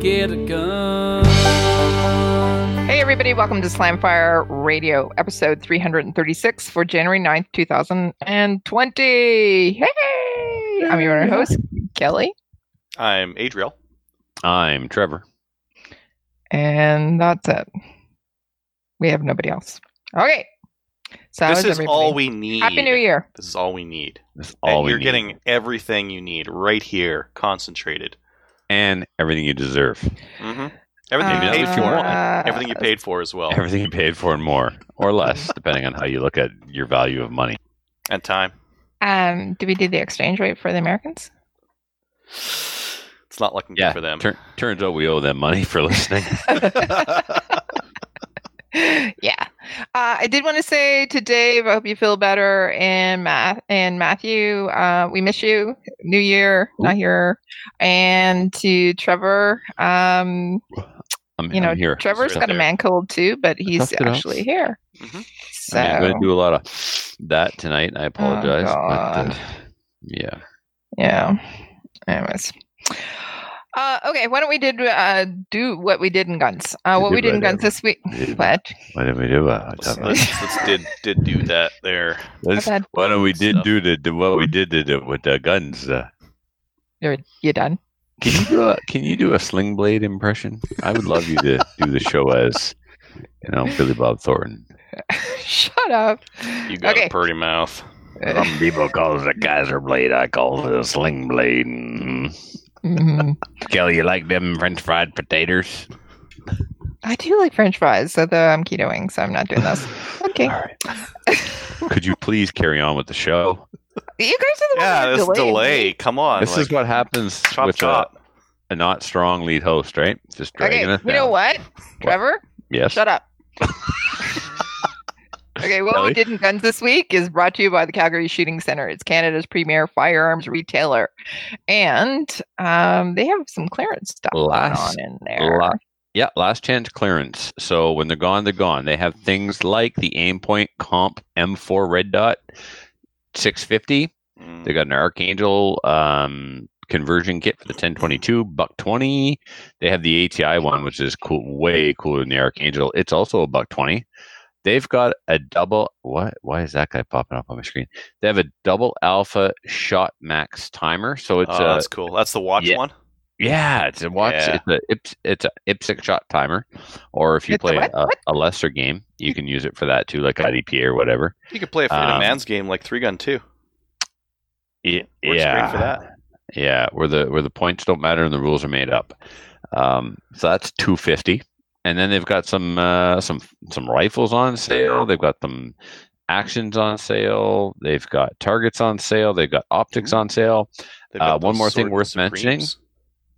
Get a gun. Hey, everybody, welcome to Slamfire Radio, episode 336 for January 9th, 2020. Hey! I'm your host, Kelly, I'm Adriel. I'm Trevor. and that's it. We have nobody else. Okay. So, this is everybody? all we need. Happy New Year. This is all we need. That's And all we you're need. getting everything you need right here, concentrated. And everything you deserve. hmm Everything Uh, you paid for. uh, everything you paid for as well. Everything you paid for and more, or less, depending on how you look at your value of money. and time. Um, do we do the exchange rate for the Americans? It's not looking Yeah, good for them. Tur- turns out we owe them money for listening. yeah. Uh, I did want to say to Dave, I hope you feel better. And Matt and Matthew, uh, we miss you. New Year, not here. And to Trevor, um, I'm, you know, I'm here. Trevor's right got a man cold too, but he's toughed it out. actually here. Mhm. So I'm going to do a lot of that tonight. I apologize. but, uh, yeah. yeah. Anyways. Uh, okay, why don't we did uh, do what we did in guns? Uh, what Did we did in guns whatever. this week? Did- What? What did we do? Uh, let's, let's, let's did did do that there. let's- why don't we did Stuff. do the, the what we did to, do with the guns? Uh, You're you done? can you do a Can you do a sling blade impression? I would love you to do the show as you know Billy Bob Thornton. Shut up. You got Okay. a pretty mouth. Some people call it a Kaiser blade. I call it a sling blade. Mm. Mhm. Kelly, you like them French fried potatoes? I do like French fries, so I'm ketoing, so I'm not doing those. Okay. All right. Could you please carry on with the show? You guys are the Yeah, ones this that are delaying delay. me. Come on. this like, is what happens chop with chop. A, a not strong lead host, right? Just dragging Okay, it you know what, Trevor? Yes. Shut up. Okay, what we did in guns this week is brought to you by the Calgary Shooting Center. It's Canada's premier firearms retailer, and um, they have some clearance stuff Last- going on in there. La- yeah, last chance clearance. So when they're gone, they're gone. They have things like the Aimpoint Comp M4 Red Dot 650. Mm. They got an Archangel um, conversion kit for the 1022, buck 20. They have the ATI one, which is cool, way cooler than the Archangel. It's also a buck 20. They've got a double. What? Why is that guy popping up on my screen? They have a double alpha shot max timer. So it's oh, a that's cool. That's the watch yeah. one. yeah, it's a watch. Yeah. It's a it's a IPSC shot timer. Or if you It's play what? a, a lesser game, you can use it for that too, like IDPA or whatever. You could play it for in a Um, man's game like three gun too. It, Works yeah, great for that. Yeah, where the where the points don't matter and the rules are made up. Um, so that's two fifty, and then they've got some uh, some some rifles on sale. They've got some actions on sale. They've got targets on sale. They've got optics on sale. Uh, one more thing Sordin worth mentioning.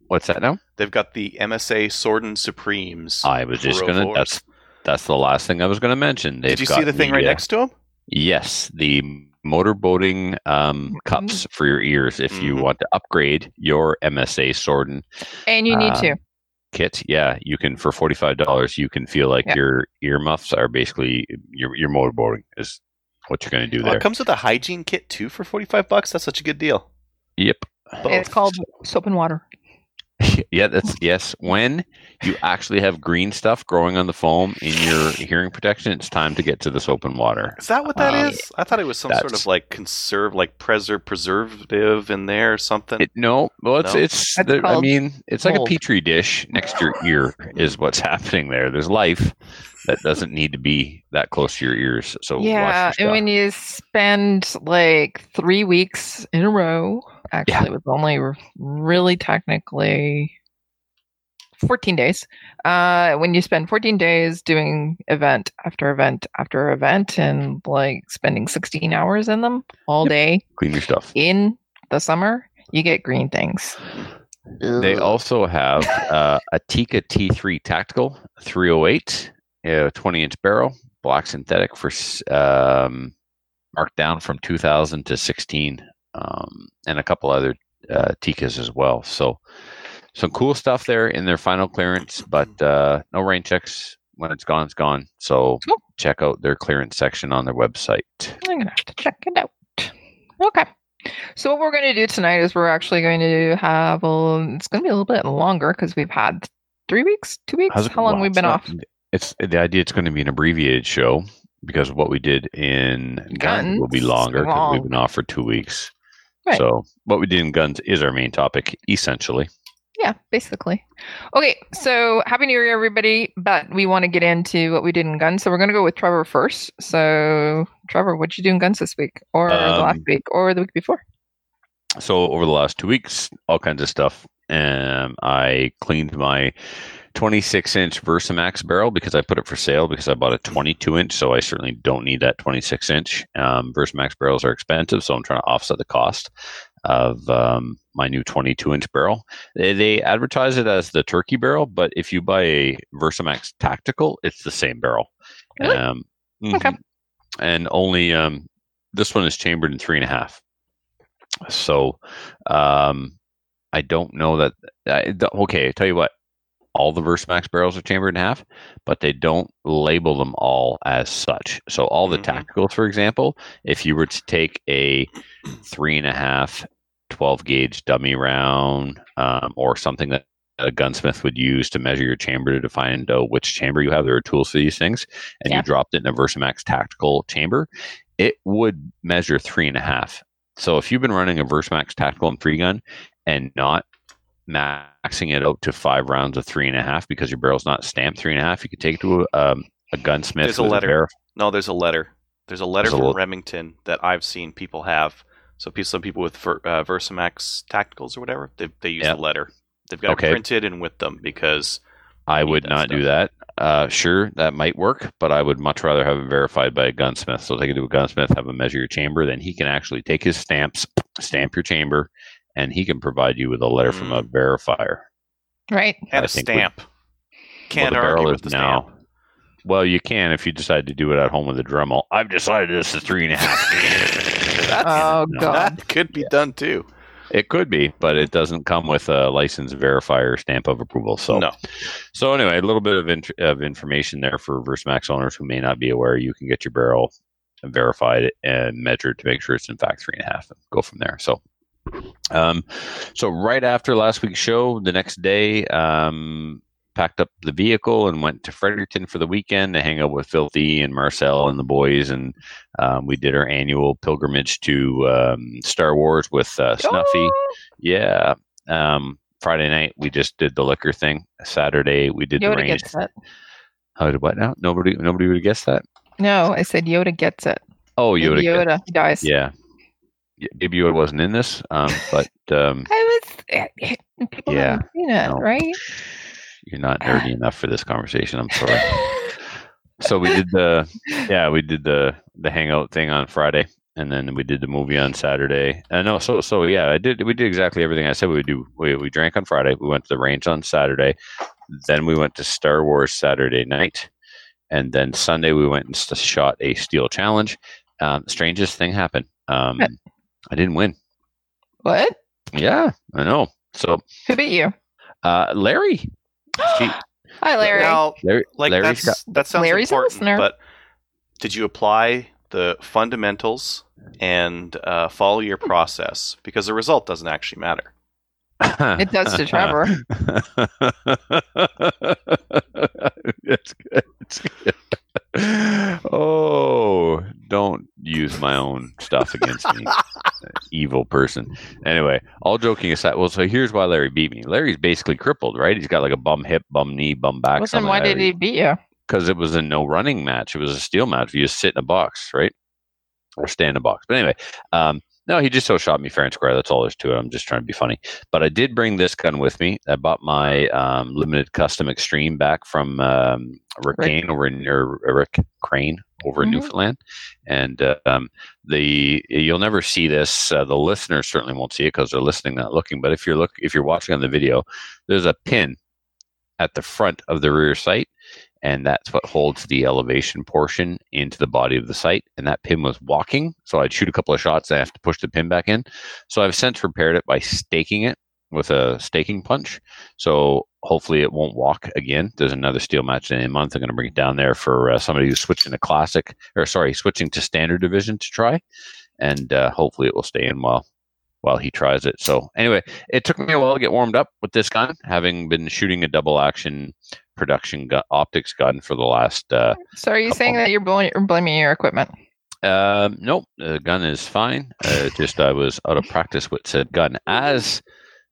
What's that now? They've got the MSA Sordin Supremes. I was just gonna. 404s. That's that's the last thing I was gonna mention. They've Did you see the thing right uh, next to him? Yes, the motorboating um, cups for your ears if you Mhm. want to upgrade your MSA Sordin And you need uh, to. Kit. Yeah, you can for forty five dollars. You can feel like Yeah. your earmuffs are basically your your motorboating is what you're going to do Oh, there. it comes with a hygiene kit too for forty five bucks. That's such a good deal. yep. It's called soap and water. yeah, that's yes. When you actually have green stuff growing on the foam in your hearing protection, it's time to get to this open water. Is that what that Uh, is? I thought it was some sort of like conserve, like preser preservative in there or something. It, no, well, it's No? it's. The- I mean, it's like a petri dish next to your ear is what's happening there. There's life that doesn't need to be that close to your ears. So watch your yeah, and when you spend like three weeks in a row, actually, Yeah. it was only r- really technically 14 days. Uh, when you spend 14 days doing event after event after event and like spending 16 hours in them all day Clean your stuff. in the summer, you get green things. They also have uh, a Tikka T3 Tactical 308, a 20 inch barrel, black synthetic for s- um, marked down from 2000 to 16, um, and a couple other uh, Tikkas as well. So, some cool stuff there in their final clearance, but uh, no rain checks. When it's gone, it's gone. So, Cool. check out their clearance section on their website. I'm gonna have to check it out. Okay. So what we're going to do tonight is we're actually going to have a. It's going to be a little bit longer because we've had three weeks, two weeks. How's How long well, we've been not- off? It's the idea. It's going to be an abbreviated show because what we did in guns, will be longer because we've been off for two weeks. Right. So what we did in guns is our main topic, essentially. Yeah, basically. Okay, so happy New Year, everybody! But we want to get into what we did in guns, so we're going to go with Trevor first. So, Trevor, what'd you do in guns this week, or the last Um, week, or the week before? So over the last two weeks, all kinds of stuff. Um, I cleaned my 26 inch Versamax barrel because I put it for sale because I bought a 22 inch. So I certainly don't need that 26 inch. Um, Versamax barrels are expensive, so I'm trying to offset the cost of um, my new 22 inch barrel. They, they advertise it as the turkey barrel, but if you buy a Versamax tactical, it's the same barrel. Really? Um, Okay. mhm. And only um, this one is chambered in three and a half. So um, I don't know that. I, the, okay, tell you what. All the Versamax barrels are chambered in half, but they don't label them all as such. So all the Mhm. tacticals, for example, if you were to take a three and a half 12 gauge dummy round um, or something that a gunsmith would use to measure your chamber to find out which chamber you have. There are tools for these things, and Yeah. you dropped it in a Versamax tactical chamber, it would measure three and a half. So if you've been running a Versamax tactical and three gun and not maxing it out to five rounds of three and a half because your barrel's not stamped three and a half, you could take it to a, um, a gunsmith. There's a letter. verif- No, there's a letter. There's a letter There's a from l- Remington that I've seen people have. So some people with uh, Versamax tacticals or whatever, they they use Yeah. the letter. They've got Okay. it printed and with them because I would not do that. Uh, sure, that might work, but I would much rather have it verified by a gunsmith. So take it to a gunsmith, have him measure your chamber, then he can actually take his stamps, stamp your chamber, and he can provide you with a letter from a mm. verifier. Right. and I a think we- stamp. Can't well, the argue barrel with the now. stamp. Well, you can if you decide to do it at home with a Dremel. I've decided this is three and a half. That's, Oh No. God. that could be done too. It could be, but it doesn't come with a license verifier stamp of approval. So, no, so anyway, a little bit of, int- of information there for Versamax owners who may not be aware. You can get your barrel verified and measured to make sure it's in fact three and a half, and go from there. So, um, so right after last week's show, the next day, um, packed up the vehicle and went to Fredericton for the weekend to hang out with Filthy and Marcel and the boys, and um, we did our annual pilgrimage to um, Star Wars with uh, Snuffy. Oh, Yeah. Um, Friday night we just did the liquor thing. Saturday we did the Yoda range. gets it. How did what now? Nobody nobody would have guessed that. No, I said Yoda gets it. Oh, Yoda. Yoda, he dies. Yeah. Baby Yoda wasn't in this, um, but um, I was. eh, eh, People Yeah, seen it, no. right? you're not nerdy enough for this conversation. I'm sorry. so we did the yeah we did the the hangout thing on Friday, and then we did the movie on Saturday. Uh, no, so so yeah, I did. We did exactly everything I said we would do. We we drank on Friday. We went to the range on Saturday. Then we went to Star Wars Saturday night, and then Sunday we went and shot a steel challenge. Um, strangest thing happened. Um? I didn't win. What? Yeah, I know. So Who beat you? uh, Larry, she, Hi, Larry. now Larry, like Larry's that's, that sounds Larry's a important, listener. but did you apply the fundamentals and uh, follow your process? Because the result doesn't actually matter. It does to Trevor. That's good. That's good. Oh, don't use my own stuff against me, evil person. Anyway, all joking aside, well, so here's why Larry beat me. Larry's basically crippled, right? He's got like a bum hip, bum knee, bum back. Well, then why did he beat you? Because it was a no running match. It was a steel match. You just sit in a box, right? Or stay in a box. But anyway, um, No, he just so shot me fair and square. That's all there's to it. I'm just trying to be funny. But I did bring this gun with me. I bought my um, limited custom extreme back from um, Rick, Rick. Kane over in or Rick Crane over in Mhm. Newfoundland, and uh, um, the you'll never see this. Uh, the listeners certainly won't see it because they're listening, not looking. But if you're look if you're watching on the video, there's a pin at the front of the rear sight, and that's what holds the elevation portion into the body of the sight. And that pin was walking, so I'd shoot a couple of shots. And I have to push the pin back in. So I've since repaired it by staking it with a staking punch. So hopefully it won't walk again. There's another steel match in a month. I'm going to bring it down there for uh, somebody who's switching to classic, or sorry, switching to standard division to try, and uh, hopefully it will stay in while while he tries it. So anyway, it took me a while to get warmed up with this gun, having been shooting a double action production gun, optics gun for the last. Uh, So are you saying that you're blaming, you're blaming your equipment? um, nope, the gun is fine. Uh, just I was out of practice with said gun. As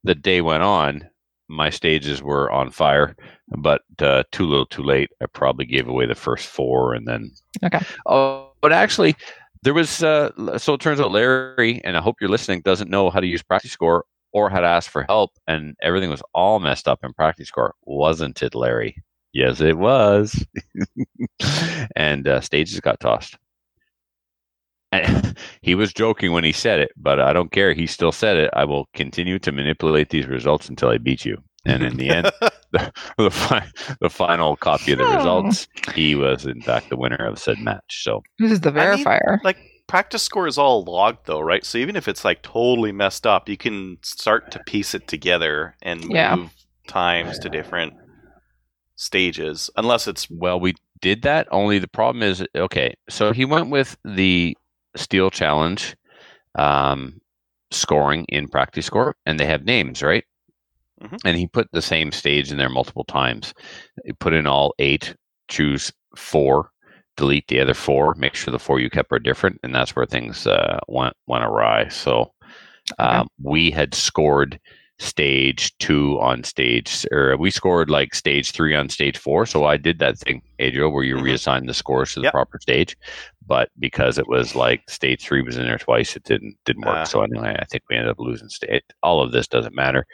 the day went on, my stages were on fire, but uh, too little, too late. I probably gave away the first four, and then Okay. Oh, but actually, there was. Uh, so it turns out Larry, and I hope you're listening, doesn't know how to use PractiScore or how to ask for help, and everything was all messed up in PractiScore, wasn't it, Larry? Yes, it was. and uh, stages got tossed. And he was joking when he said it, but I don't care. He still said it. I will continue to manipulate these results until I beat you. And in the end, the, the, fi- the final copy of the results, he was in fact the winner of said match. So This is the I mean, verifier. like PractiScore is all logged though, right? So even if it's like totally messed up, you can start to piece it together and move Yeah. times to different stages, unless it's Well, we did that. Only the problem is, okay, so he went with the steel challenge um, scoring in PractiScore, and they have names, right? Mhm. And he put the same stage in there multiple times. He put in all eight, choose four, delete the other four, make sure the four you kept are different, and that's where things uh, went went awry. So um, we had scored stage two on stage, or we scored like stage three on stage four. So I did that thing, Adriel, where you Mhm. reassign the scores to the Yep. proper stage. But because it was like stage three was in there twice, it didn't didn't work. Ah. so anyway, I think we ended up losing stage. All of this doesn't matter.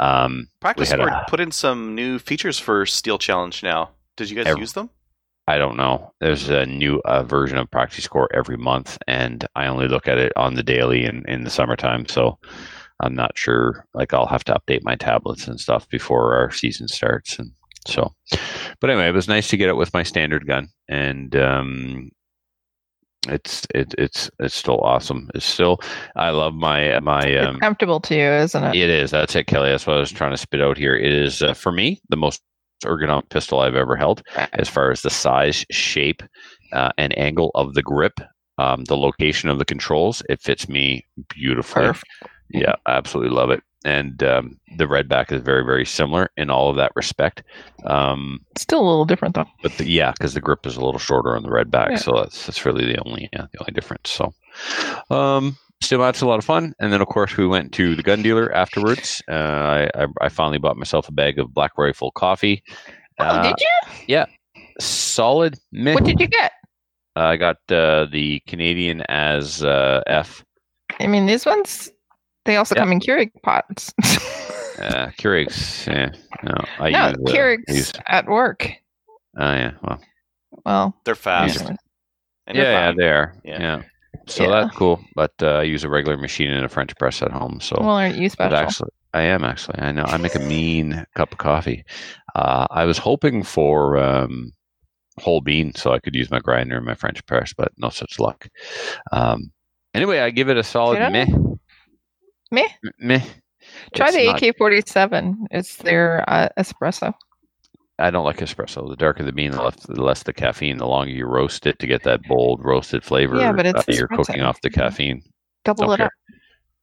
Um, practice a- put in some new features for Steel Challenge now. Did you guys Every- use them? I don't know. There's a new uh, version of PractiScore every month, and I only look at it on the daily in, in the summertime. So I'm not sure. Like I'll have to update my tablets and stuff before our season starts. And so, but anyway, it was nice to get it with my standard gun, and um, it's it, it's it's still awesome. It's still I love my my it's um, comfortable to you, isn't it? it is. That's it, Kelly. That's what I was trying to spit out here. It is uh, for me the most ergonomic pistol I've ever held, as far as the size, shape, uh, and angle of the grip, um, the location of the controls. It fits me beautifully. Perfect. Yeah, I absolutely love it. And um, the redback is very, very similar in all of that respect. Um, Still a little different though. but the, yeah, because the grip is a little shorter on the redback, Yeah. so that's that's really the only yeah, the only difference. So, um, still that's a lot of fun. And then of course we went to the gun dealer afterwards. Uh, I, I I finally bought myself a bag of Black Rifle coffee. Oh, Uh, did you? Yeah, solid. Meh. What did you get? I got uh, the Canadian as uh, F. I mean, these ones, they also Yeah. come in Keurig pots. Uh, Keurigs. Yeah, no, I no, use, uh, Keurigs I use- at work. Oh yeah, well, Well, They're fast. anyways. And yeah, yeah, they are. Yeah. Yeah. So Yeah. that's cool. But uh, I use a regular machine and a French press at home. So well, aren't you But special? actually, I am actually. I know. I make a mean cup of coffee. Uh, I was hoping for um, whole bean so I could use my grinder and my French press, but no such luck. Um, anyway, I give it a solid meh. Meh? Meh. Try It's the not- AK-47. It's their uh, espresso. I don't like espresso. The darker the bean, the less, the less the caffeine. The longer you roast it to get that bold roasted flavor, Yeah, but it's uh, you're cooking off the caffeine. Double Don't it care. up.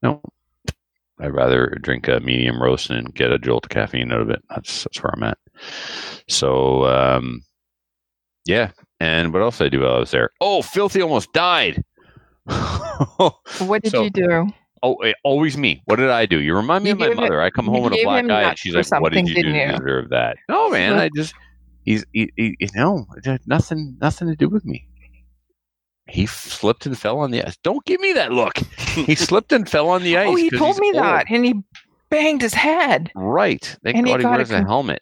No, I'd rather drink a medium roast and get a jolt of caffeine out of it. That's that's where I'm at. So, um, yeah. And what else did I do while I was there? Oh, filthy almost died. What did So- you do? Oh, eh, always me. What did I do? You remind me You of my it- mother. I come home with a black eye, and she's like, "What did you do to you? deserve that?" No, man. I just he's he, he, you know nothing nothing to do with me. He slipped and fell on the. Ice. Don't give me that look. he slipped and fell on the ice. oh, he told me old. that, and he banged his head. Right. Thank And he God he got a wears a con- helmet.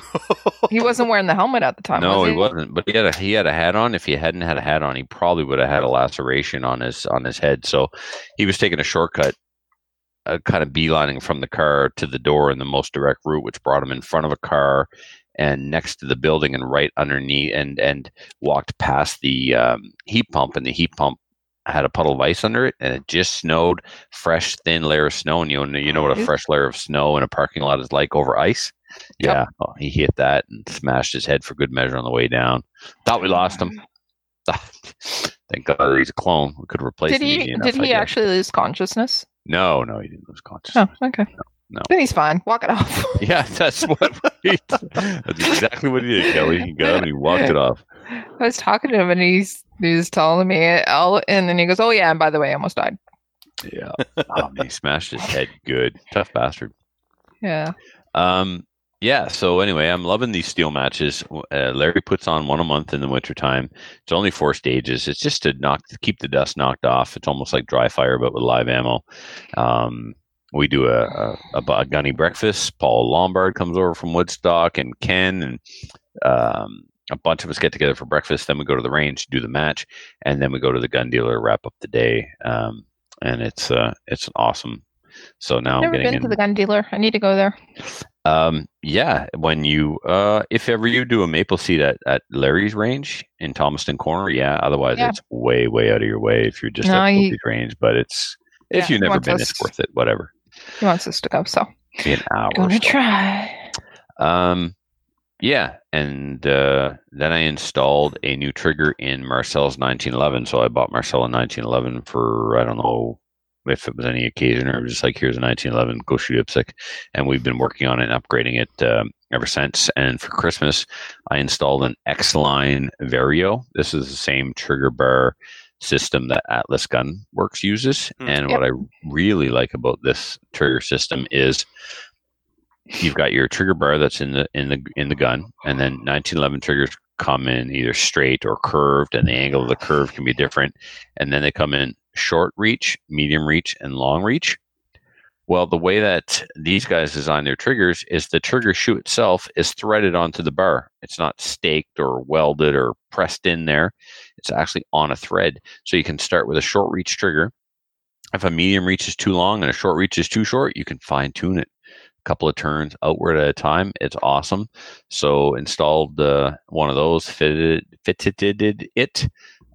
he wasn't wearing the helmet at the time. no, was he wasn't. But he had a he had a hat on. If he hadn't had a hat on, he probably would have had a laceration on his on his head. So he was taking a shortcut, uh, kind of beelining from the car to the door in the most direct route, which brought him in front of a car and next to the building and right underneath, and and walked past the um, heat pump, and the heat pump had a puddle of ice under it, and it just snowed, fresh thin layer of snow, and you know you know what a fresh layer of snow in a parking lot is like over ice. Yep. Yeah, oh, he hit that and smashed his head for good measure on the way down. Thought we lost him. Thank God he's a clone. We could replace Did him he? enough, Did he actually lose consciousness? No, no, he didn't lose consciousness. Oh, okay. no. Then he's fine. Walk it off. Yeah, that's what. That's exactly what he did, Kelly. He got and he walked it off. I was talking to him, and he's he's telling me, all, and then he goes, "Oh yeah, and by the way, I almost died." Yeah. Oh, he smashed his head good. Tough bastard. Yeah. Um, yeah. So anyway, I'm loving these steel matches. Uh, Larry puts on one a month in the wintertime. It's only four stages. It's just to knock, to keep the dust knocked off. It's almost like dry fire, but with live ammo. Um, we do a, a, a, a gunny breakfast. Paul Lombard comes over from Woodstock, and Ken and um, a bunch of us get together for breakfast. Then we go to the range, to do the match, and then we go to the gun dealer, wrap up the day. Um, and it's uh, it's awesome. So now I'm Never getting been in. to the gun dealer. I need to go there. Um, yeah, when you uh, if ever you do a maple seed at, at Larry's range in Thomaston Corner, yeah. Otherwise, Yeah. it's way way out of your way if you're just No, at you- range. But it's if Yeah, you've never been, us- it's worth it. Whatever, He wants us to go, so an hour. gonna so. try. Um, yeah, and uh, then I installed a new trigger in Marcel's 1911. So I bought Marcel a 1911 for I don't know if it was any occasion or it was just like here's a 1911, go shoot IPSC, and we've been working on it and upgrading it um, ever since. And for Christmas, I installed an X Line Vario. This is the same trigger bar system that Atlas Gun Works uses. Hmm. And Yep. what I really like about this trigger system is you've got your trigger bar that's in the in the in the gun, and then 1911 triggers come in either straight or curved, and the angle of the curve can be different. And then they come in short reach, medium reach, and long reach. Well, the way that these guys design their triggers is the trigger shoe itself is threaded onto the bar. It's not staked or welded or pressed in there. It's actually on a thread. So you can start with a short reach trigger. If a medium reach is too long and a short reach is too short, you can fine tune it a couple of turns outward at a time. It's awesome. So installed uh, one of those, fitted, fitted it.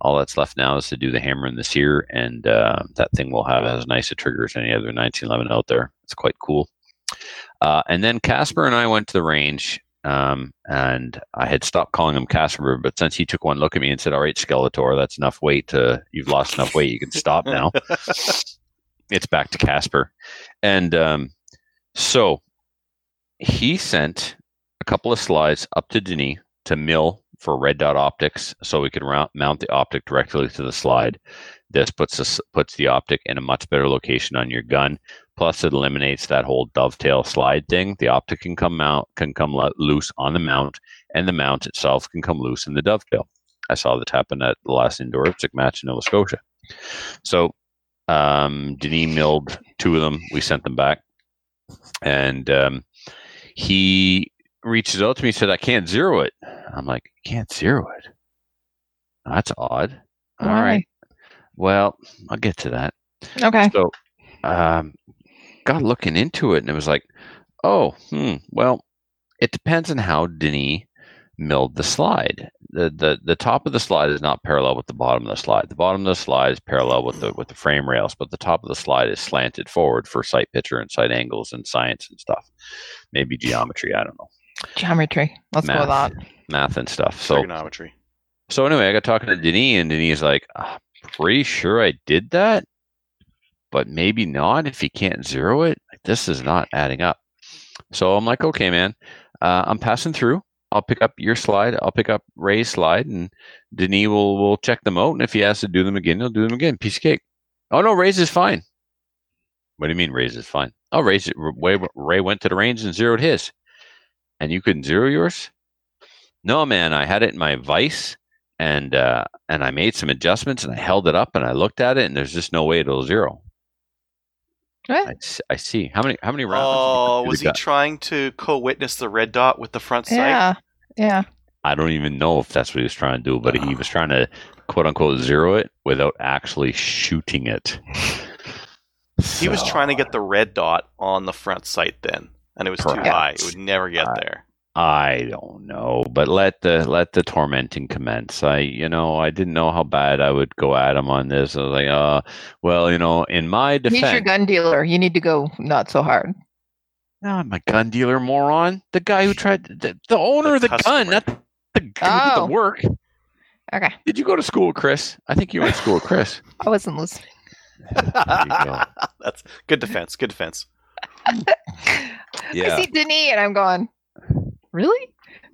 All that's left now is to do the hammer and the sear, and uh, that thing will have as nice a trigger as any other 1911 out there. It's quite cool. Uh, and then Casper and I went to the range, um, and I had stopped calling him Casper, but since he took one look at me and said, "All right, Skeletor, that's enough weight. To, you've lost enough weight. You can stop now." it's back to Casper, and um, so he sent a couple of slides up to Denis to mill for red dot optics, so we can rou- mount the optic directly to the slide. This puts puts the optic in a much better location on your gun. Plus, it eliminates that whole dovetail slide thing. The optic can come out can come lo- loose on the mount, and the mount itself can come loose in the dovetail. I saw this happen at the last indoor IPSC match in Nova Scotia. So, um, Denis milled two of them. We sent them back, and um, he reaches out to me and said, "I can't zero it." I'm like, "Can't zero it? That's odd." All Why? right. Well, I'll get to that. Okay. So, um, got looking into it, and it was like, oh, hmm, well, it depends on how Denis milled the slide. The, the the top of the slide is not parallel with the bottom of the slide. The bottom of the slide is parallel with the with the frame rails, but the top of the slide is slanted forward for sight picture and sight angles and science and stuff. Maybe geometry, I don't know, Geometry. Let's go with that. math and stuff. So Trigonometry. so anyway, I got talking to Denis, and Denis is like, "I'm pretty sure I did that, but maybe not if you can't zero it. Like, this is not adding up. So I'm like, okay, man, uh, I'm passing through. I'll pick up your slide. I'll pick up Ray's slide, and Denis will will check them out. And if he has to do them again, he'll do them again. Piece of cake. Oh no, Ray's is fine. What do you mean Ray's is fine? Oh, Ray's, Ray, Ray went to the range and zeroed his, and you couldn't zero yours. No, man, I had it in my vice and uh, and I made some adjustments and I held it up and I looked at it and there's just no way it'll zero. I, I, s- I see. How many how many rounds? Oh, was he got? trying to co-witness the red dot with the front sight? Yeah. Yeah. I don't even know if that's what he was trying to do, but he was trying to quote unquote zero it without actually shooting it. He was trying to get the red dot on the front sight then, and it was too high. It would never get Uh, there. I don't know, but let the let the tormenting commence. I you know I didn't know how bad I would go at him on this. I was like, uh, well, you know, in my He's your gun dealer. You need to go not so hard. no, I'm a gun dealer, moron. The guy who tried the, the owner The of the gun, customer. not the guy who did Oh. the work. Okay. Did you go to school, Chris? I think you went to school, Chris. I wasn't listening. There you go. That's good defense. Good defense. Yeah. I see Denis and I'm going, really?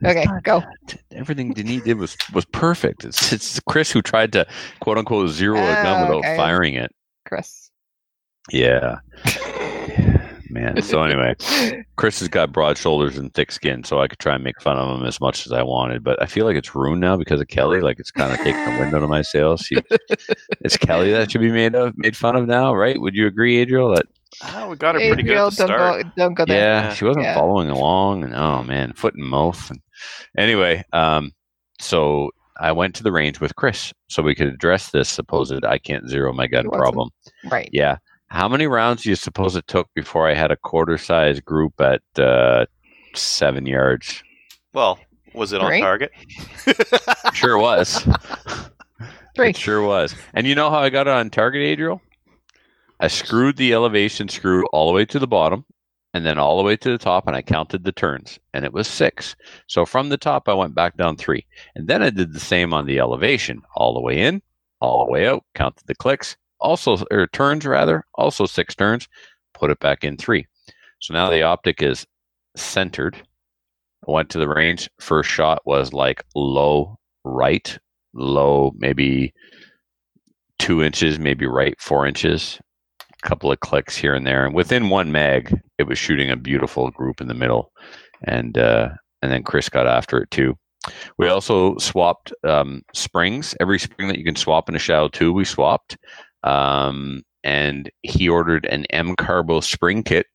Okay, go. Everything Denis did was was perfect. It's, it's Chris who tried to quote unquote zero a gun Oh, without okay. firing it. Chris. Yeah. Man. So anyway, Chris has got broad shoulders and thick skin, so I could try and make fun of him as much as I wanted. But I feel like it's ruined now because of Kelly. Like it's kind of taking the wind out of my sails. She, it's Kelly that should be made of made fun of now, right? Would you agree, Adriel? That Oh, we got her pretty good Adriel, at the don't start. go, don't go there. yeah, Yeah. she wasn't Yeah. following along, and oh man, foot and mouth. And anyway, um, so I went to the range with Chris so we could address this supposed I can't zero my gun problem. Right. Yeah. How many rounds do you suppose it took before I had a quarter size group at uh, seven yards? Well, was it on Three? target? Sure was. Three. It sure was. And you know how I got it on target, Adriel? I screwed the elevation screw all the way to the bottom and then all the way to the top, and I counted the turns, and it was six. So from the top, I went back down three. And then I did the same on the elevation, all the way in, all the way out, counted the clicks, also, or turns rather, also six turns, put it back in three. So now the optic is centered. I went to the range. First shot was like low right, low, maybe two inches, maybe right four inches. Couple of clicks here and there, and within one mag, it was shooting a beautiful group in the middle, and uh, and then Chris got after it too. We also swapped um, springs. Every spring that you can swap in a Shadow Two, we swapped. Um, and he ordered an M Carbo spring kit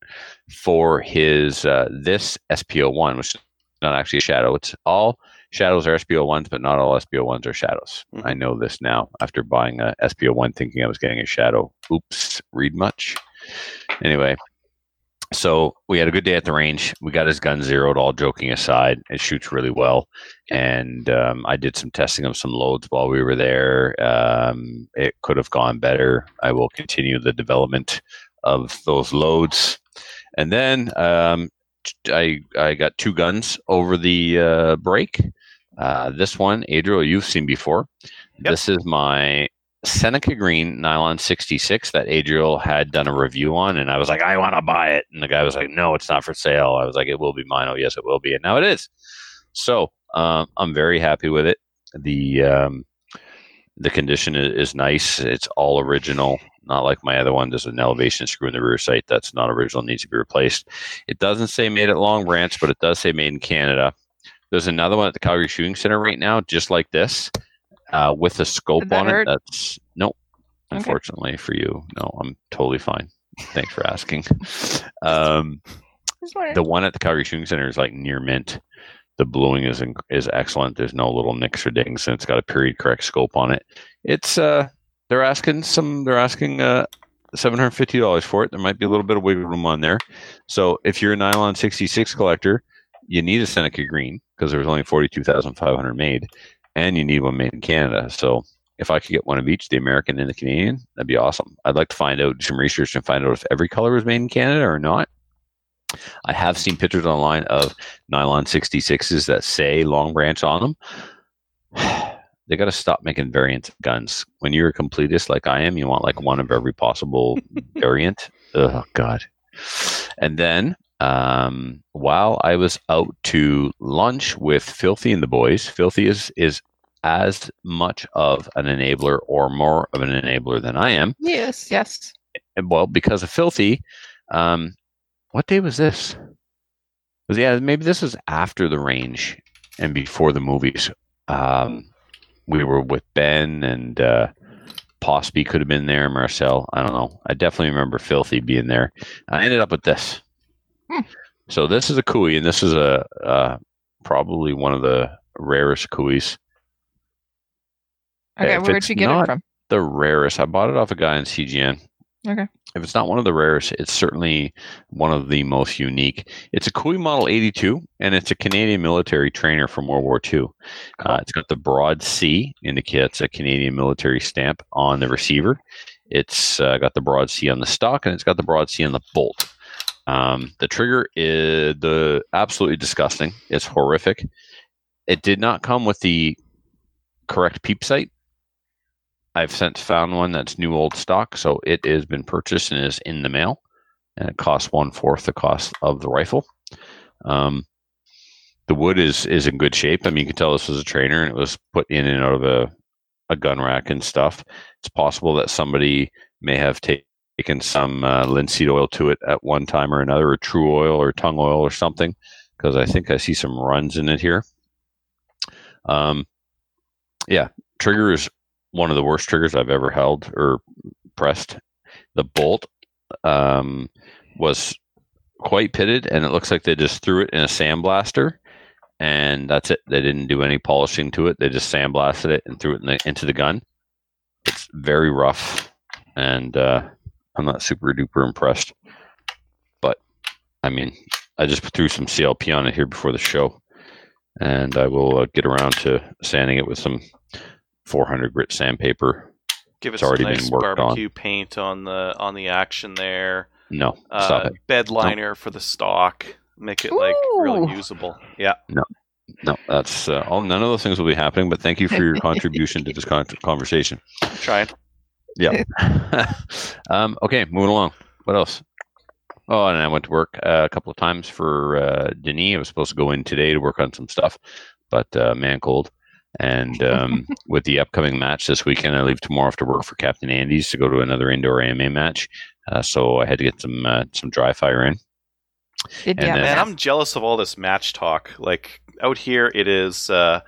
for his uh, this SPO one, which is not actually a Shadow. It's all shadows are SPO ones, but not all SPO ones are shadows. Mhm. I know this now after buying a SPO one, thinking I was getting a shadow. Oops, read much. Anyway, so we had a good day at the range. We got his gun zeroed. All joking aside, it shoots really well, and um, I did some testing of some loads while we were there. Um, it could have gone better. I will continue the development of those loads, and then um, I I got two guns over the uh, break. Uh, this one, Adriel, you've seen before. Yep. This is my Seneca Green Nylon 66 that Adriel had done a review on, and I was like, I want to buy it. And the guy was like, No, it's not for sale. I was like, It will be mine. Oh, yes, it will be. And now it is. So um, I'm very happy with it. The um, the condition is, is nice. It's all original, not like my other one. There's an elevation screw in the rear sight that's not original, needs to be replaced. It doesn't say made at Long Branch, but it does say made in Canada. There's another one at the Calgary Shooting Center right now, just like this, uh, with a scope on it. That's nope. Okay. Unfortunately for you, no, I'm totally fine. Thanks for asking. Um, the one at the Calgary Shooting Center is like near mint. The bluing is is excellent. There's no little nicks or dings, and it's got a period correct scope on it. It's uh, they're asking some. They're asking uh, seven hundred fifty dollars for it. There might be a little bit of wiggle room on there. So if you're a nylon sixty six collector, you need a Seneca Green because there was only forty two thousand five hundred made, and you need one made in Canada. So if I could get one of each, the American and the Canadian, that'd be awesome. I'd like to find out do some research and find out if every color was made in Canada or not. I have seen pictures online of nylon 66s that say long branch on them. they got to stop making variant guns. When you're a completist like I am, you want like one of every possible variant. Oh, God. And then um, while I was out to lunch with Filthy and the boys, Filthy is, is as much of an enabler or more of an enabler than I am yes, yes. well, because of Filthy, um, what day was this? Was yeah, maybe this was after the range and before the movies. Um, we were with Ben and uh, Posby could have been there. Marcel, I don't know. I definitely remember Filthy being there. I ended up with this. Hmm. So this is a Cooey, and this is a uh, probably one of the rarest Cooeys. Okay, If where'd you get it from? The rarest. I bought it off a guy in CGN. Okay. If it's not one of the rarest, it's certainly one of the most unique. It's a Cooey Model 82, and it's a Canadian military trainer from World War II. Uh, it's got the broad C, indicates a Canadian military stamp on the receiver. It's uh, got the broad C on the stock, and it's got the broad C on the bolt. Um, the trigger is the absolutely disgusting. It's horrific. It did not come with the correct peep sight. I've since found one that's new old stock, so it has been purchased and is in the mail, and it costs one fourth the cost of the rifle. Um, the wood is is in good shape. I mean, you can tell this was a trainer, and it was put in and out of a a gun rack and stuff. It's possible that somebody may have ta- taken some uh, linseed oil to it at one time or another, or true oil or tung oil or something, because I think I see some runs in it here. Um, yeah, trigger is one of the worst triggers I've ever held or pressed. The bolt um, was quite pitted, and it looks like they just threw it in a sandblaster, and that's it. They didn't do any polishing to it. They just sandblasted it and threw it in the, into the gun. It's very rough, and uh, I'm not super duper impressed. But I mean, I just threw some CLP on it here before the show, and I will uh, get around to sanding it with some 400 grit sandpaper. Give it It's some already been nice worked on. barbecue paint on the on the action there. No, stop Uh, it. bed liner for the stock. Make it like really usable. Yeah. No, no, that's uh, all. None of those things will be happening. But thank you for your contribution to this con- conversation. Trying. Yeah. um, okay, moving along. What else? Oh, and I went to work uh, a couple of times for uh, Denis. I was supposed to go in today to work on some stuff, but uh, man cold. And um, with the upcoming match this weekend, I leave tomorrow after work for Captain Andy's to go to another indoor AMA match. Uh, so I had to get some uh, some dry fire in. Did And you then- Man. I'm jealous of all this match talk. Like out here, it is uh,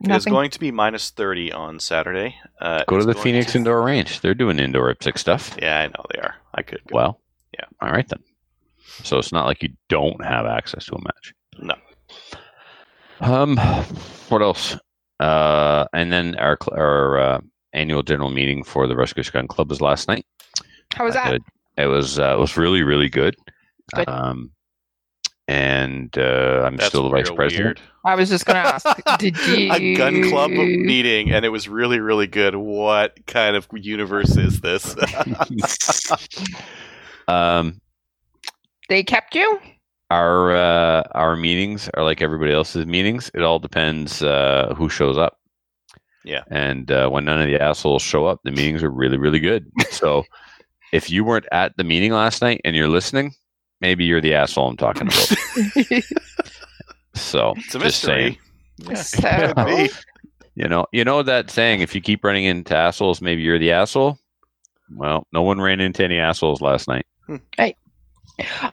it is going to be minus thirty on Saturday. Uh, Go to the Phoenix to- Indoor Range. They're doing indoor IPSC stuff. Yeah, I know they are. I could go. Well, Yeah. All right then. So it's not like you don't have access to a match. No. Um, what else? Uh, and then our our uh, annual general meeting for the Rescue Gun Club was last night. How was I that? did- It was uh, it was really really good. Good. Um, and uh, I'm That's still the vice president. weird. I was just going to ask. Did you? A gun club meeting, and it was really, really good. What kind of universe is this? um, They kept you? our uh, our meetings are like everybody else's meetings. It all depends uh, who shows up. Yeah. And uh, when none of the assholes show up, the meetings are really really good. so if you weren't at the meeting last night and you're listening, maybe you're the asshole I'm talking about. so it's a just saying, mystery. So, Could be. you know, you know that saying: if you keep running into assholes, maybe you're the asshole. Well, no one ran into any assholes last night. I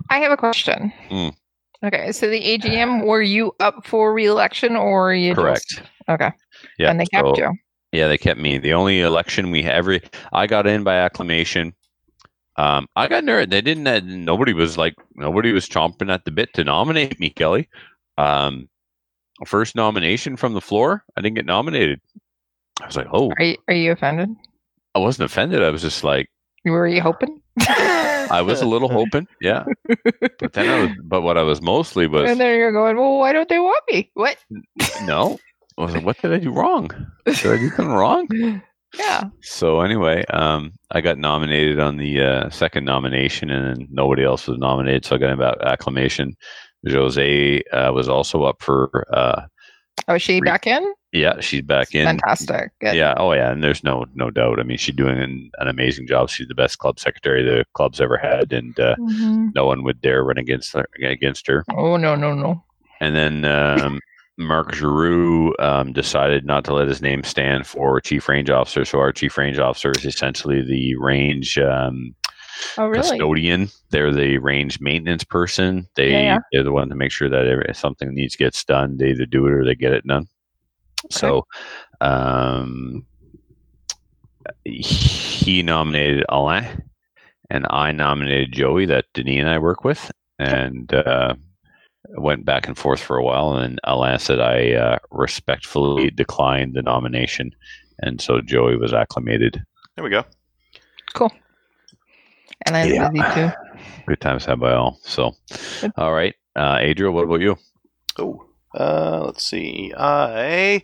have a question. Mm. Okay, so the AGM, were you up for re-election or were you Correct. just- okay, Yeah. and they kept so- you. Yeah, they kept me. The only election we every I got in by acclamation. Um, I got nervous. They didn't. uh, Nobody was like nobody was chomping at the bit to nominate me, Kelly. Um, first nomination from the floor. I didn't get nominated. I was like, oh, Are you, are you offended? I wasn't offended. I was just like, Were you hoping? I was a little hoping, yeah. But then I was, but what I was mostly was and then you're going, well, why don't they want me? What? no. I was like, what did I do wrong? Did I do something wrong? Yeah. So anyway, um, I got nominated on the uh, second nomination, and then nobody else was nominated. So I got about acclamation. Jose uh, was also up for. Uh, Oh, is she Re- back in? yeah, she's back in. Fantastic. Good. Yeah. Oh yeah. And there's no no doubt. I mean, she's doing an, an amazing job. She's the best club secretary the club's ever had, and uh, Mhm. no one would dare run against her, against her. Oh no no no. And then um, Mark Giroux um, decided not to let his name stand for chief range officer. So our chief range officer is essentially the range um, Oh really? custodian. They're the range maintenance person. They Yeah, they're the one to make sure that if something needs gets done, they either do it or they get it done. So, um, he nominated Alain, and I nominated Joey that Denis and I work with, and uh, went back and forth for a while. And Alain said I uh, respectfully declined the nomination, and so Joey was acclimated. There we go. Cool. And I'm Yeah. busy too. Good times had by all. So, all right, uh, Adriel, what about you? Oh, uh, let's see. I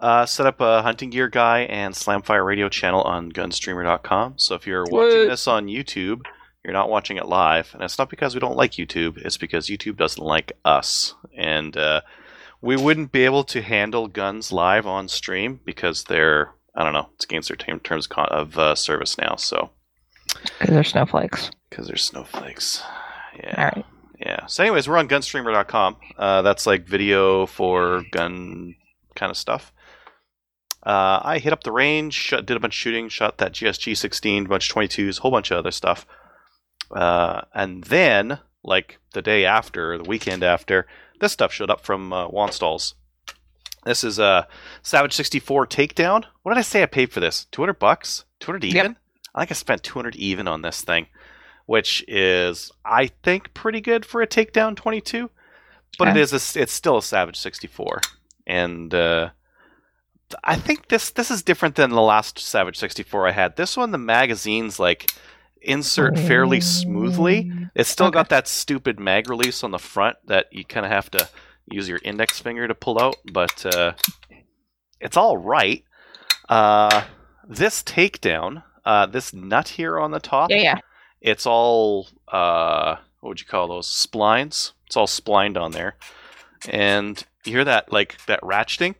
uh, set up a hunting gear guy and Slamfire radio channel on Gunstreamer.com. So if you're watching What? this on YouTube, you're not watching it live, and it's not because we don't like YouTube. It's because YouTube doesn't like us, and uh, we wouldn't be able to handle guns live on stream because they're I don't know. It's against their term- terms of uh, service now. So Because they're snowflakes. because they're snowflakes. Yeah. All right. Yeah. So, anyways, we're on gunstreamer.com. Uh, that's like video for gun kind of stuff. Uh, I hit up the range, shot, did a bunch of shooting, shot that GSG 16, a bunch of 22s, a whole bunch of other stuff. Uh, and then, like the day after, the weekend after, this stuff showed up from uh, Wanstalls. This is a Savage 64 takedown. What did I say I paid for this? 200 bucks? 200 even? Yep. I think I spent 200 even on this thing which is I think pretty good for a takedown 22, but it Okay. is a, it's still a Savage 64, and uh, I think this this is different than the last Savage 64 I had. This one the magazine's like insert fairly smoothly. It's still Okay. got that stupid mag release on the front that you kind of have to use your index finger to pull out, but uh, it's all right. Uh, this takedown, uh, this nut here on the top, Yeah, yeah. it's all uh what would you call those splines it's all splined on there and you hear that like that ratcheting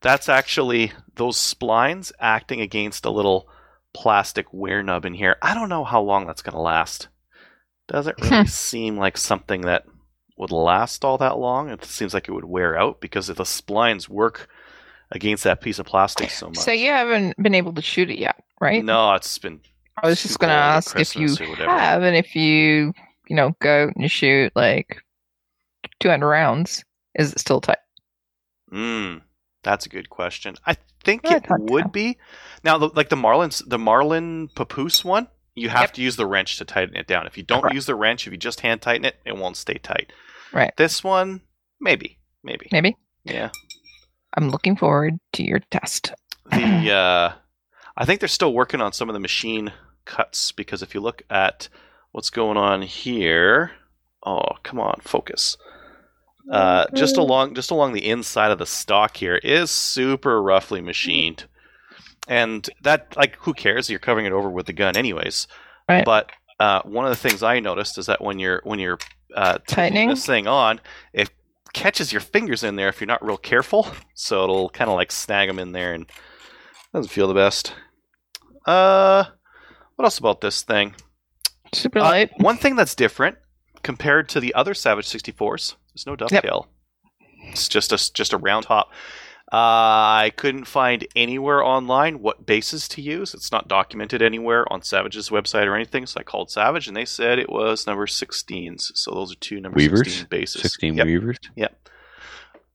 that's actually those splines acting against a little plastic wear nub in here i don't know how long that's going to last doesn't really Hmm. seem like something that would last all that long it seems like it would wear out because if the splines work against that piece of plastic so much So you haven't been able to shoot it yet, right? no it's been I was just going to ask if you Christmas or whatever. have, and if you, you know, go and you shoot like 200 rounds, is it still tight? Mm, that's a good question. I think I it would so. be. Now, the, like the Marlins, the Marlin Papoose one, you have Yep. to use the wrench to tighten it down. If you don't Correct. use the wrench, if you just hand tighten it, it won't stay tight. Right. This one, maybe, maybe. Maybe. Yeah. I'm looking forward to your test. The uh, I think they're still working on some of the machine cuts because if you look at what's going on here, oh come on, focus. Uh, just along just along the inside of the stock here is super roughly machined, and that like who cares? You're covering it over with the gun anyways. Right. But uh, one of the things I noticed is that when you're when you're uh, Tightening? this thing on, it catches your fingers in there if you're not real careful. So it'll kind of like snag them in there and doesn't feel the best. Uh, what else about this thing? Super Uh, light. one thing that's different compared to the other Savage 64s, there's no dovetail. It's just a just a round top. Uh, I couldn't find anywhere online what bases to use. It's not documented anywhere on Savage's website or anything. So I called Savage, and they said it was number 16s. So those are two number Weavers? 16 bases. 16 Yep. Weavers? Yep.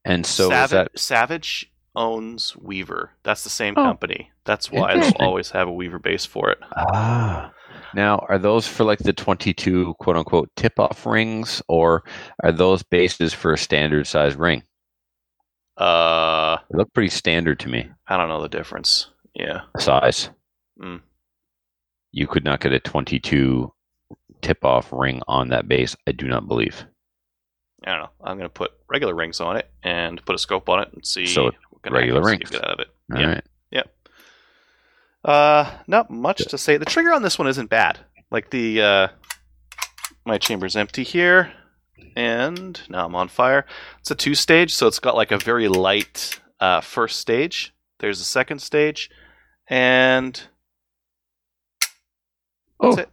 And so Savage, is that Savage owns Weaver. That's the same Oh. company. That's why they'll always have a Weaver base for it. Ah. Now, are those for like the 22 quote unquote tip off rings, or are those bases for a standard size ring? Uh, They look pretty standard to me, I don't know the difference. Yeah. size. Mm. You could not get a 22 tip off ring on that base, I do not believe. I don't know. I'm going to put regular rings on it and put a scope on it and see So, what kind regular of rings. get out of it. All yeah. right. Uh, not much to say. The trigger on this one isn't bad. Like the uh, my chamber's empty here, and now I'm on fire. It's a two stage, so it's got like a very light uh, first stage. There's a second stage, and that's Oh. it.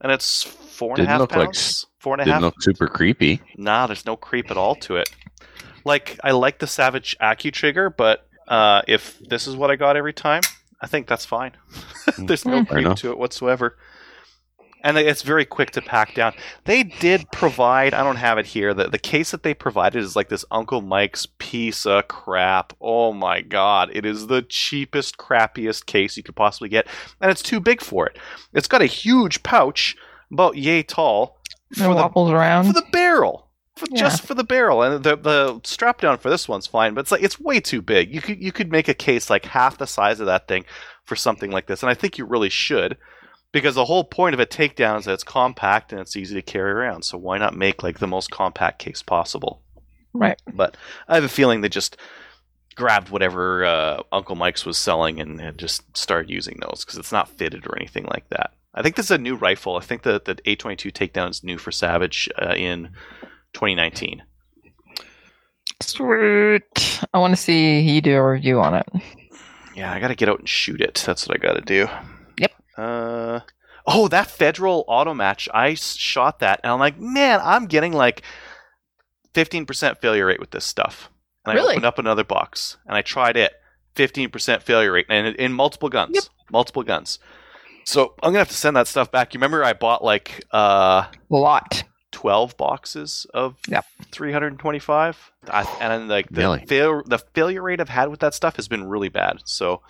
And it's four and a Didn't half look like pounds. four and a Didn't half. look super creepy. Nah, there's no creep at all to it. Like I like the Savage Accu trigger, but uh, if this is what I got every time, I think that's fine. there's no Hmm. Fair creep to it whatsoever. and it's very quick to pack down. They did provide. I don't have it here. The the case that they provided is like this Uncle Mike's piece of crap. Oh my god! It is the cheapest, crappiest case you could possibly get, and it's too big for it. It's got a huge pouch, about yay tall, It for the around. for the barrel. For, Yeah. Just for the barrel, and the the strap down for this one's fine, but it's like it's way too big. You could you could make a case like half the size of that thing for something like this, and I think you really should, because the whole point of a takedown is that it's compact and it's easy to carry around. So why not make like the most compact case possible? right. But I have a feeling they just grabbed whatever uh, Uncle Mike's was selling and, and just started using those because it's not fitted or anything like that. I think this is a new rifle. I think that the A22 takedown is new for Savage uh, in 2019. Sweet. I want to see you do a review on it. Yeah, I got to get out and shoot it. That's what I got to do. Yep. Uh, oh, that federal auto match. I shot that, and I'm like, man, I'm getting like 15% failure rate with this stuff. And I Really? opened up another box, and I tried it. 15% failure rate, and in, in multiple guns. Yep. Multiple guns. So I'm gonna have to send that stuff back. You remember I bought like uh A lot. 12 boxes of Yep. 325 I, and like the Really? fail, the failure rate I've had with that stuff has been really bad so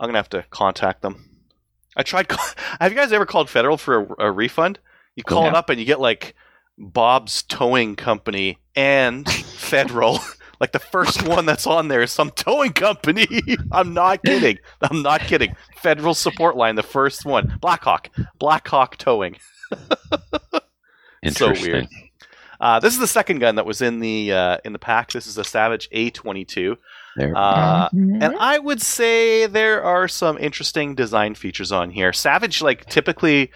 I'm gonna have to contact them. I tried call- have you guys ever called federal for a, a refund? You call it up and you get like Bob's towing company and federal. Like the first one that's on there is some towing company. I'm not kidding. I'm not kidding. Federal support line the first one. Blackhawk. Blackhawk towing So weird. Uh, this is the second gun that was in the uh, in the pack. This is a Savage A22, There. uh, Mhm. and I would say there are some interesting design features on here. Savage, like typically,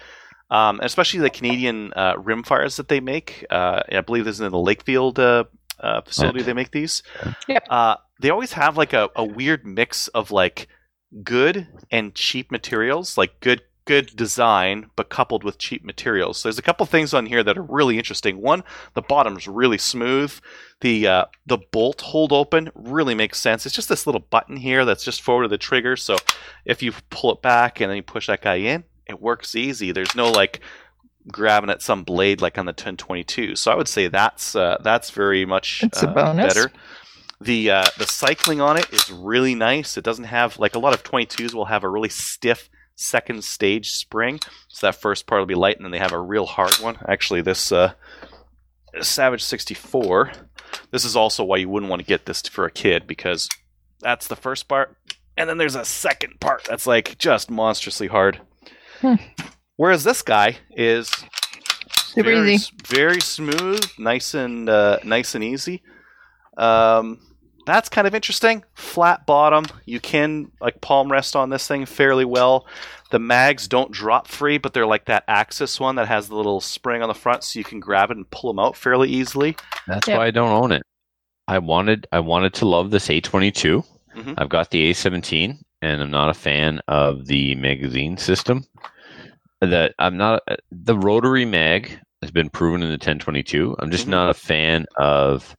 um, especially the Canadian uh, rimfires that they make. Uh, I believe this is in the Lakefield uh, uh, facility. They make these. Yep. Uh, they always have like a, a weird mix of like good and cheap materials, like good good design but coupled with cheap materials. So there's a couple things on here that are really interesting. One, the bottom's really smooth. The uh, the bolt hold open really makes sense. It's just this little button here that's just forward of the trigger. So if you pull it back and then you push that guy in, it works easy. There's no like grabbing at some blade like on the 1022. So I would say that's uh, that's very much It's a uh, bonus. better. The uh, the cycling on it is really nice. It doesn't have like a lot of 22s will have a really stiff second stage spring. So that first part will be light, and then they have a real hard one. Actually, this uh, Savage 64. This is also why you wouldn't want to get this for a kid because that's the first part, and then there's a second part that's like just monstrously hard. Hmm. Whereas this guy is Super very, easy. very smooth, nice and uh, nice and easy. Um, that's kind of interesting. Flat bottom. You can like palm rest on this thing fairly well. The mags don't drop free, but they're like that Axis one that has the little spring on the front, so you can grab it and pull them out fairly easily. That's Yep. why I don't own it. I wanted I wanted to love this A22. Mhm. I've got the A17, and I'm not a fan of the magazine system. That I'm not the rotary mag has been proven in the 1022. I'm just Mhm. not a fan of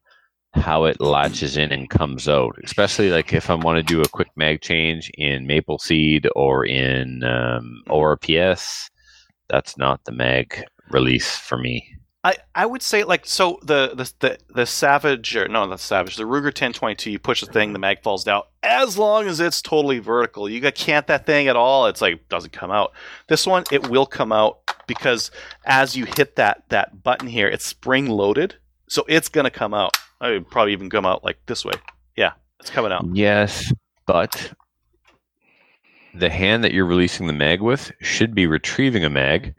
how it latches in and comes out, especially like if I want to do a quick mag change in Maple Seed or in um, ORPS. That's not the mag release for me. I, I would say like so the the the, the Savage or no not Savage the Ruger 1022 you push the thing the mag falls down as long as it's totally vertical you can't that thing at all it's like doesn't come out this one it will come out because as you hit that that button here it's spring loaded so it's gonna come out I would probably even come out like this way yeah it's coming out Yes, but the hand that you're releasing the mag with should be retrieving a mag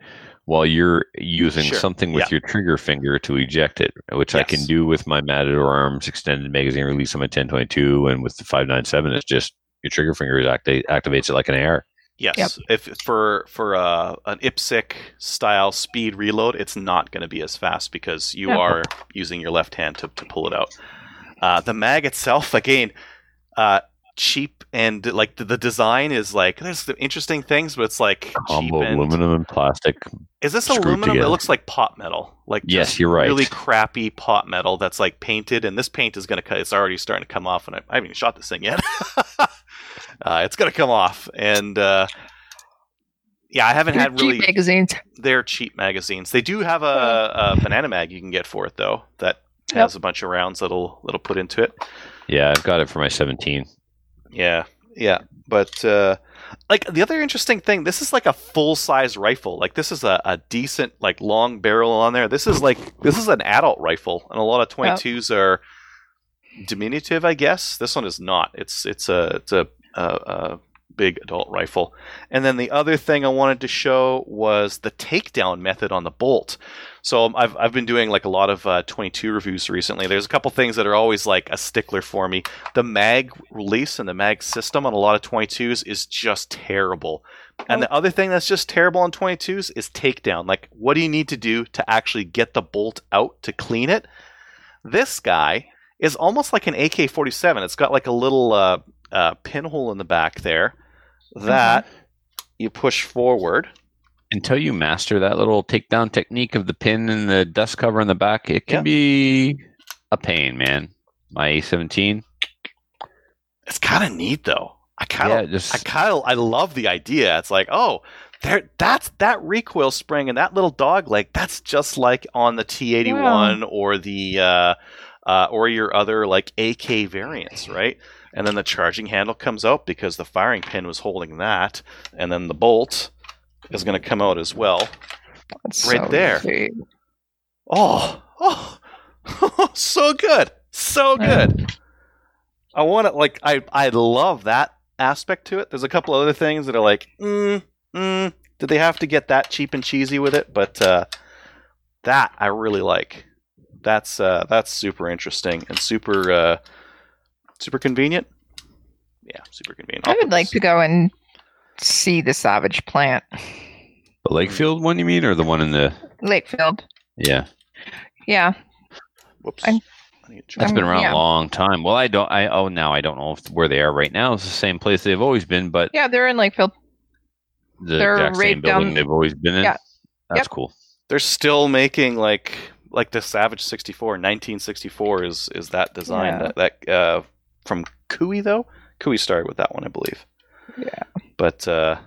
while you're using Sure, something with yeah. your trigger finger to eject it, which I can do with my Matador Arms extended magazine release on my 1022 and with the 597 it's just your trigger finger is acti- activates it like an AR. Yes, Yep. if for for uh, an IPSC style speed reload, it's not going to be as fast because you Yeah. are using your left hand to, to pull it out. Uh, the mag itself, again, uh, cheap and like the, the design is like there's the interesting things, but it's like cheap Combo and aluminum and plastic. is this screwed aluminum? It looks like pot metal. Like Yes, you're right. Really crappy pot metal that's like painted, and this paint is going to cut. It's already starting to come off, and I, I haven't even shot this thing yet. uh, it's going to come off, and uh, Yeah, I haven't They're had cheap really. magazines. They're cheap magazines. They do have a, a banana mag you can get for it though. That Yep. has a bunch of rounds that'll that'll put into it. Yeah, I've got it for my 17. Yeah, yeah. But uh, like the other interesting thing, this is like a full size rifle. Like this is a, a decent like long barrel on there. This is like this is an adult rifle, and a lot of twenty twos are diminutive. I guess this one is not. It's it's a it's a, a, a big adult rifle. And then the other thing I wanted to show was the takedown method on the bolt. So um, I've, I've been doing like a lot of uh, 22 reviews recently. There's a couple things that are always like a stickler for me. The mag release and the mag system on a lot of 22s is just terrible. And the other thing that's just terrible on 22s is takedown. Like, what do you need to do to actually get the bolt out to clean it? This guy is almost like an AK 47. It's got like a little uh, uh, pinhole in the back there that you push forward. Until you master that little takedown technique of the pin and the dust cover in the back, it can Yeah. be a pain, man. My A17. It's kind of neat though. I kind of Yeah, just I kind of I love the idea. It's like, oh, there that's that recoil spring and that little dog leg. That's just like on the T81 or the uh, uh, or your other like AK variants, right? And then the charging handle comes out because the firing pin was holding that, and then the bolt is going to come out as well. That's Right so there. sweet. Oh, oh, so good, so good. I want to like I I love that aspect to it. There's a couple other things that are like, mm, mm, did they have to get that cheap and cheesy with it? But uh, that I really like. That's uh, that's super interesting and super uh, super convenient. Yeah, super convenient. I would like to go and see the Savage plant. the Lakefield one, you mean, or the one in the? Lakefield. Yeah, Yeah. Whoops. I'm- I need to that's been around yeah. a long time. Well, I don't. I oh now I don't know if where they are right now. It's the same place they've always been, but Yeah, they're in Lakefield. the they're exact same right building down- they've always been in. Yeah. That's Yep. cool. They're still making like like the Savage 64, 1964 is is that design Yeah. that that uh, from Cooey though. Cooey started with that one, I believe. Yeah. But uh,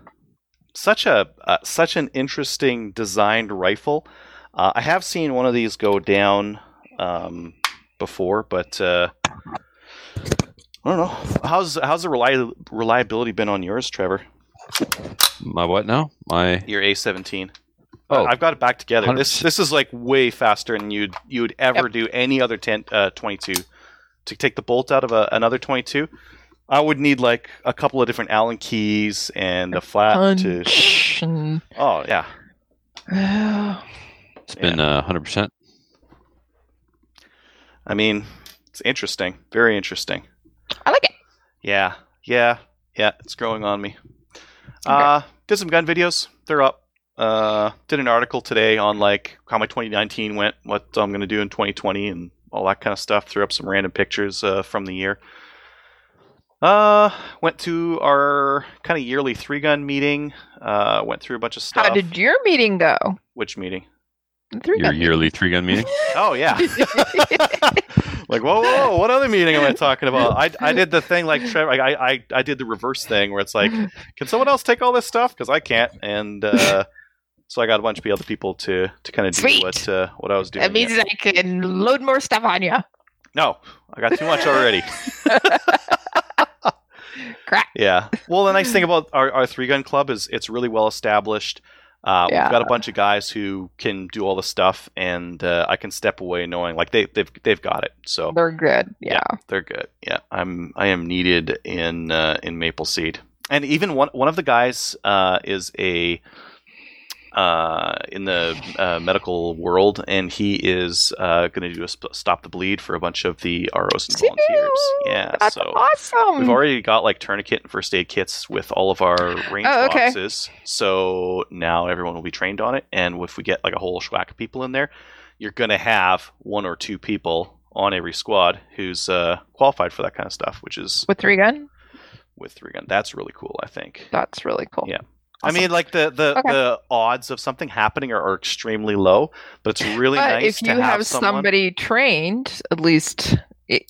such a uh, such an interesting designed rifle. Uh, I have seen one of these go down um, before, but uh, I don't know. How's how's the reli- reliability been on yours, Trevor? My what now? My Your A17. oh, I've got it back together. This 100%. this is like way faster than you'd you'd ever do any other 10, uh, 22. To take the bolt out of a, another 22, I would need like a couple of different Allen keys and a flat to. Punch and Oh yeah, it's been uh, hundred percent. I mean, it's interesting, very interesting. I like it. Yeah, yeah, yeah. It's growing on me. Uh, did some gun videos. They're up. Uh, did an article today on like how my 2019 went, what I'm going to do in 2020, and all that kind of stuff. Threw up some random pictures uh, from the year. Uh, went to our kind of yearly three gun meeting. Uh, went through a bunch of stuff. How did your meeting go? Which meeting? Three Your gun yearly three gun meeting. Oh yeah. like whoa, whoa, whoa, what other meeting am I talking about? I, I did the thing like Trevor. Like, I, I I did the reverse thing where it's like, can someone else take all this stuff because I can't, and uh, so I got a bunch of other people to to kind of do Sweet. what uh, what I was doing. That means yeah. I can load more stuff on you. no, I got too much already. Crap. Yeah. Well, the nice thing about our, our three gun club is it's really well established. Uh, Yeah. We've got a bunch of guys who can do all the stuff, and uh, I can step away knowing like they they've they've got it. So They're good. Yeah. they're good. Yeah, I'm I am needed in uh, in Maple Seed, and even one one of the guys uh, is a uh, in the uh, medical world, and he is uh, going to do a sp- stop the bleed for a bunch of the ROs and volunteers. Yeah, That's so. awesome. We've already got like tourniquet and first aid kits with all of our range Oh, okay. boxes. So now everyone will be trained on it. And if we get like a whole schwack of people in there, you're going to have one or two people on every squad who's uh, qualified for that kind of stuff, which is With three gun? with three gun. That's really cool, I think. That's really cool. Yeah. I mean, like the the, Okay. the odds of something happening are, are extremely low, but it's really but nice if you have, have, someone. somebody trained, at least, it,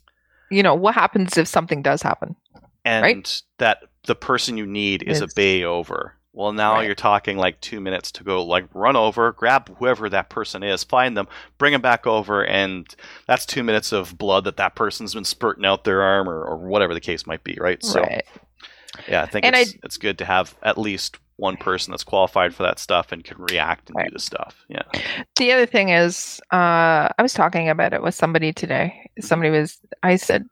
you know, what happens if something does happen? and that the person you need is a bay over Well, now Right. you're talking like two minutes to go, like run over, grab whoever that person is, find them, bring them back over, and that's two minutes of blood that that person's been spurting out their arm or, or whatever the case might be, right? So, right. yeah, I think And it's, it's good to have at least one person that's qualified for that stuff and can react and Right. do the stuff. Yeah. The other thing is, uh, I was talking about it with somebody today. Somebody was, I said,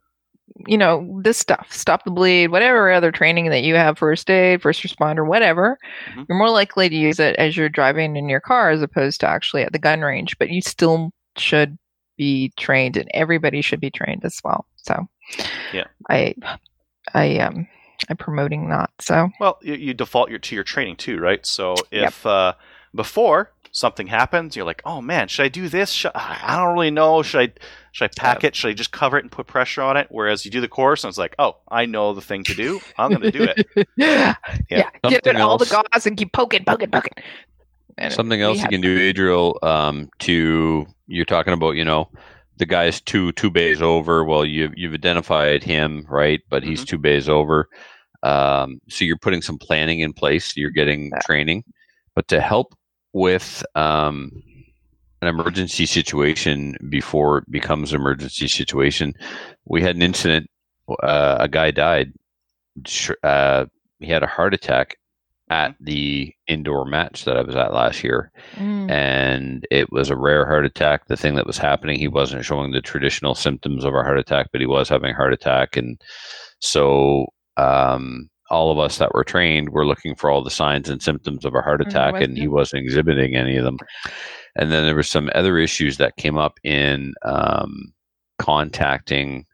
you know, this stuff, stop the bleed, whatever other training that you have, first aid, first responder, whatever, Mhm. you're more likely to use it as you're driving in your car as opposed to actually at the gun range. But you still should be trained, and everybody should be trained as well. So, Yeah. I, I, um, I'm promoting that. So, Well, you, you default your, to your training too, right? So Yep. if uh, before something happens, you're like, oh man, should I do this? Should, I I don't really know. Should I should I pack it? Should I just cover it and put pressure on it? Whereas you do the course and it's like, oh, I know the thing to do. I'm going to do it. yeah, yeah. Give it all the gauze and keep poking, poking, poking. And Something else you can do, Adriel, um, to you're talking about, you know, the guy's two two bays over. Well, you you've identified him, right? But he's two bays over. Um, so you're putting some planning in place. You're getting Yeah. training, but to help with um, an emergency situation before it becomes an emergency situation, we had an incident. Uh, a guy died. Uh, he had a heart attack at the indoor match that I was at last year Mm. and it was a rare heart attack. The thing that was happening, he wasn't showing the traditional symptoms of a heart attack, but he was having a heart attack, and so um, all of us that were trained were looking for all the signs and symptoms of a heart attack, there and he wasn't. wasn't exhibiting any of them. And then there were some other issues that came up in um, contacting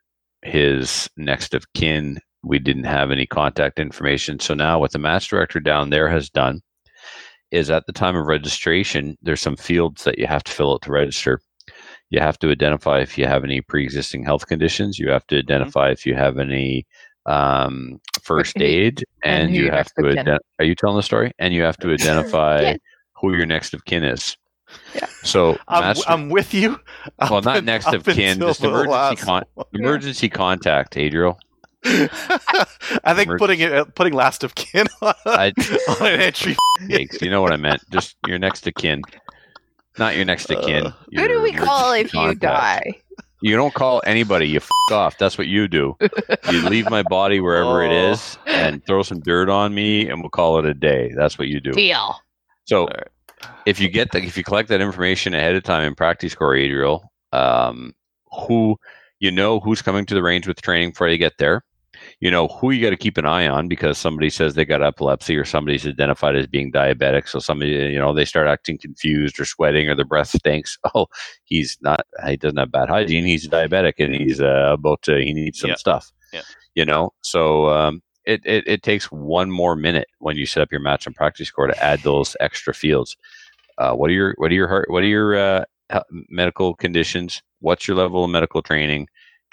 his next of kin. We didn't have any contact information, so now what the match director down there has done is at the time of registration, there's some fields that you have to fill out to register. You have to identify if you have any pre-existing health conditions. You have to identify if you have any um, first aid, and and you have to. kin. Ident- are you telling the story? And you have to identify Yeah. who your next of kin is. Yeah. So, I'm, match- I'm with you. well, not next of kin, just emergency con- one. emergency contact, Adriel. I think putting it uh, putting last of kin on, I- on an entry. Yikes, you know what I meant? Just your next of kin, not your next of kin. Uh, Who do we call emergency if you die? You don't call anybody. You f- off. That's what you do. You leave my body wherever it Oh. is and throw some dirt on me, and we'll call it a day. That's what you do. Deal. So, Alright. if you get the, if you collect that information ahead of time in PractiScore, Adriel, um, who you know who's coming to the range with training before you get there. You know who you got to keep an eye on because somebody says they got epilepsy or somebody's identified as being diabetic. So somebody, you know, they start acting confused or sweating or their breath stinks. Oh, he's not. He doesn't have bad hygiene. He's diabetic and he's uh, about to. He needs some Yeah. stuff. Yeah. You know. So um, it, it it takes one more minute when you set up your match and PractiScore to add those extra fields. Uh, what are your what are your heart what are your uh, medical conditions? What's your level of medical training?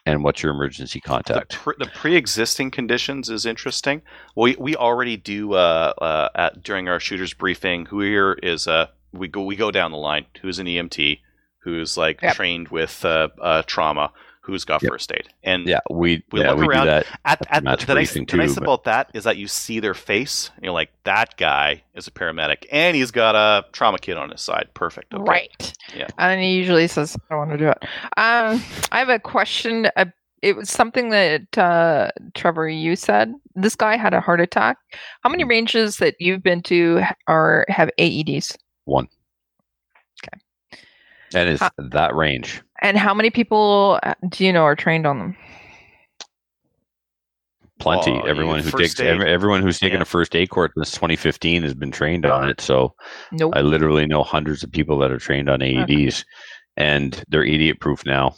And what's your emergency The, contact? pre- the pre-existing conditions is interesting. We we already do uh, uh, at during our shooters briefing. Who here is uh we go we go down the line. Who's an EMT? Who's like Yep. trained with uh, uh, trauma? Who's got Yep. first aid? And yeah, we We yeah, look we around do that. at, the at match the, nice, briefing the nice too, but- about that is that you see their face and you're like that guy is a paramedic and he's got a trauma kit on his side perfect okay. Right. Yeah. And he usually says, I want to do it. Um, I have a question. Uh, it was something that uh, Trevor, you said. This guy had a heart attack. How many Mm-hmm. ranges that you've been to are have AEDs? One. Okay. And it's Uh, that range. And how many people uh, do you know are trained on them? Plenty. Oh, everyone you- who takes aid. every, everyone who's taken Yeah. a first aid course since 2015 has been trained on it. So Nope. I literally know hundreds of people that are trained on AEDs, and they're idiot proof now.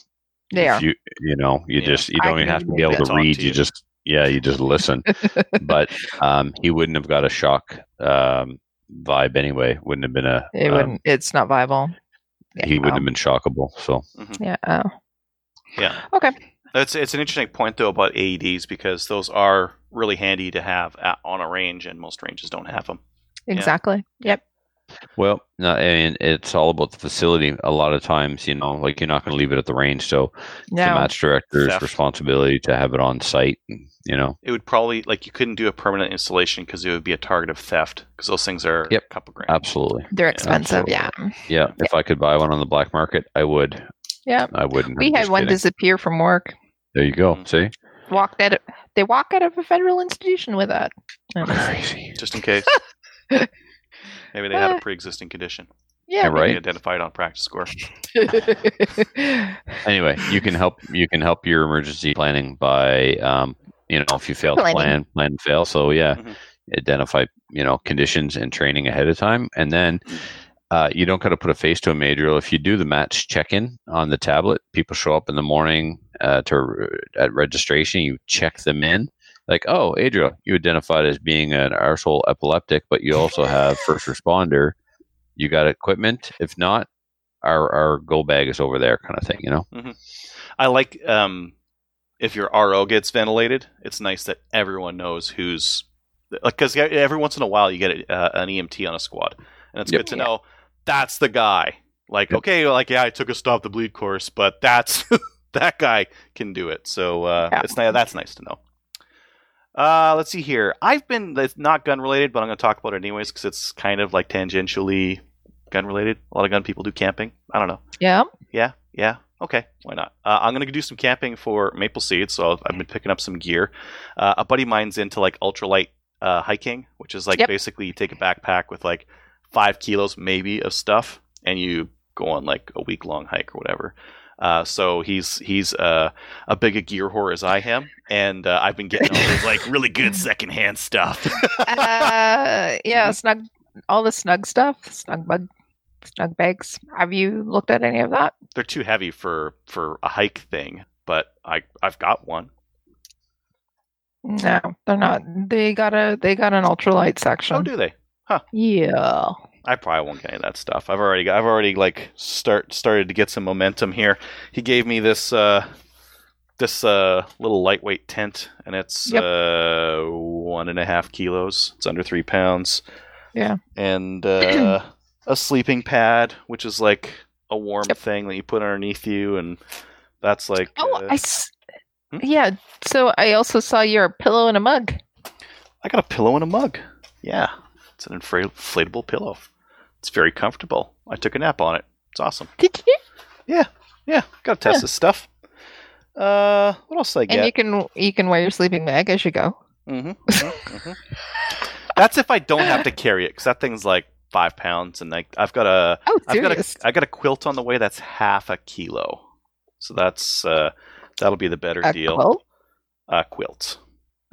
they If are. You you know you Yeah. just you don't even have to be able to read. to You you. just yeah you just listen. but um, he wouldn't have got a shock um, vibe anyway. Wouldn't have been a. It um, wouldn't. It's not viable. Yeah, he wouldn't um, have been shockable. So Yeah. Oh. yeah Okay. it's it's an interesting point though about AEDs because those are really handy to have at, on a range and most ranges don't have them Exactly. Yep. Well, no, and it's all about the facility. A lot of times, you know, like you're not going to leave it at the range, so it's the match director's Theft. responsibility to have it on site. and, You know, It would probably like you couldn't do a permanent installation because it would be a target of theft because those things are Yep. a couple grand. absolutely. They're expensive. absolutely. Yeah. Yeah, if I could buy one on the black market, I would. Yeah. I wouldn't. We I'm had one kidding. disappear from work. There you go. Mhm. See, Walked out. Of, they walk out of a federal institution with that. crazy. Just in case. Maybe they had Uh, a pre-existing condition. Yeah. Yeah, right. They identified on PractiScore. Anyway, you can help. You can help your emergency planning by, um, you know, if you fail to plan, plan and fail. So yeah, Mhm. identify you know conditions and training ahead of time, and then uh, you don't got to put a face to a major. If you do the match check-in on the tablet, people show up in the morning uh, to at registration. You check them in. Like, oh, Adriel, you identified as being an arsehole epileptic, but you also have first responder. You got equipment. If not, our our go bag is over there, kind of thing. You know. I like um, if your RO gets ventilated, it's nice that everyone knows who's like because every once in a while you get uh, an EMT on a squad, and it's Yep. good to Yeah. know that's the guy. Like, Yep. okay, like yeah, I took a stop the bleed course, but that's that guy can do it. So uh, Yeah. it's ni- that's nice to know. Uh, let's see here. I've been it's not gun related, but I'm going to talk about it anyways because it's kind of like tangentially gun related. A lot of gun people do camping. I don't know. yeah. Yeah, yeah. Okay, why not? Uh, I'm gonna do some camping for Maple Seed, so I've, I've been picking up some gear. Uh, a buddy of mine's into like ultralight uh, hiking, which is like Yep. basically you take a backpack with like five kilos maybe of stuff, and you go on like a week long hike or whatever. Uh, so he's he's uh, a big a gear whore as I am, and uh, I've been getting all this like really good secondhand stuff. Uh, yeah. Snug. All the snug stuff. Snugpak. Snug bags. Have you looked at any of that? They're too heavy for for a hike thing, but I I've got one. No, they're not. They got a. They got an ultralight section. Oh, do they? Huh. Yeah. I probably won't get any of that stuff. I've already got, I've already like start started to get some momentum here. He gave me this uh this uh little lightweight tent and it's Yep. uh one and a half kilos. It's under three pounds. Yeah. And uh a sleeping pad, which is like a warm Yep. thing that you put underneath you and that's like Oh, uh, I. s- Hmm? Yeah. So I also saw your pillow and a mug. I got a pillow and a mug. Yeah. It's an infla- inflatable pillow. It's very comfortable. I took a nap on it. It's awesome. Did you? Yeah, yeah. gotta test Yeah. this stuff. Uh, what else I And get? you can you can wear your sleeping bag as you go. hmm That's if I don't have to carry it, because that thing's like five pounds, and like I've got a, Oh, I've got a, I got a quilt on the way that's half a kilo, so that's uh, that'll be the better A deal. quilt? Uh, quilt.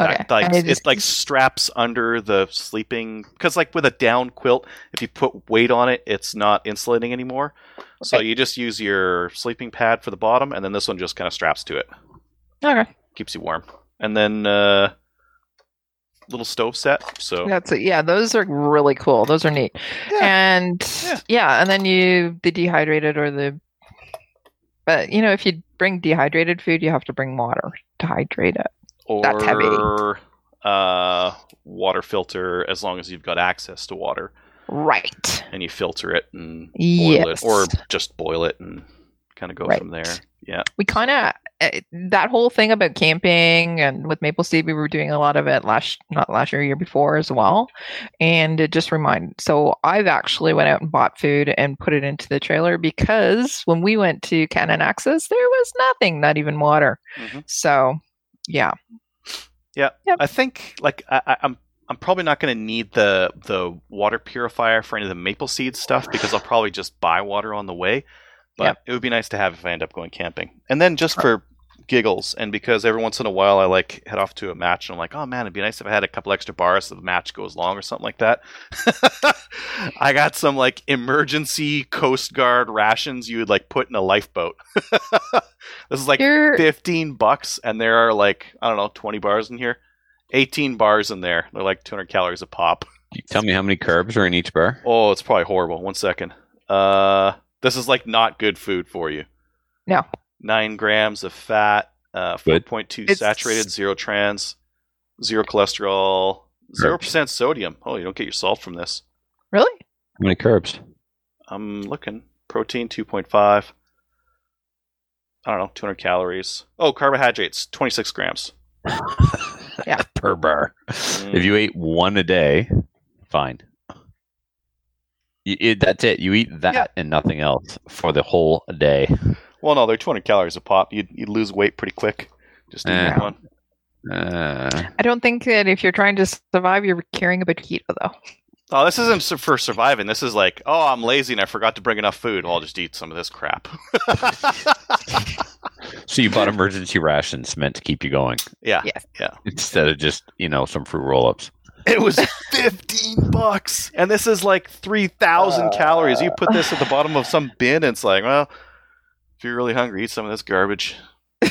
Okay. Like And it it like straps under the sleeping, because like with a down quilt, if you put weight on it, it's not insulating anymore. So you just use your sleeping pad for the bottom, and then this one just kind of straps to it. okay. keeps you warm. And then uh little stove set. So That's it. Yeah, those are really cool. Those are neat. Yeah. And Yeah. yeah. and then you the dehydrated or the but you know, if you bring dehydrated food, you have to bring water to hydrate it. Or That's heavy. uh water filter as long as you've got access to water Right. and you filter it and boil Yes. it or just boil it and kind of go Right. from there. Yeah. we kind of that whole thing about camping and with Maple Seed, we were doing a lot of it last not last year, year before as well. And it just remind so I've actually went out and bought food and put it into the trailer because when we went to Cannon Access, there was nothing, not even water. Mhm. So yeah, I think like I, I, I'm I'm probably not going to need the the water purifier for any of the maple seed stuff because I'll probably just buy water on the way. But Yep. it would be nice to have if I end up going camping. And then just for giggles and because every once in a while I like head off to a match and I'm like, oh man, it'd be nice if I had a couple extra bars so the match goes long or something like that. I got some like emergency Coast Guard rations you would like put in a lifeboat. this is like you're 15 bucks and there are like i don't know 20 bars in here 18 bars in there they're like 200 calories a pop You tell me how many carbs are in each bar. oh it's probably horrible one second uh this is like not good food for you No. Nine grams of fat uh 4.2 saturated zero trans zero cholesterol zero percent sodium oh you don't get your salt from this really How many carbs? I'm looking. Protein 2.5. I don't know, 200 calories. Oh, carbohydrates 26 grams. Yeah. per bar. Mm. If you ate one a day, fine. You, it, that's it. You eat that Yeah. and nothing else for the whole day. Well, no, they're 200 calories a pop. You'd, you'd lose weight pretty quick. Just eating Eh. one. Uh, I don't think that if you're trying to survive, you're caring about keto though. Oh, this isn't for surviving. This is like, oh, I'm lazy and I forgot to bring enough food. Well, I'll just eat some of this crap. so you bought emergency rations meant to keep you going yeah. Yes. instead of just you know some fruit roll-ups. It was 15 bucks. And this is like 3,000 calories. You put this at the bottom of some bin, and it's like, well, if you're really hungry, eat some of this garbage.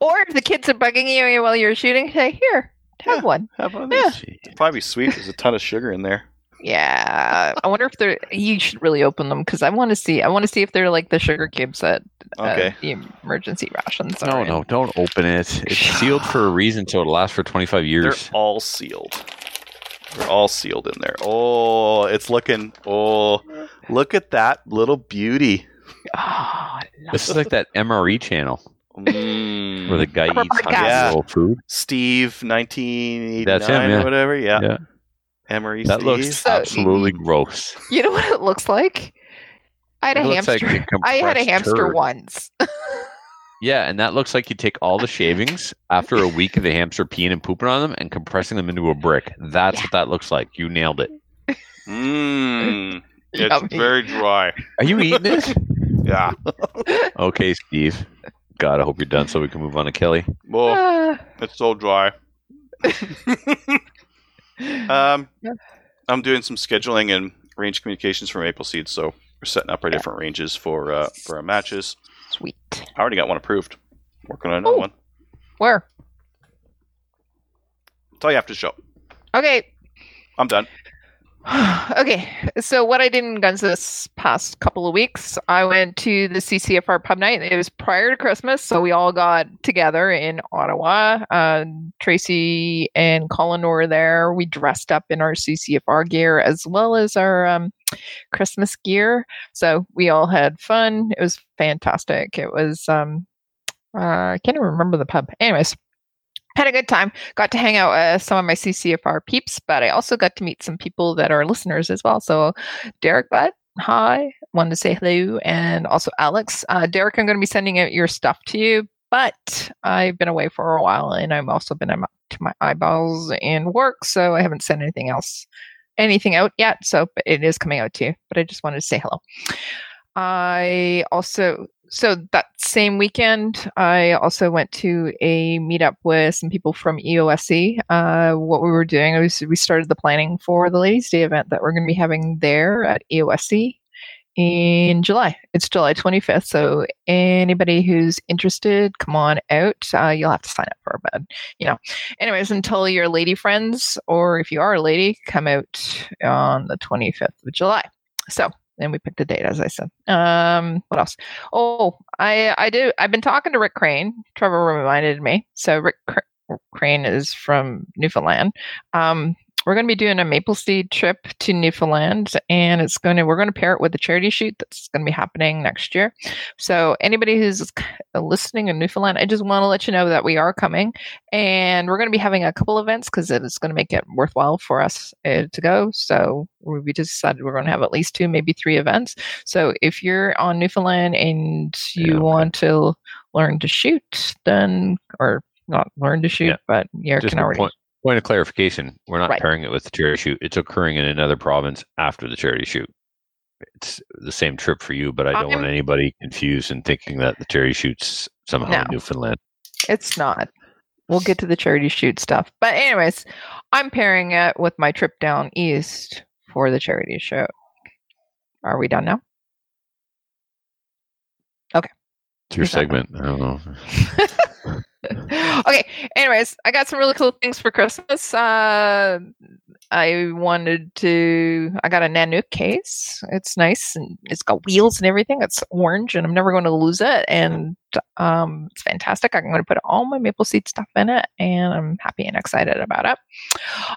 Or if the kids are bugging you while you're shooting, say, "Here, have Yeah. one." Have one Yeah. these. It'd probably sweet. There's a ton of sugar in there. Yeah, I wonder if they're. You should really open them because I want to see. I want to see if they're like the sugar cubes that uh, Okay. the emergency rations. No, in. no, don't open it. It's sealed for a reason, so it'll last for 25 years. They're years. all sealed. They're all sealed in there. Oh, it's looking. Oh, look at that little beauty. Oh, I love This is like that MRE channel Mm. where the guy eats podcast. hundred roll food. Steve, 1989 That's him, yeah. or whatever. Yeah. Yeah. MRE That Steve. looks So- absolutely gross. You know what it looks like? I had It a looks like hamster. a I had a hamster turd. once. Yeah, and that looks like you take all the shavings after a week of the hamster peeing and pooping on them and compressing them into a brick. That's what that looks like. You nailed it. Mmm. It's Yummy. very dry. Are you eating it? Yeah. okay, Steve. God, I hope you're done so we can move on to Kelly. Well, Ah, it's so dry. Um, I'm doing some scheduling and range communications for Maple Seed, so we're setting up our Yeah. different ranges for uh, for our matches. sweet. I already got one approved. Working on another Oh. one. Where? That's all you have to show. Okay. I'm done. okay, so what I did in guns this past couple of weeks, I went to the CCFR pub night. It was prior to Christmas, so we all got together in Ottawa. Uh, Tracy and Colin were there. We dressed up in our CCFR gear as well as our um, Christmas gear. So we all had fun. It was fantastic. It was um, uh, I can't even remember the pub. Anyways, had a good time. Got to hang out with some of my CCFR peeps, but I also got to meet some people that are listeners as well. So, Derek Butt, hi. Wanted to say hello. And also Alex. Uh, Derek, I'm going to be sending out your stuff to you, but I've been away for a while and I've also been up to my eyeballs in work. So, I haven't sent anything else, anything out yet. So, but it is coming out to you. But I just wanted to say hello. I also so that same weekend, I also went to a meetup with some people from EOSC. Uh, what we were doing was we started the planning for the Ladies' Day event that we're going to be having there at EOSC in July. It's July 25th. So anybody who's interested, come on out. Uh, you'll have to sign up for a bed, you know. Anyways, until your lady friends, or if you are a lady, come out on the 25th of July. So and we picked a date, as I said. Um, what else? Oh, I I do. I've been talking to Rick Crane. Trevor reminded me. So Rick Cr- Crane is from Newfoundland. Um, we're going to be doing a maple seed trip to Newfoundland, and it's going to we're going to pair it with a charity shoot that's going to be happening next year. So anybody who's listening in Newfoundland, I just want to let you know that we are coming, and we're going to be having a couple events because it's going to make it worthwhile for us uh, to go. So we just decided we're going to have at least two, maybe three events. So if you're on Newfoundland and you Yeah, want to learn to shoot, then or not learn to shoot, Yeah. but you can already. point, point of clarification: we're not Right. pairing it with the charity shoot. It's occurring in another province after the charity shoot. It's the same trip for you, but I don't um, want I'm- anybody confused and thinking that the charity shoot's somehow No. in Newfoundland. It's not. We'll get to the charity shoot stuff. But anyways, I'm pairing it with my trip down east for the charity show. Are we done now? Okay. It's your segment. I don't know. okay. Anyways, I got some really cool things for Christmas. Uh, I wanted to. I got a Nanuk case. It's nice and it's got wheels and everything. It's orange, and I'm never going to lose it. And um, it's fantastic. I'm going to put all my maple seed stuff in it, and I'm happy and excited about it.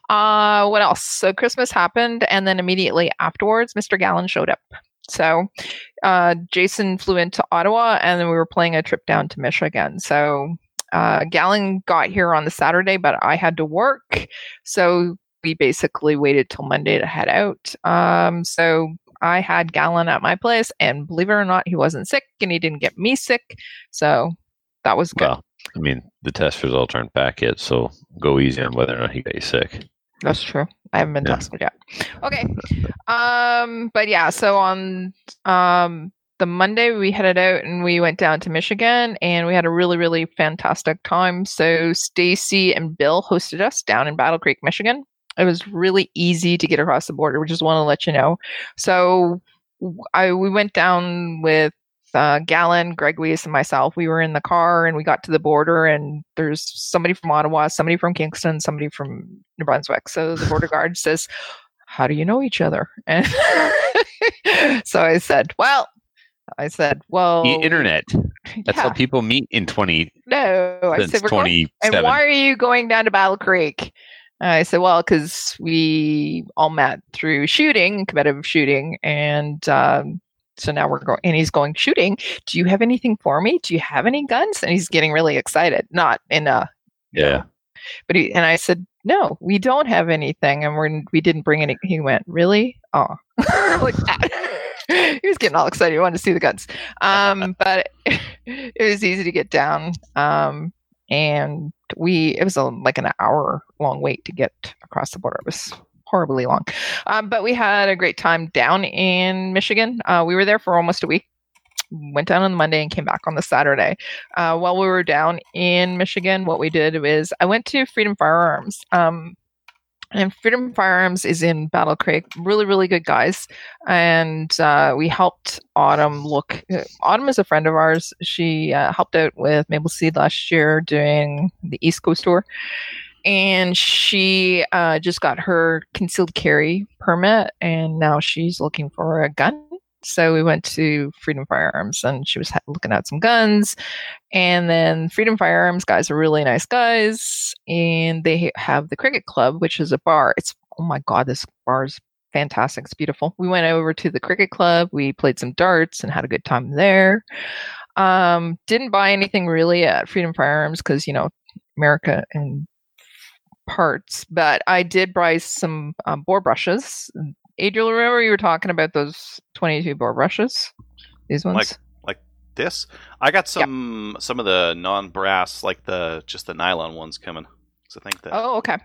Uh, what else? So Christmas happened, and then immediately afterwards, Mr. Gallon showed up. So uh, Jason flew into Ottawa, and then we were playing a trip down to Michigan. So uh, got here on the Saturday, but I had to work. So we basically waited till Monday to head out. Um, so I had Gallon at my place, and believe it or not, he wasn't sick and he didn't get me sick. So that was good. Well, I mean, the test results aren't back yet, so go easy on whether or not he got sick. That's true. I haven't been Yeah. tested yet. Okay. Um, but yeah, so on um the Monday we headed out and we went down to Michigan and we had a really, really fantastic time. So Stacy and Bill hosted us down in Battle Creek, Michigan. It was really easy to get across the border. We just want to let you know. So I we went down with uh, Gallon, Greg Weiss, and myself. We were in the car and we got to the border, and there's somebody from Ottawa, somebody from Kingston, somebody from New Brunswick. So the border guard says, How do you know each other? And so I said, Well, I said, Well, The internet. That's yeah, how people meet in 20 no. I said, We're going, and why are you going down to Battle Creek? I said, well, because we all met through shooting, competitive shooting, and um, so now we're going. And he's going shooting. Do you have anything for me? Do you have any guns? And he's getting really excited. Not in a Yeah. but he and I said, no, we don't have anything, and we're we didn't bring any. He went, really? Oh, like that. he was getting all excited. He wanted to see the guns. Um, but it was easy to get down. Um, and we it was a, like an hour long wait to get across the border. It was horribly long, um, but we had a great time down in Michigan. Uh, we were there for almost a week. Went down on the Monday and came back on the Saturday. Uh, while we were down in Michigan, what we did was I went to Freedom Firearms. Um, and Freedom Firearms is in Battle Creek. Really, really good guys. And uh, we helped Autumn look. uh, Autumn is a friend of ours. She uh, helped out with Maple Seed last year doing the East Coast tour. And she uh, just got her concealed carry permit, and now she's looking for a gun. So we went to Freedom Firearms, and she was ha- looking at some guns. And then Freedom Firearms guys are really nice guys, and they have the Cricket Club, which is a bar. It's oh my god, this bar is fantastic. It's beautiful. We went over to the Cricket Club. We played some darts and had a good time there. Um, didn't buy anything really at Freedom Firearms because you know America and parts, but I did buy some um, bore brushes. Adriel, remember you were talking about those twenty-two bore brushes? These ones. Like- This I got some some of the non brass like the just the nylon ones coming. So I think that. Oh, okay.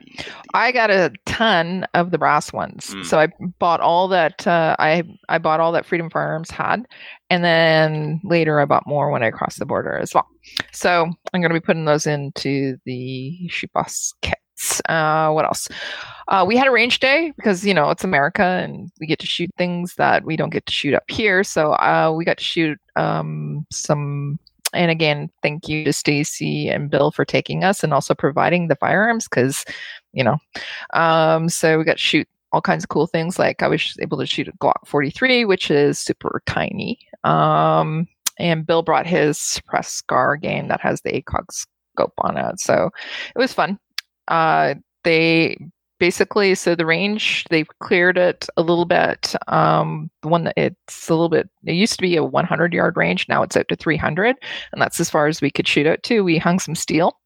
I got a ton of the brass ones. Mm. So I bought all that uh, I I bought all that Freedom Firearms had, and then later I bought more when I crossed the border as well. So I'm going to be putting those into the shoot boss kits. Uh, what else? Uh, we had a range day because you know it's America and we get to shoot things that we don't get to shoot up here. So uh, we got to shoot um, some and again, thank you to Stacy and Bill for taking us and also providing the firearms because, you know, um, so we got to shoot all kinds of cool things. Like I was able to shoot a Glock 43, which is super tiny. Um, and Bill brought his suppress scar game that has the ACOG scope on it. So it was fun. Uh, they basically so the range they've cleared it a little bit um the one that it's a little bit it used to be a 100 yard range now it's out to 300 and that's as far as we could shoot out to. We hung some steel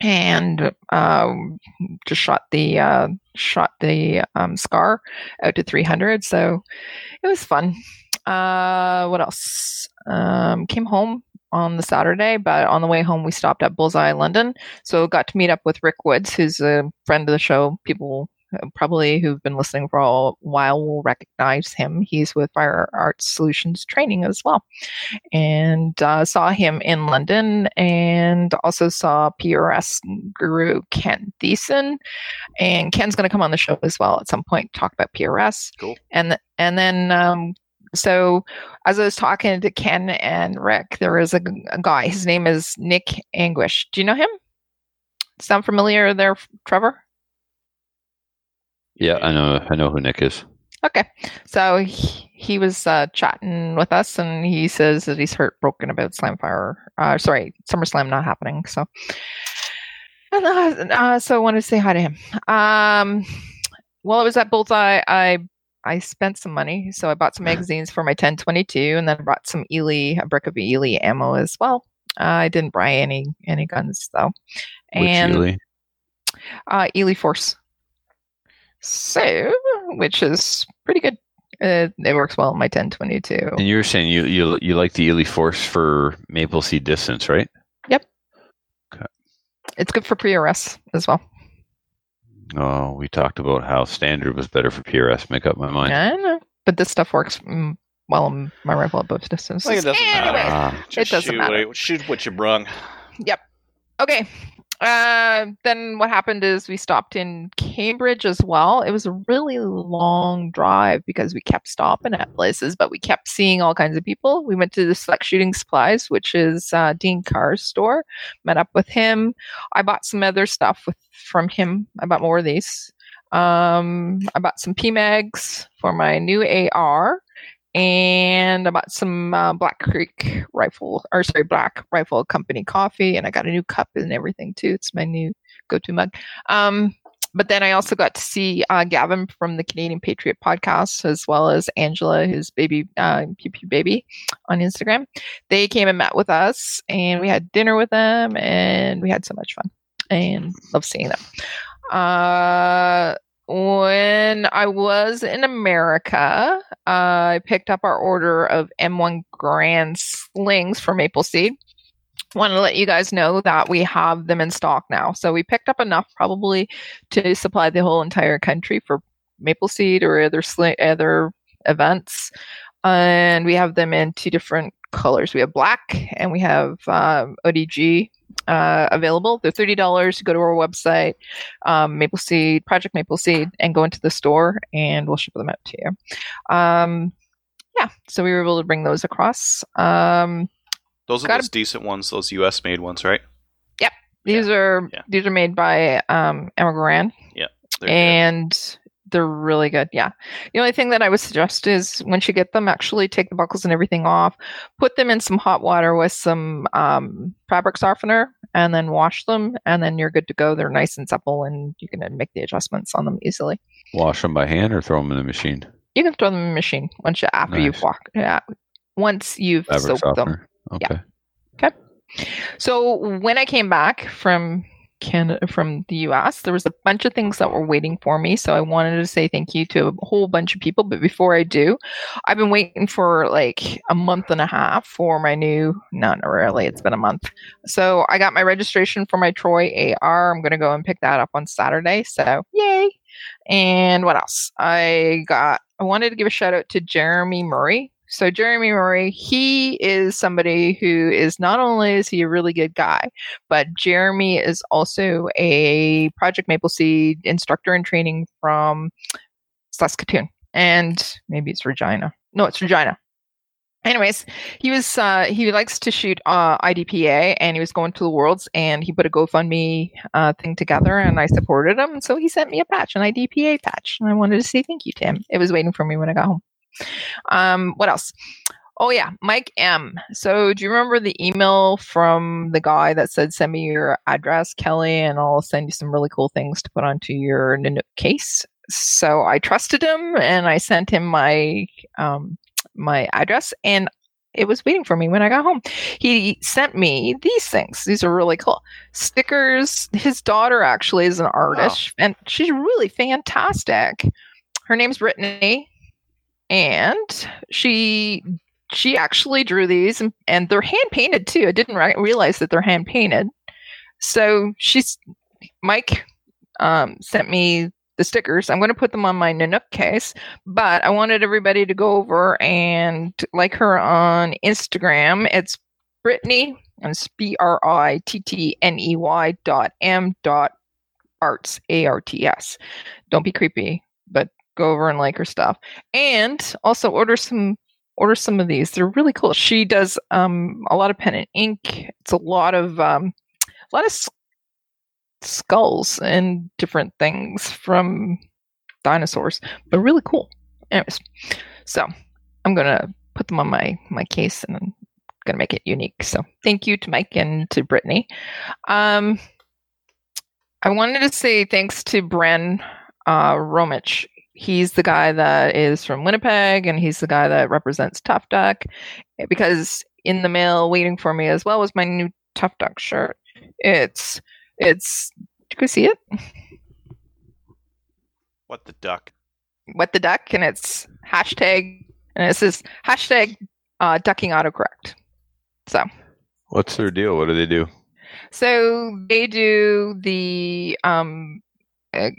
and um just shot the uh shot the um scar out to 300 so it was fun. Uh what else? Um came home on the Saturday, but on the way home we stopped at Bullseye London. So got to meet up with Rick Woods, who's a friend of the show. People uh, probably who've been listening for a while will recognize him. He's with Fire Arts Solutions Training as well, and uh, saw him in London, and also saw PRS guru Ken Thiessen, and Ken's going to come on the show as well at some point talk about PRS. Cool. And and then um, so as I was talking to Ken and Rick, there was a guy. His name is Nick Anguish. Do you know him? Sound familiar there, Trevor? Yeah, I know. I know who Nick is. Okay. So he, he was uh, chatting with us, and he says that he's heartbroken about Slamfire. Uh, sorry, SummerSlam not happening. So, and, uh, uh, so I wanted to say hi to him. Um, while I was at Bullseye, I I spent some money, so I bought some magazines for my 1022, and then brought some Eley, a brick of Eley ammo as well. Uh, I didn't buy any any guns though, Which and Eley? uh, Eley Force. So, which is pretty good. Uh, it works well in my 1022. And you were saying you you you like the Eley Force for Maple Seed Distance, right? Yep. Okay. It's good for PRS as well. Oh, we talked about how standard was better for PRS. Make up my mind. I know, but this stuff works mm, well in my rifle at both distances. Like it doesn't matter. Anyway, Ah, Just doesn't shoot matter. What, shoot what you brung. Yep. Okay. Uh, then what happened is we stopped in Cambridge as well. It was a really long drive because we kept stopping at places, but we kept seeing all kinds of people. We went to the Select Shooting Supplies, which is uh, Dean Carr's store. Met up with him. I bought some other stuff with from him. I bought more of these. Um, I bought some PMags for my new AR, and I bought some uh, Black Creek rifle, or sorry, Black Rifle Company coffee, and I got a new cup and everything too. It's my new go-to mug. Um, but then I also got to see uh, Gavin from the Canadian Patriot podcast, as well as Angela, his baby, uh, Pew Pew Baby, on Instagram. They came and met with us, and we had dinner with them, and we had so much fun, and love seeing them. Uh, when I was in America, I picked up our order of M1 Garand slings for Maple Seed. Want to let you guys know that we have them in stock now. So we picked up enough probably to supply the whole entire country for Maple Seed or other sling, other events, and we have them in two different colors. We have black and we have um, ODG uh, available. They're thirty dollars. Go to our website, um, Maple Seed Project Maple Seed, and go into the store, and we'll ship them out to you. Um, yeah, so we were able to bring those across. Um, Those are those decent ones, those US made ones, right? Yep. These are yeah. these are made by um, Emma Goran, They're good. and they're really good. Yeah. The only thing that I would suggest is once you get them, actually take the buckles and everything off, put them in some hot water with some um, fabric softener, and then wash them, and then you're good to go. They're nice and supple, and you can make the adjustments on them easily. wash them by hand or throw them in the machine. You can throw them in the machine once you after you've Nice. walked. Yeah. Once you've Fabric soaked them. softener. Okay. So when I came back from Canada, from the US, there was a bunch of things that were waiting for me. So I wanted to say thank you to a whole bunch of people. But before I do, I've been waiting for like a month and a half for my new, not really, it's been a month. So I got my registration for my Troy AR. I'm going to go and pick that up on Saturday. So yay. And what else? I got, I wanted to give a shout out to Jeremy Murray. So Jeremy Murray, he is somebody who is not only is he a really good guy, but Jeremy is also a Project Maple Seed instructor in training from Saskatoon, and maybe it's Regina. No, it's Regina. Anyways, he was uh, he likes to shoot uh, IDPA, and he was going to the Worlds, and he put a GoFundMe uh, thing together, and I supported him, so he sent me a patch, an IDPA patch, and I wanted to say thank you to him. It was waiting for me when I got home. Um, what else? Oh yeah, Mike M. So do you remember the email from the guy that said send me your address, Kelly, and I'll send you some really cool things to put onto your Nanuk case. So I trusted him and I sent him my um, my address and it was waiting for me when I got home. He sent me these things. These are really cool stickers. His daughter actually is an artist and she's really fantastic. Her name's Brittney and she she actually drew these and, and they're hand painted too. I didn't re- realize that they're hand painted. So she's Mike um, sent me the stickers. I'm going to put them on my Nanuk case, but I wanted everybody to go over and like her on Instagram. It's Brittney, and it's B R I T T N E Y dot M dot arts, A R T S. Don't be creepy, go over and like her stuff. And also order some order some of these. They're really cool. She does um, a lot of pen and ink. It's a lot of um, a lot of s- skulls and different things from dinosaurs, but really cool. Anyways, so I'm gonna put them on my my case and I'm gonna make it unique. So thank you to Mike and to Brittney. Um, I wanted to say thanks to Bren uh, Romich. He's the guy that is from Winnipeg, and he's the guy that represents Tough Duck. Because in the mail, waiting for me as well was my new Tough Duck shirt. It's it's. Did you go see it? What the duck? What the duck, and it's hashtag, and it says hashtag uh, ducking autocorrect. So What's their deal? What do they do? So they do the um uh,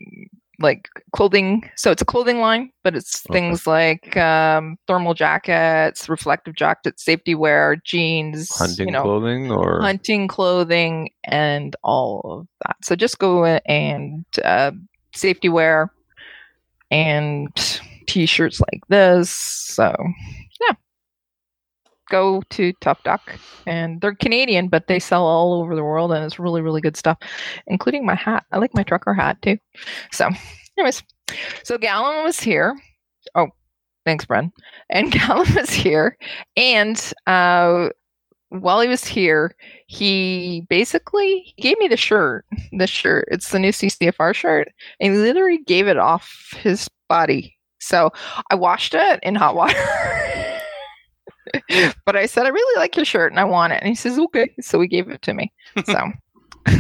like clothing. So it's a clothing line, but it's Okay. things like um, thermal jackets, reflective jackets, safety wear, jeans, Hunting you know, clothing or hunting clothing, and all of that. So just go and uh, safety wear and t-shirts like this. So go to Tough Duck, and they're Canadian, but they sell all over the world, and it's really really good stuff, including my hat. I like my trucker hat too. So, anyways, so Gallon was here. Oh, thanks, Bren. And Gallon was here, and uh, while he was here, he basically gave me the shirt. The shirt. It's the new CCFR shirt, and he literally gave it off his body. So I washed it in hot water. but I said, I really like your shirt and I want it. And he says, okay. So he gave it to me. So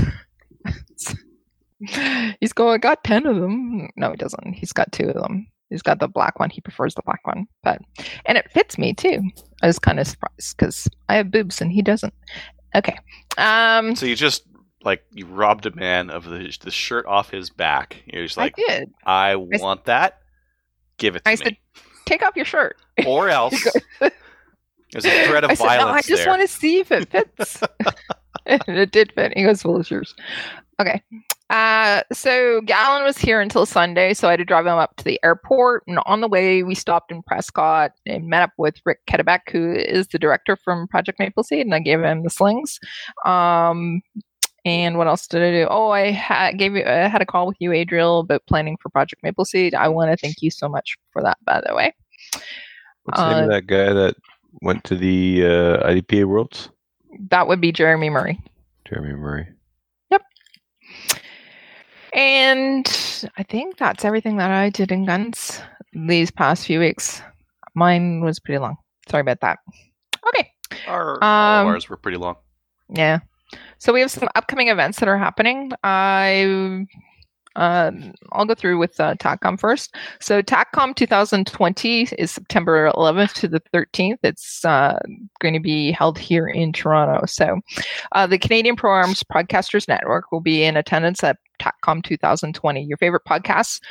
he's going, I got 10 of them. No, he doesn't. He's got two of them. He's got the black one. He prefers the black one. But, and it fits me too. I was kind of surprised because I have boobs and he doesn't. Okay. Um, So you just like you robbed a man of the the shirt off his back. You're just like, I did. I, s- want that. Give it to I me, said, take off your shirt. or else. There's a threat of I said, no, I just there. want to see if it fits. and it did fit. He goes, well, it's yours. Okay. Uh, so Gallon was here until Sunday, so I had to drive him up to the airport. And on the way, we stopped in Prescott and met up with Rick Kedebeck, who is the director from Project Maple Seed, and I gave him the slings. Um, and what else did I do? Oh, I had gave you, I had a call with you, Adriel, about planning for Project Maple Seed. I want to thank you so much for that, by the way. what's the name of uh, that guy that went to the uh, IDPA Worlds? That would be Jeremy Murray. Jeremy Murray. Yep. And I think that's everything that I did in guns these past few weeks. Mine was pretty long. Sorry about that. Okay. Our, all Um, ours were pretty long. Yeah. So we have some upcoming events that are happening. I uh, I'll go through with uh, TACCOM first. So TACCOM 2020 is September 11th to the 13th. It's uh, going to be held here in Toronto. So uh, the Canadian Pro Arms Podcasters Network will be in attendance at TACCOM 2020. Your favorite podcasts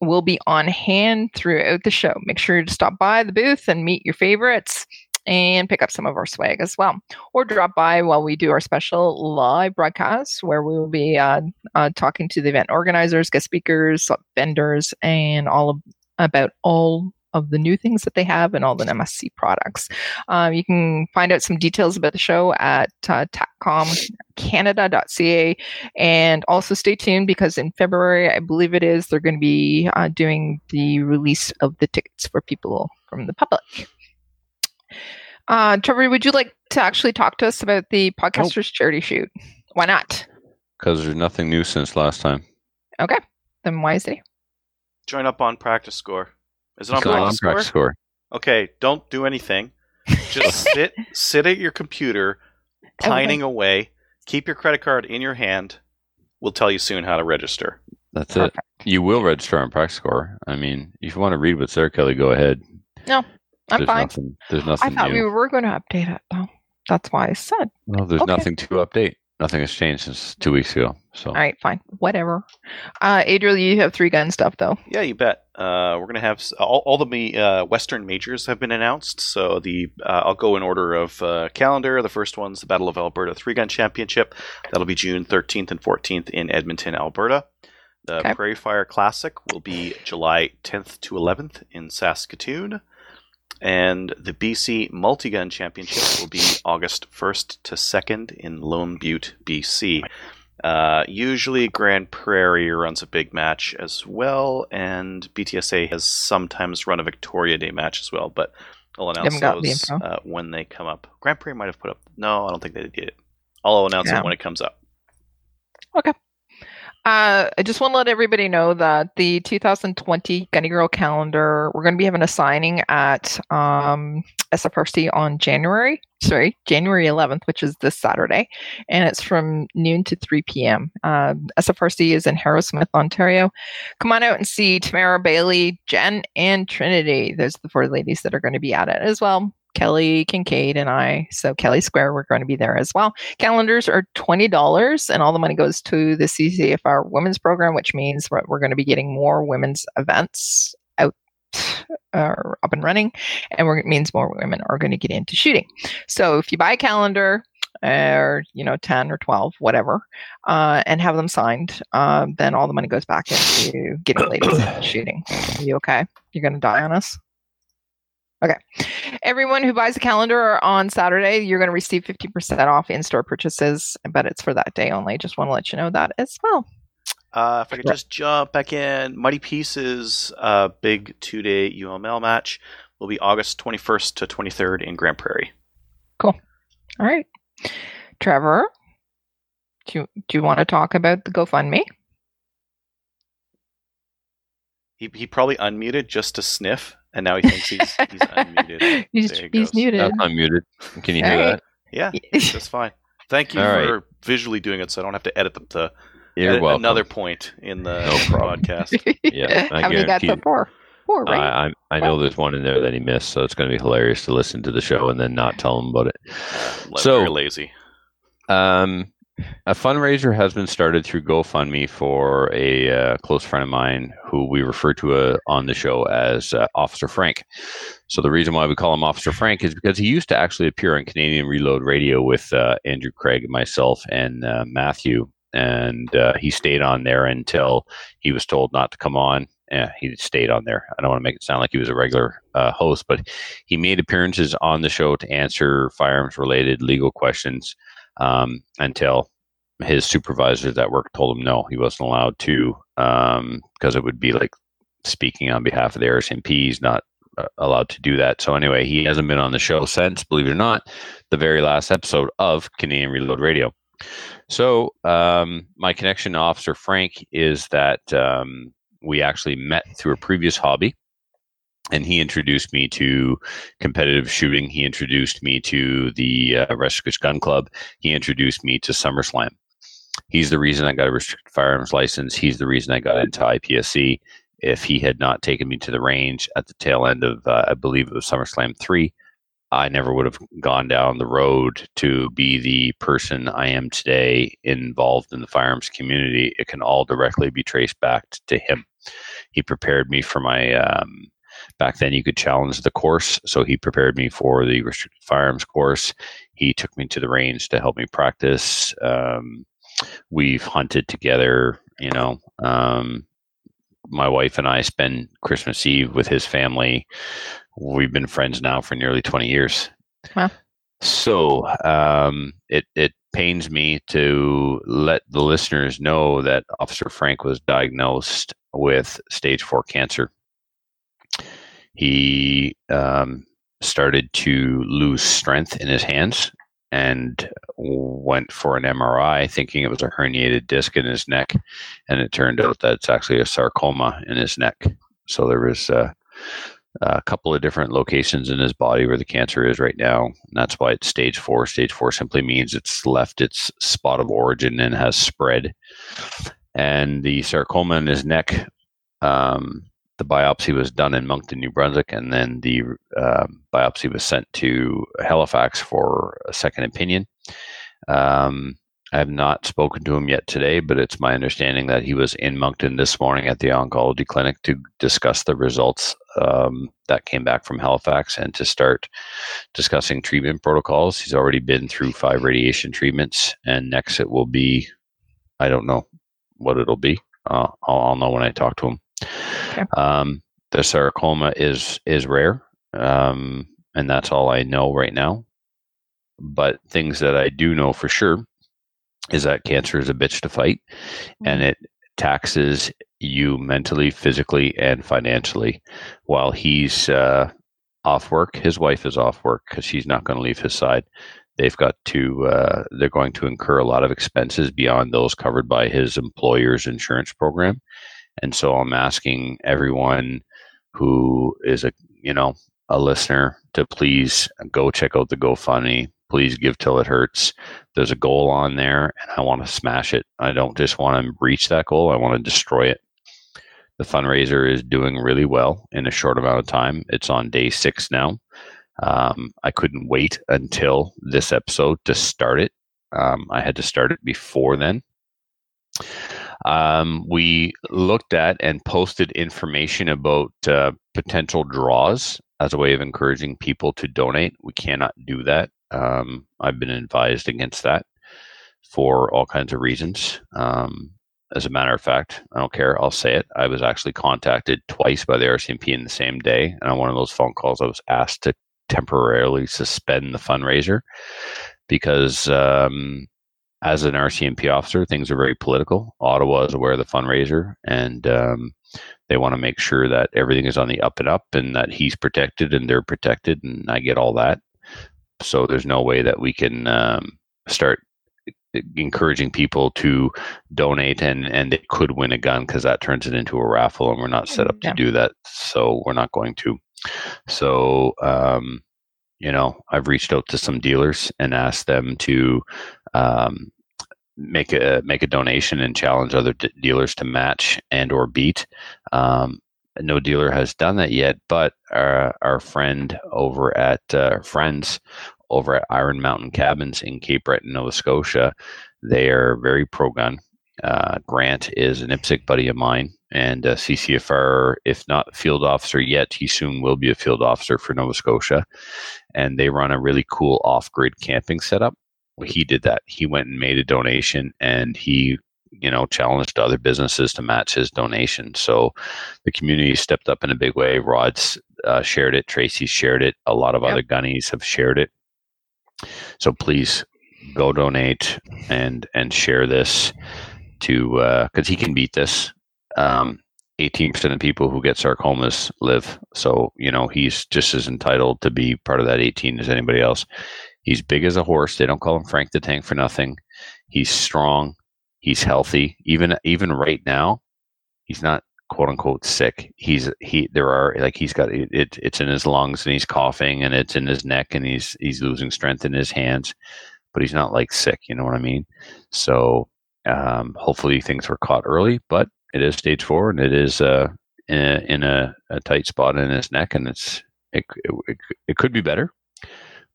will be on hand throughout the show. Make sure to stop by the booth and meet your favorites and pick up some of our swag as well or drop by while we do our special live broadcast where we will be uh, uh, talking to the event organizers, guest speakers, vendors, and all of, about all of the new things that they have and all the MSC products. Um, you can find out some details about the show at uh, tacomcanada.ca and also stay tuned because in February, I believe it is, they're going to be uh, doing the release of the tickets for people from the public. Uh, Trevor, would you like to actually talk to us about the podcasters charity shoot? Why not? Because there's nothing new since last time. Okay, then why is it? Join up on PractiScore. Is it on practice, on score? PractiScore. Okay, don't do anything. Just sit sit at your computer, pining away. Keep your credit card in your hand. We'll tell you soon how to register. That's it. You will register on PractiScore. I mean, if you want to read what's there, Kelly, go ahead. I'm there's fine. nothing. There's I thought new. we were going to update it though. That's why I said. No, there's Okay. nothing to update. Nothing has changed since two weeks ago. So All right, fine, whatever. Uh, Adriel, you have three gun stuff though. Yeah, you bet. Uh, we're gonna have all, all the uh, Western majors have been announced. So the uh, I'll go in order of uh, calendar. The first one's the Battle of Alberta Three Gun Championship. That'll be June 13th and 14th in Edmonton, Alberta. The Okay. Prairie Fire Classic will be July 10th to 11th in Saskatoon. And the BC Multigun Championship will be August 1st to 2nd in Lone Butte, BC. Uh, usually, Grande Prairie runs a big match as well, and BTSA has sometimes run a Victoria Day match as well, but I'll announce the those uh, when they come up. Grande Prairie might have put up. No, I don't think they did it. I'll announce Yeah. it when it comes up. Uh, I just want to let everybody know that the 2020 Gunny Girl calendar, we're going to be having a signing at um, SFRC on January, sorry, January 11th, which is this Saturday, and it's from noon to 3 p.m. Uh, SFRC is in Harrowsmith, Ontario. Come on out and see Tamara Bailey, Jen, and Trinity. Those are the four ladies that are going to be at it as well. Kelly Kincaid and I. So Kelly Square, we're going to be there as well. Calendars are twenty dollars, and all the money goes to the CCFR Women's Program, which means we're, going to be getting more women's events out uh, up and running, and it means more women are going to get into shooting. So if you buy a calendar. Or you know, ten or twelve, whatever, uh, and have them signed. Um, then all the money goes back into getting ladies shooting. Are you okay? You're going to die on us. Okay. Everyone who buys a calendar on Saturday, you're going to receive 50% off in store purchases, but it's for that day only. Just want to let you know that as well. Uh, if I could Right. just jump back in, Mighty Pieces, uh, big two day UML match will be August 21st to 23rd in Grande Prairie. Cool. All right. Trevor, do you, do you want to talk about the GoFundMe? He, he probably unmuted just to sniff, and now he thinks he's, he's unmuted. He's, There he he's goes. muted. That's unmuted. Can you hear All right. that? Yeah, that's fine. Thank you All right. for visually doing it, so I don't have to edit them to You're edit welcome. another point in the No podcast. Yeah, I How many got guarantee so you- far? Four, right? I, I I know there's one in there that he missed, so it's going to be hilarious to listen to the show and then not tell him about it. Uh, So- very lazy. Um, a fundraiser has been started through GoFundMe for a uh, close friend of mine who we refer to uh, on the show as uh, Officer Frank. So the reason why we call him Officer Frank is because he used to actually appear on Canadian Reload Radio with uh, Andrew Craig, myself, and uh, Matthew, and uh, he stayed on there until he was told not to come on. Yeah, he stayed on there. I don't want to make it sound like he was a regular host, but he made appearances on the show to answer firearms related legal questions um, until his supervisors at work told him no, he wasn't allowed to because it would be like speaking on behalf of the RCMP. He's not uh, allowed to do that. So anyway, he hasn't been on the show since, believe it or not, the very last episode of Canadian Reload Radio. So um, my connection to Officer Frank is that um, we actually met through a previous hobby. And he introduced me to competitive shooting. He introduced me to the uh, Rescue Gun Club. He introduced me to SummerSlam. He's the reason I got a restricted firearms license. He's the reason I got into IPSC. If he had not taken me to the range at the tail end of, uh, I believe it was SummerSlam 3, I never would have gone down the road to be the person I am today involved in the firearms community. It can all directly be traced back to him. He prepared me for my, um, back then you could challenge the course. So he prepared me for the restricted firearms course. He took me to the range to help me practice. Um, we've hunted together, you know. Um, my wife and I spend Christmas Eve with his family. We've been friends now for nearly 20 years. Wow. So um, it, it pains me to let the listeners know that Officer Frank was diagnosed with stage four cancer. He um, started to lose strength in his hands and went for an MRI thinking it was a herniated disc in his neck. And it turned out that it's actually a sarcoma in his neck. So there was uh, a couple of different locations in his body where the cancer is right now. And that's why it's stage four. Stage four simply means it's left its spot of origin and has spread. And the sarcoma in his neck, um, the biopsy was done in Moncton, New Brunswick, and then the um, biopsy was sent to Halifax for a second opinion. Um, I have not spoken to him yet today, but it's my understanding that he was in Moncton this morning at the oncology clinic to discuss the results um, that came back from Halifax and to start discussing treatment protocols. He's already been through five radiation treatments, and next it will be, I don't know what it'll be. Uh, I'll, I'll know when I talk to him. Okay. Um, the sarcoma is is rare. um, and that's all I know right now. But things that I do know for sure is that cancer is a bitch to fight, and it taxes you mentally, physically, and financially. While he's uh, off work, his wife is off work because she's not going to leave his side. They've got to, uh, they're going to incur a lot of expenses beyond those covered by his employer's insurance program. And so I'm asking everyone who is a, you know, a listener to please go check out the GoFundMe. Please give till it hurts. There's a goal on there, and I want to smash it. I don't just want to reach that goal, I want to destroy it. The fundraiser is doing really well in a short amount of time. It's on day six now. Um, I couldn't wait until this episode to start it. Um, I had to start it before then. Um, we looked at and posted information about uh, potential draws as a way of encouraging people to donate. We cannot do that. Um, I've been advised against that for all kinds of reasons. Um, as a matter of fact, I don't care. I'll say it. I was actually contacted twice by the RCMP in the same day, and on one of those phone calls, I was asked to temporarily suspend the fundraiser because um, as an RCMP officer, things are very political. Ottawa is aware of the fundraiser, and um, they want to make sure that everything is on the up and up, and that he's protected and they're protected, and I get all that. So there's no way that we can um, start encouraging people to donate and and it could win a gun because that turns it into a raffle and we're not set up Yeah. to do that so we're not going to so um you know i've reached out to some dealers and asked them to um make a make a donation and challenge other d- dealers to match and or beat um no dealer has done that yet but our, our friend over at uh, friends over at Iron Mountain Cabins in Cape Breton, Nova Scotia. They are very pro gun. Uh, Grant is an IPSC buddy of mine and a CCFR, if not field officer yet, he soon will be a field officer for Nova Scotia. And they run a really cool off grid camping setup. He did that. He went and made a donation and he you know challenged other businesses to match his donation so the community stepped up in a big way rod's uh, shared it tracy shared it a lot of Yep. other gunnies have shared it so please go donate and and share this to because he can beat this. Um, 18% of people who get sarcomas live. So, you know, he's just as entitled to be part of that 18 as anybody else. He's big as a horse. They don't call him Frank the Tank for nothing. He's strong. He's healthy. Even even right now, he's not quote unquote sick. He's he there are like he's got it, it it's in his lungs and he's coughing and it's in his neck and he's he's losing strength in his hands, but he's not like sick, you know what I mean? So um, hopefully things were caught early, but it is stage four and it is uh, in, a, in a, a tight spot in his neck and it's it, it, it could be better,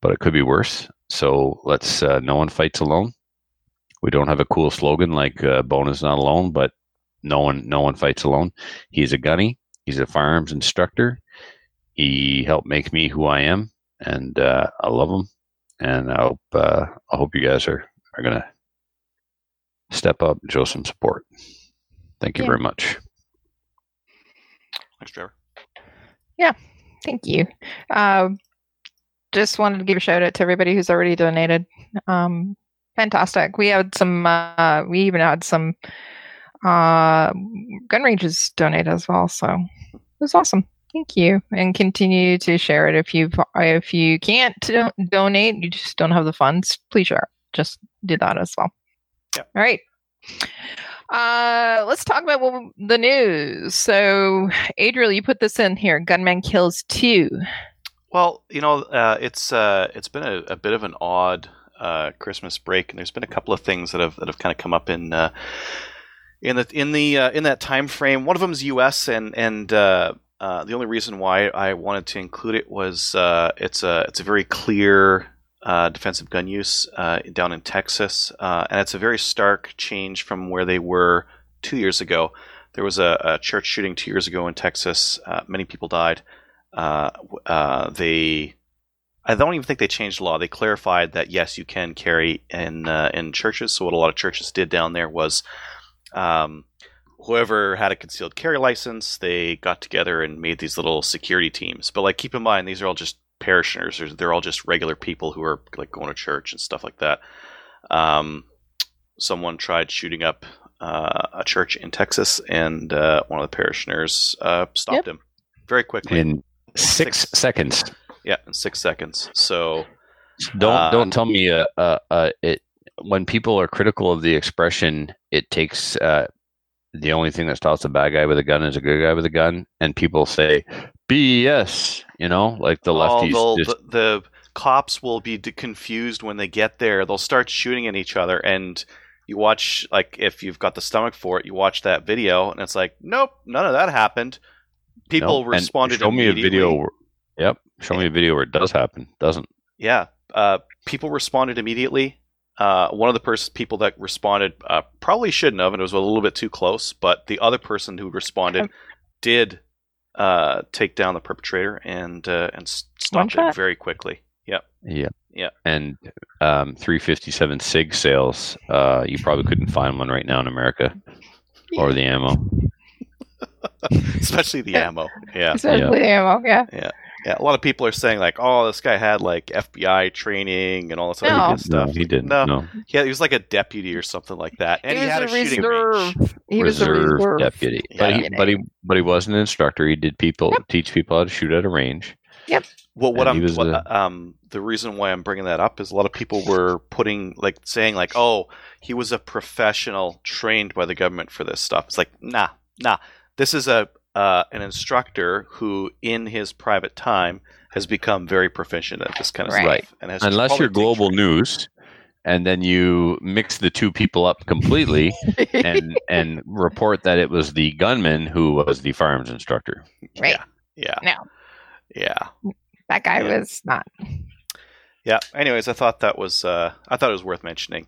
but it could be worse. So let's uh, no one fights alone. We don't have a cool slogan like uh, "Bone is not alone," but no one no one fights alone. He's a gunny. He's a firearms instructor. He helped make me who I am, and uh, I love him. And I hope uh, I hope you guys are are gonna step up and show some support. Thank you Yeah. very much. Thanks, Trevor. Yeah, thank you. Uh, just wanted to give a shout out to everybody who's already donated. Um, fantastic. We had some. Uh, we even had some uh, gun ranges donate as well. So it was awesome. Thank you, and continue to share it if you if you can't do- donate, you just don't have the funds. Please share. Just do that as well. Yep. All right. Uh, let's talk about the news. So, Adriel, you put this in here. Gunman kills two. Well, you know, uh, it's uh, it's been a, a bit of an odd uh, Christmas break, and there's been a couple of things that have that have kind of come up in uh, in the in the uh, in that time frame. One of them is U.S. and and uh, the only reason why I wanted to include it was it's a it's a very clear defensive gun use down in Texas, and it's a very stark change from where they were two years ago. There was a, a church shooting two years ago in Texas. Many people died. Uh, uh, they, I don't even think they changed the law. They clarified that yes, you can carry in uh, in churches. So what a lot of churches did down there was um, whoever had a concealed carry license, they got together and made these little security teams. But like, keep in mind, these are all just parishioners. They're, they're all just regular people who are like going to church and stuff like that. Um, someone tried shooting up uh, a church in Texas, and uh, one of the parishioners uh, stopped him very quickly. in six, Six. seconds. yeah, in six seconds. So Don't Uh, don't tell me uh, uh, uh, it when people are critical of the expression. It takes uh, the only thing that stops a bad guy with a gun is a good guy with a gun, and people say BS. You know, like the lefties. just, the, the cops will be confused when they get there. They'll start shooting at each other, and you watch like if you've got the stomach for it, you watch that video, and it's like, nope, none of that happened. People no, responded. Show me a immediately. video. Where, yep. Show me a video where it does happen. Doesn't. Yeah, uh, people responded immediately. Uh, one of the pers- people that responded uh, probably shouldn't have, and it was a little bit too close. But the other person who responded did uh, take down the perpetrator and uh, and stop it very quickly. Yep. Yeah. Yeah. And um, 357 SIG sales. Uh, you probably couldn't find one right now in America, or the ammo. Especially the ammo. Yeah. Especially the ammo. Yeah. Yeah. Yeah, A lot of people are saying like, "Oh, this guy had like FBI training and all this other No. good stuff." No, he didn't. No. No, Yeah, he was like a deputy or something like that, and he, he, was had a a shooting range. reserve. He was a reserve reserve. deputy. But he, Yeah. but he, but he was an instructor. He did people teach people how to shoot at a range. Yep. Well, what And I'm what, a- um the reason why I'm bringing that up is a lot of people were putting like saying like, "Oh, he was a professional trained by the government for this stuff." It's like, nah, nah. This is a uh, an instructor who, in his private time, has become very proficient at this kind of Right. stuff, and Unless you're global training. news, and then you mix the two people up completely and and report that it was the gunman who was the firearms instructor. Right. Yeah. No. Yeah. That guy Yeah. was not. Yeah. Anyways, I thought that was uh, I thought it was worth mentioning.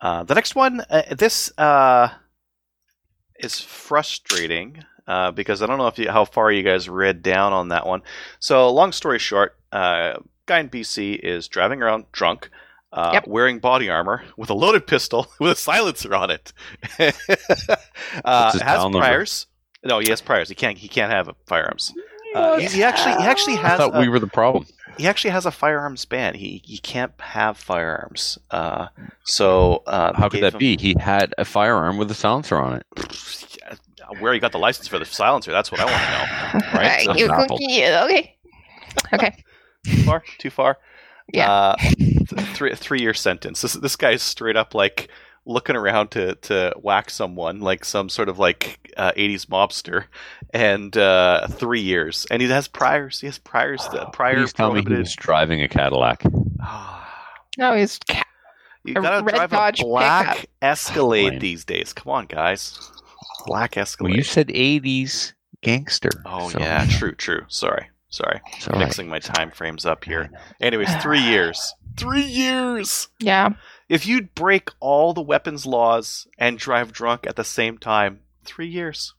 Uh, the next one, uh, this uh, is frustrating uh, because I don't know if you, how far you guys read down on that one. So, long story short, uh, guy in BC is driving around drunk. Uh, Yep. Wearing body armor with a loaded pistol with a silencer on it. uh, has PAL number? priors. No, he has priors. He can't. He can't have firearms. Uh, he, he actually he actually I has. thought a- we were the problem. he actually has a firearms ban. He he can't have firearms. Uh, so uh, How could that gave be? He had a firearm with a silencer on it. Where he got the license for the silencer? That's what I want to know. Right? You That's okay. Okay. Too far? Too far? Yeah. Uh, th- three three year sentence. This this guy's straight up like looking around to to whack someone like some sort of like uh, 80s mobster, and uh, three years. And he has priors. He has priors. Uh, prior Please tell me he was driving a Cadillac. No, he's ca- You A gotta red drive Dodge a black pickup. Escalade Fine. these days. Come on, guys. Black Escalade. Well, you said 80s gangster. oh so- yeah, true, true. Sorry, sorry. it's all right. Mixing my time frames up here. Anyways, three years. Three years. yeah. If you'd break all the weapons laws and drive drunk at the same time, three years.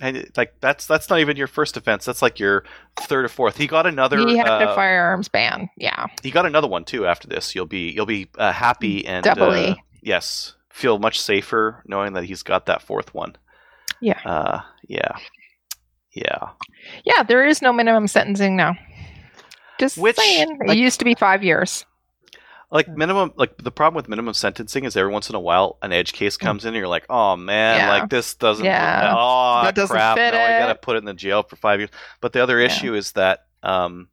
And it- like that's that's not even your first offense. That's like your third or fourth. He got another. he had uh, a firearms ban. Yeah. he got another one too after this. You'll be you'll be uh, happy and Doubly. uh, yes, feel much safer knowing that he's got that fourth one. Yeah. Uh, yeah. Yeah. Yeah, there is no minimum sentencing now. Just Which, saying. like- it used to be five years. Like minimum like the problem with minimum sentencing is every once in a while an edge case comes in and you're like, oh man. Yeah. like this doesn't Yeah. oh That doesn't crap. fit now I gotta put it in the jail for five years. But the other Yeah. issue is that um,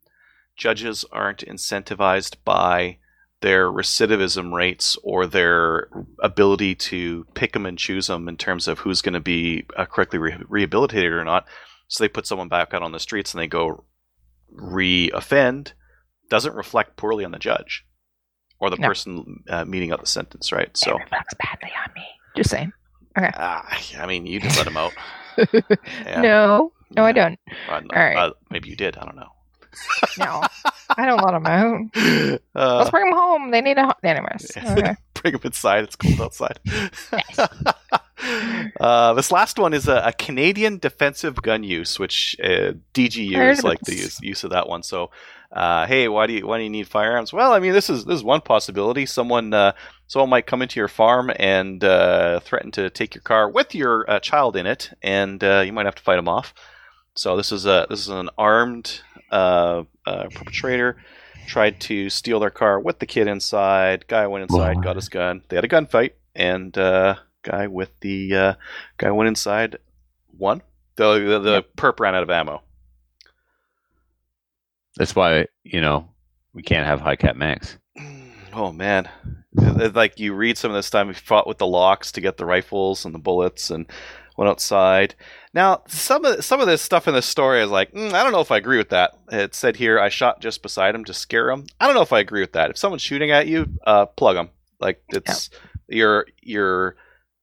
judges aren't incentivized by their recidivism rates or their ability to pick them and choose them in terms of who's going to be uh, correctly re- rehabilitated or not. So they put someone back out on the streets and they go re-offend. Doesn't reflect poorly on the judge or the No. person uh, meting out the sentence, right? So, reflects badly on me. Just saying. ah, I mean, you just let him out. Yeah. No. No, I don't. Uh, All right. uh, maybe you did. I don't know. No. I don't let them out. Uh, Let's bring them home. They need a home. Anyways. Yeah. Okay. bring him inside. It's cold outside. uh, this last one is a, a Canadian defensive gun use, which uh, DGU Heard is like the use, use of that one. So, uh, hey, why do you why do you need firearms? Well, I mean, this is this is one possibility. Someone uh, someone might come into your farm and uh, threaten to take your car with your uh, child in it, and uh, you might have to fight them off. So this is a this is an armed uh, uh, perpetrator tried to steal their car with the kid inside. Guy went inside, got his gun. They had a gunfight, and uh, guy with the uh, guy went inside, won. The the, the perp ran out of ammo. That's why you know we can't have high cap max. Oh man, like you read some of this time, we fought with the locks to get the rifles and the bullets, and went outside. Now, some of some of this stuff in this story is like, mm, I don't know if I agree with that. It said here, I shot just beside him to scare him. I don't know if I agree with that. If someone's shooting at you, uh, plug them. Like it's you're you're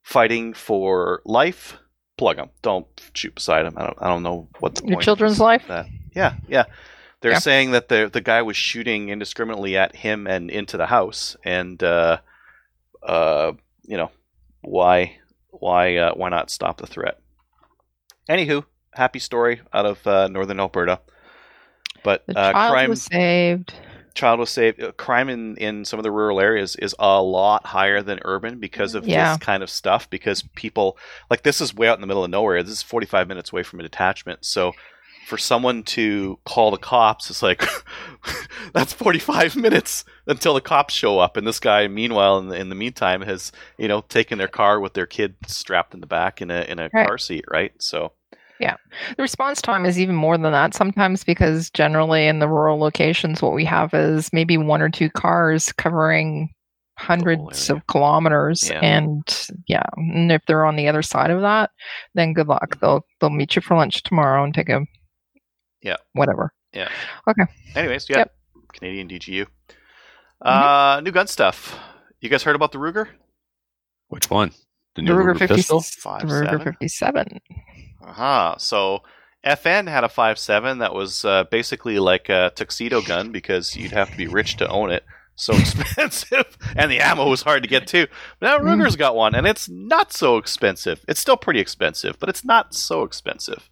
fighting for life. Plug them. Don't shoot beside him. I don't. I don't know what the Your point children's is life? That. Yeah, yeah. They're Yeah. saying that the the guy was shooting indiscriminately at him and into the house, and uh, uh, you know, why why uh, why not stop the threat? Anywho, happy story out of uh, northern Alberta, but The uh, child crime was saved. child was saved. Uh, Crime in, in some of the rural areas is a lot higher than urban because of Yeah. this kind of stuff. Because people like this is way out in the middle of nowhere. This is forty five minutes away from a detachment. So for someone to call the cops, it's like that's forty five minutes until the cops show up. And this guy, meanwhile, in the, in the meantime, has you know taken their car with their kid strapped in the back in a in a Right. car seat. Right. So Yeah. The response time is even more than that sometimes because generally in the rural locations, what we have is maybe one or two cars covering hundreds of kilometers. Yeah. And yeah, and if they're on the other side of that, then good luck. Mm-hmm. They'll they'll meet you for lunch tomorrow and take a Yeah. whatever. Yeah. Okay. Anyways, yeah, Yep. Canadian DGU. Uh, new gun stuff. You guys heard about the Ruger? Which one? The The Ruger 50, pistol? Five the Ruger seven? 57. Uh-huh. So FN had a five seven that was uh, basically like a tuxedo gun because you'd have to be rich to own it. So expensive, and the ammo was hard to get too. But now Mm. Ruger's got one, and it's not so expensive. It's still pretty expensive, but it's not so expensive.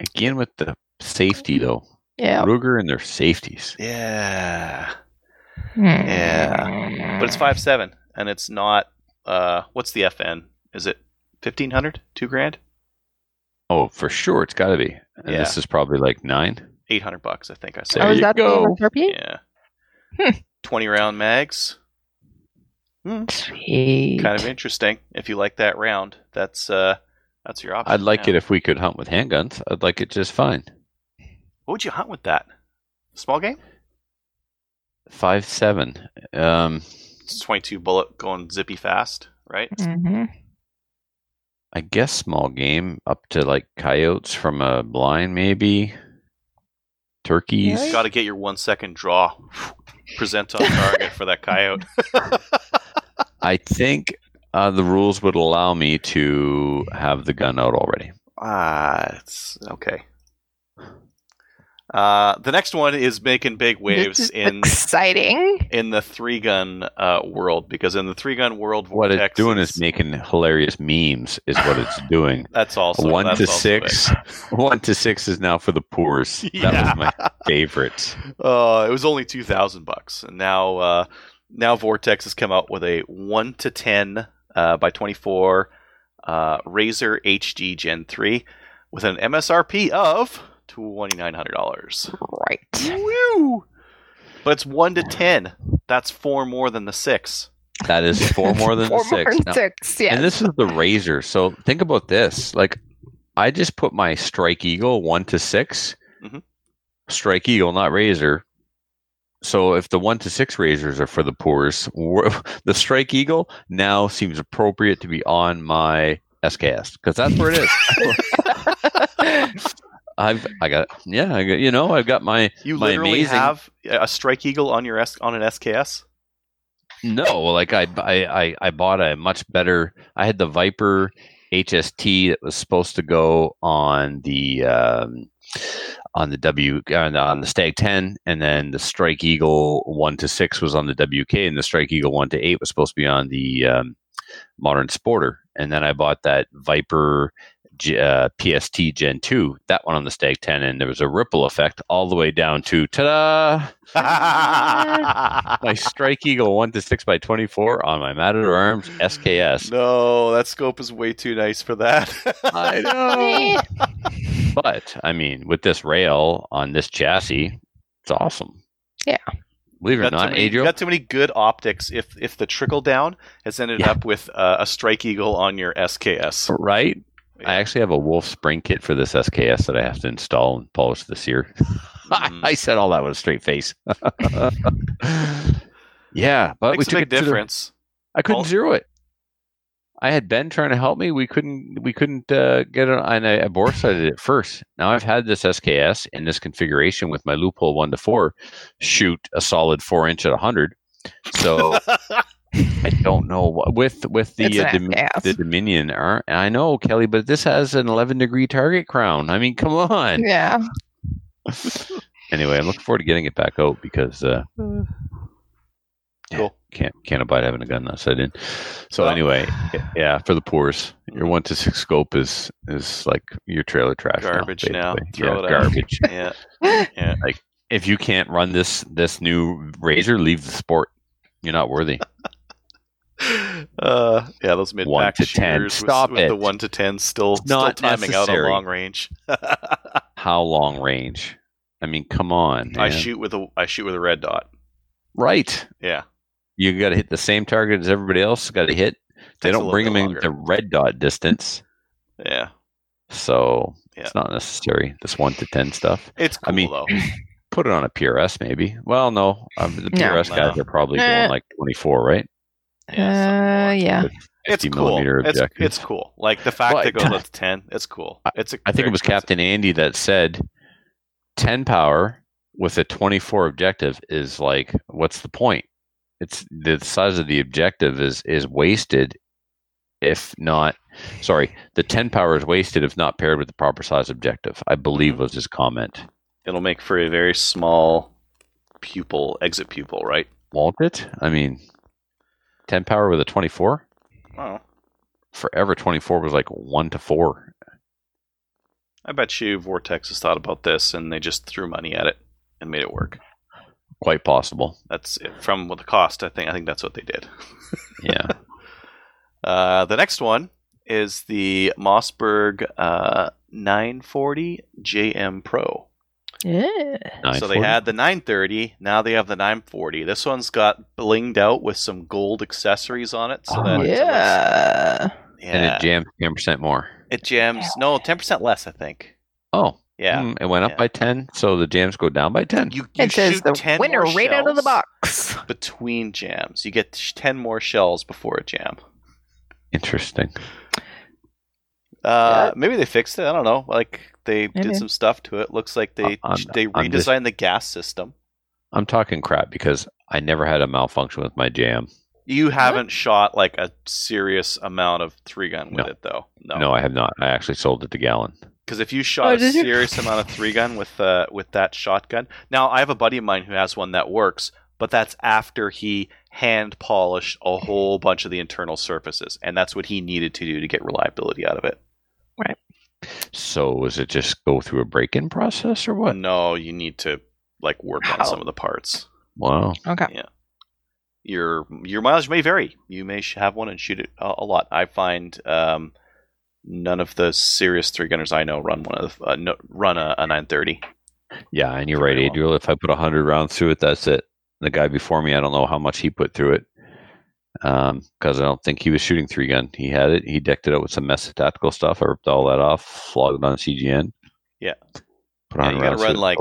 Again with the safety though. Yeah. Ruger and their safeties. Yeah, Hmm. Yeah. but it's five seven, and it's not. Uh, what's the FN? Is it fifteen hundred? Two grand? Oh, for sure, it's got to be. And Yeah. this is probably like nine. Eight hundred bucks, I think I said. Oh, is that go. the MSRP? Yeah. Hmm. 20 round mags. Sweet. Kind of interesting. If you like that round, that's uh that's your option. I'd like yeah. it if we could hunt with handguns. I'd like it just fine. What would you hunt with that? Small game? Five seven. Um, It's 22 bullet going zippy fast, right? Mm-hmm. I guess small game up to like coyotes from a blind, maybe turkeys. Really? Got to get your 1 second draw. Present on target for that coyote. I think uh, the rules would allow me to have the gun out already. Ah, it's okay. Uh, the next one is making big waves in exciting. in the three gun uh, world because in the three gun world, What it's doing is making hilarious memes. Is what it's doing. that's also One that's to also six. it. One to six is now for the poors. That Yeah. was my favorite. Uh, it was only two thousand bucks, and now uh, now Vortex has come out with a one to ten uh, by twenty four uh, Razor HD Gen three with an MSRP of twenty nine hundred dollars. Right. Woo! But it's one to ten. That's four more than the six. That is four more than Four the more six. than Now- six. Yeah. And this is the razor. So think about this. Like, I just put my Strike Eagle one to 6 Mhm. Strike Eagle, not razor. So if the one to six razors are for the poors, the Strike Eagle now seems appropriate to be on my SKS because that's where it is. I've I got yeah I got you know I've got my You My literally amazing- have a Strike Eagle on your S- on an SKS. No, like I, I, I, I bought a much better. I had the Viper HST that was supposed to go on the um, on the W on the, Stag Ten, and then the Strike Eagle one to six was on the WK, and the Strike Eagle one to eight was supposed to be on the um, Modern Sporter. And then I bought that Viper uh, PST Gen 2, that one on the Stag 10, and there was a ripple effect all the way down to ta da! my Strike Eagle 1 to 6 by 24 on my Matador Arms SKS. no, that scope is way too nice for that. I know. but, I mean, with this rail on this chassis, it's awesome. Yeah. Believe it or got, too not, many, you Adriel, got too many good optics. If if the trickle down has ended Yeah. up with uh, a Strike Eagle on your SKS, right? Yeah. I actually have a Wolff spring kit for this SKS that I have to install and polish this year. Mhm. I said all that with a straight face. yeah, but we makes a big to the- difference. I couldn't All- zero it. I had Ben trying to help me. We couldn't. We couldn't uh, get it. And I, I bore sighted it first. Now I've had this SKS in this configuration with my Leupold one to four, shoot a solid four inch at hundred. So I don't know what with with the uh, Dom- the Dominion. Are, I know Kelly, but this has an eleven degree target crown. I mean, come on. Yeah. Anyway, I'm looking forward to getting it back out because uh, Cool. can't can't abide having a gun that side in. So Well- anyway, yeah, for the poors, your one to six scope is is like your trailer trash. Garbage now. basically. Throw yeah, it out. garbage. yeah, yeah. if you can't run this this new razor, leave the sport. You're not worthy. Uh, yeah, those mid One pack to 10. shooters Stop with, with the it. one to ten still still Not timing out necessary. on long range. How long range? I mean, come on. I man. shoot with a I shoot with a red dot. right. Yeah, You got to hit the same target as everybody else. Got to hit. They Takes a don't little bring bit them in longer. the red dot distance. yeah. So Yeah. it's not necessary. This one to ten stuff. It's cool mean, though. Put it on a PRS maybe. Well, no, um, the No. PRS guys No. are probably Eh. going like twenty four, right? Uh, yeah. It's cool. It's, it's cool. Like the fact Well, that it goes up to ten. It's cool. It's a I think it was expensive. Captain Andy that said ten power with a twenty four objective is like, what's the point? It's the size of the objective is is wasted if not. Sorry, the ten power is wasted if not paired with the proper size objective. I believe was his comment. It'll make for a very small pupil exit pupil, right? Won't it? I mean, ten power with a twenty four. Oh, forever 24 was like 1 to 4 I bet you Vortex has thought about this and they just threw money at it and made it work. quite possible That's it. from the cost. I think. I think that's what they did. yeah Uh, the next one is the Mossberg uh, 940 JM Pro. Yeah. So they had the 930, now they have the 940. This one's got blinged out with some gold accessories on it, so Oh, that Yeah. yeah, and it jams 10% more it jams. No, 10% less, I think. oh Yeah, mm, it went up yeah. by 10 so the jams go down by 10 you, you It says shoot the 10 winner more right out of the box. between jams. You get 10 more shells before a jam. interesting Uh, maybe they fixed it. I don't know. Like they Maybe. did some stuff to it. Looks like they I'm- they I'm just- redesigned the gas system. i'm talking crap because i never had a malfunction with my jam You haven't shot like a serious amount of three gun with No. it though. no i have not i actually sold it to gallon Because if you shot Oh, a serious amount of three gun with uh, with that shotgun, now I have a buddy of mine who has one that works, but that's after he hand polished a whole bunch of the internal surfaces, and that's what he needed to do to get reliability out of it. So was it just go through a break-in process or what No, you need to like work on some of the parts. wow Okay. Yeah. Your your mileage may vary. You may have one and shoot it a, a lot. I find um, none of the serious three gunners I know run one of the, uh, no, run a, a 930. yeah and you're right well. adriel if i put 100 rounds through it that's it the guy before me i don't know how much he put through it um because i don't think he was shooting three gun he had it he decked it out with some mess of tactical stuff i ripped all that off flogged it on cgn Yeah. put Yeah, 100 you gotta run through it. like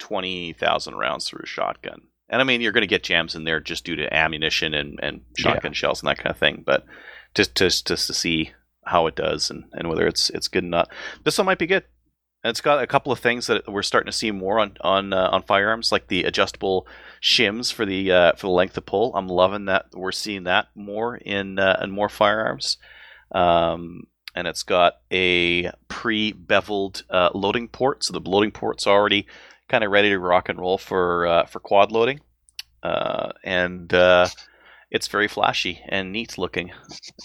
twenty thousand rounds through a shotgun. And I mean, you're going to get jams in there just due to ammunition and, and shotgun shells and that kind of thing. But just just just to see how it does and, and whether it's it's good or not. This one might be good. It's got a couple of things that we're starting to see more on on uh, on firearms, like the adjustable shims for the uh, for the length of pull. I'm loving that we're seeing that more in uh, in more firearms. Um, and it's got a pre-beveled uh, loading port, so the loading port's already kind of ready to rock and roll for uh, for quad loading, uh, and uh, it's very flashy and neat looking,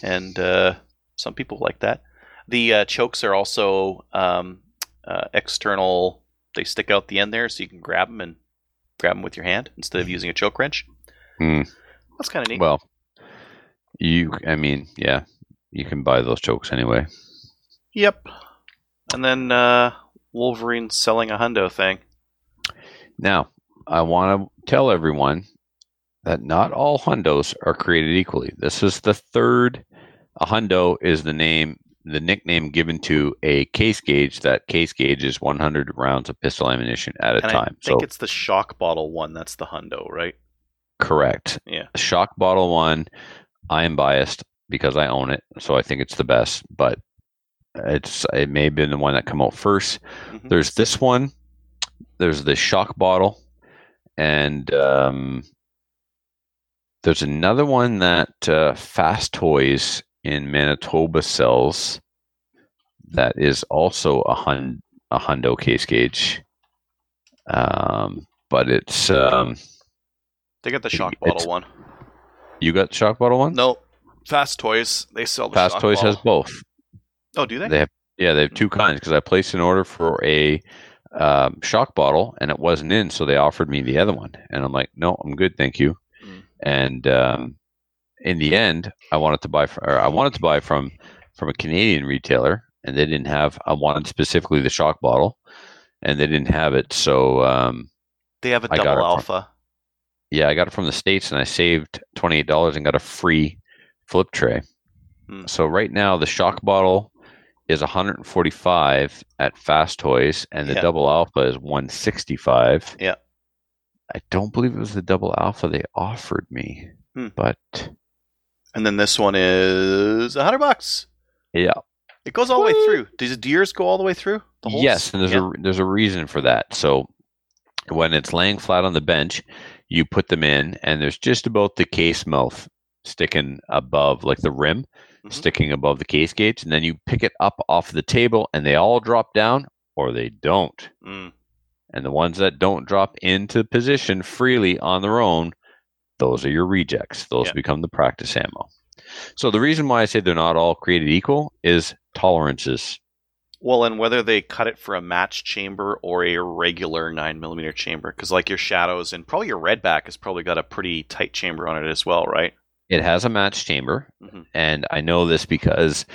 and some people like that. The chokes are also um, uh, external. They stick out the end there, so you can grab them and grab them with your hand instead of using a choke wrench. Hmm. That's kind of neat. Well, you. I mean, yeah, you can buy those chokes anyway. Yep. And then uh, Wolverine selling a hundo thing. Now, I want to tell everyone that not all hundos are created equally. This is the third. A hundo is the name, the nickname given to a case gauge. That case gauge is 100 rounds of pistol ammunition at a And time. I think so it's the Shockbottle one that's the hundo, right? correct. Yeah. Shockbottle one. I am biased because I own it, so I think it's the best. But it's it may have been the one that come out 1st Mhm. There's this one. There's the Shockbottle, and um, there's another one that uh, Fast Toys in Manitoba sells. That is also a hun a hundo case gauge. Um, but it's um, They got the Shockbottle one. you got the Shockbottle one. No, Fast Toys. They sell the Fast Toys bottle. has both. Oh, do they? They have yeah, they have two kinds because I placed an order for a um, Shockbottle and it wasn't in, so they offered me the other one, and I'm like, no, I'm good, thank you. Mm. And um, in the end, I wanted to buy from, or I wanted to buy from from a Canadian retailer, and they didn't have. I wanted specifically the Shockbottle, and they didn't have it, so um, They have a I double it from- alpha. yeah, I got it from the states, and I saved twenty eight dollars and got a free flip tray. Hmm. So right now, the Shockbottle is 145 at Fast Toys, and the Yeah. double alpha is 165. Yeah. I don't believe it was the double alpha they offered me, Hmm. but And then this one is a hundred bucks. yeah, It goes all the way through. Does the deers go all the way through? The holes? yes, and there's Yeah. a there's a reason for that. So when it's laying flat on the bench, you put them in, and there's just about the case mouth sticking above, like the rim, Mhm. sticking above the case gauge, and then you pick it up off the table, and they all drop down, or they don't. Mm. And the ones that don't drop into position freely on their own, those are your rejects. Those become the practice ammo. So the reason why I say they're not all created equal is tolerances. Well, and whether they cut it for a match chamber or a regular nine millimeter chamber, because like your shadows and probably your redback has probably got a pretty tight chamber on it as well, right? It has a match chamber, Mhm. and I know this because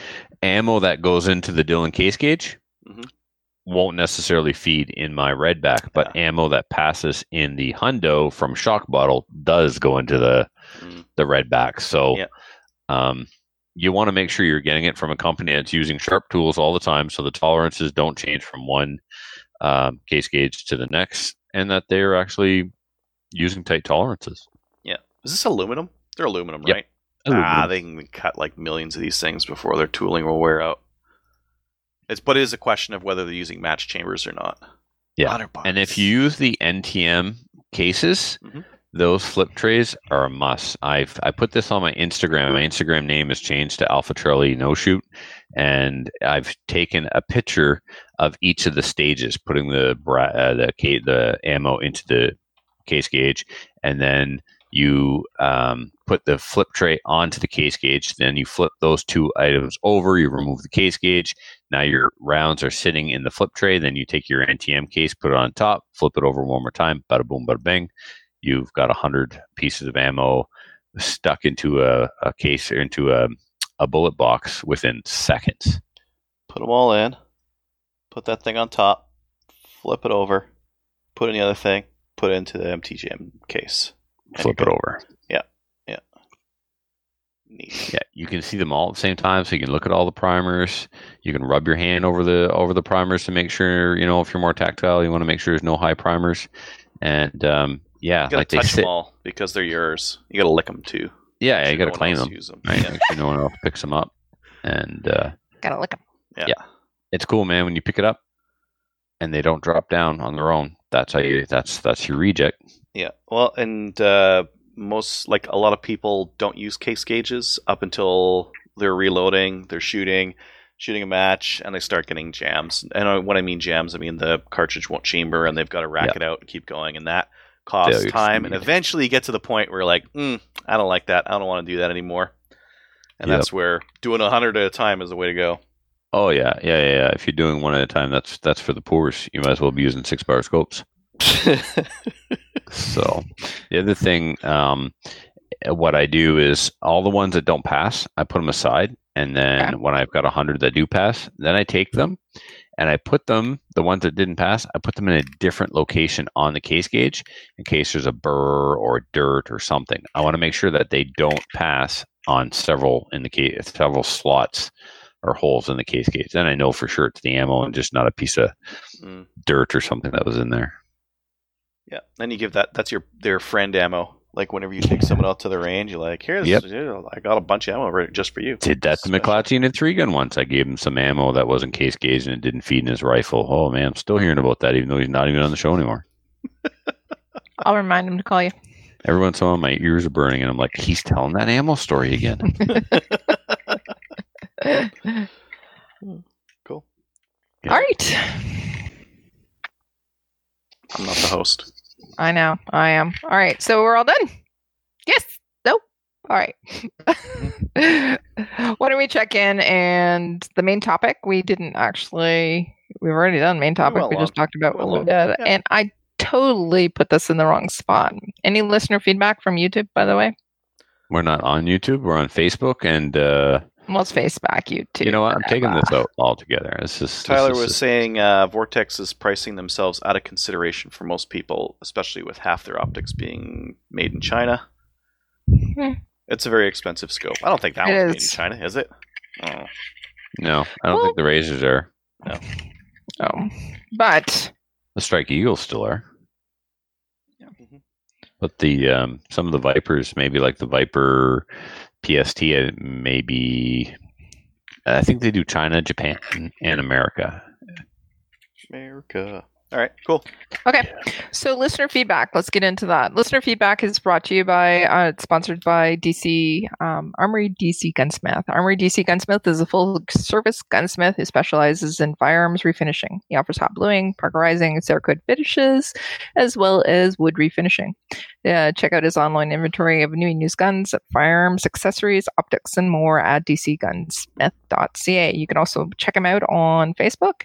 ammo that goes into the Dillon case gauge Mhm. Won't necessarily feed in my redback, but ammo that passes in the hundo from Shockbottle does go into the Mm. the redback. So, Yeah. um, you want to make sure you're getting it from a company that's using sharp tools all the time, so the tolerances don't change from one um, case gauge to the next, and that they're actually using tight tolerances. Yeah, is this aluminum? They're aluminum, Yep. right? Ah, they can cut like millions of these things before their tooling will wear out. It's but it is a question of whether they're using match chambers or not. Yeah. 100. And if you use the MTM cases, Mhm. those flip trays are a must. I've I put this on my Instagram. My Instagram name has changed to Alpha Charlie No Shoot, and I've taken a picture of each of the stages, putting the bra- uh, the ca- the ammo into the case gauge, and then you um, put the flip tray onto the case gauge. Then you flip those two items over. You remove the case gauge. Now your rounds are sitting in the flip tray. Then you take your MTM case, put it on top, flip it over one more time. Bada boom, bada bing. You've got a hundred pieces of ammo stuck into a, a case or into a, a bullet box within seconds. put them all in, put that thing on top, flip it over, put in the other thing, put it into the MTGM case. And Flip you're it good. over. Neat. Yeah, you can see them all at the same time, so you can look at all the primers. You can rub your hand over the over the primers to make sure you know if you're more tactile. You want to make sure there's no high primers, and um, yeah, You gotta like they touch sit. them all because they're yours. You gotta lick them too. Yeah, yeah, so you got to no claim them. use them. Right? Yeah. Make sure no one else picks them up, and uh, Gotta lick 'em. Yeah. it's cool, man. When you pick it up and they don't drop down on their own, that's how you. That's that's your reject. Yeah. Well, and uh, most like a lot of people don't use case gauges up until they're reloading, they're shooting, shooting a match, and they start getting jams. And uh, when I mean jams, I mean the cartridge won't chamber, and they've got to rack it out and keep going, and that costs time. And eventually, you get to the point where you're like, mm, I don't like that. I don't want to do that anymore. And Yep. that's where doing a hundred at a time is the way to go. Oh yeah, yeah, yeah, yeah. If you're doing one at a time, that's that's for the poor's. You might as well be using six bar scopes. So the other thing, um, what I do is all the ones that don't pass, I put them aside, and then Okay. when I've got a hundred that do pass, then I take them and I put them, the ones that didn't pass, I put them in a different location on the case gauge in case there's a burr or dirt or something. I want to make sure that they don't pass on several in the case, several slots or holes in the case gauge. Then I know for sure it's the ammo and just not a piece of Mm. dirt or something that was in there. Yeah, then you give that. That's your their friend ammo. Like whenever you take someone out to the range, you're like, "Here's, Yep. you I got a bunch of ammo right just for you." Did that to Special. McClatchy in a three gun once. I gave him some ammo that wasn't case gauge and it didn't feed in his rifle. Oh man, I'm still hearing about that, even though he's not even on the show anymore. I'll remind him to call you. Every once in a while, my ears are burning, and I'm like, he's telling that ammo story again. Cool. Yeah. All right. I'm not the host. I know. I am. All right. So we're all done. Yes. Nope. All right. Why don't we check in and the main topic? We didn't actually. We've already done main topic. well we just talked about Well a little Yeah. and I totally put this in the wrong spot. Any listener feedback from YouTube, by the way? We're not on YouTube. We're on Facebook, and uh, Well, it's Facebook, YouTube. you too. You know what? I'm taking this out altogether. This is Tyler this is- was saying uh, Vortex is pricing themselves out of consideration for most people, especially with half their optics being made in China. Hmm. It's a very expensive scope. I don't think that It one's made in is. China, is it? Oh. no. I don't Well- think the razors are. No. Oh, but The Strike Eagles still are. Mhm. But the um, some of the Vipers, maybe like the Viper PST, uh, maybe I think they do China, Japan, and America. America. All right, cool. Okay, so listener feedback. Let's get into that. Listener feedback is brought to you by, uh, it's sponsored by DC um, Armory DC Gunsmith. Armory DC Gunsmith is a full-service gunsmith who specializes in firearms refinishing. He offers hot bluing, parkerizing, Cerakote finishes, as well as wood refinishing. Uh, check out his online inventory of new and used guns, firearms, accessories, optics, and more at dcgunsmith.ca. You can also check him out on Facebook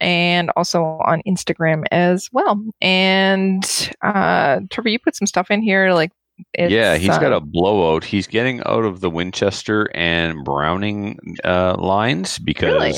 and also on Instagram as well. And uh, Trevor, you put some stuff in here, like it's, yeah, he's got uh, a blowout. He's getting out of the Winchester and Browning uh, lines because really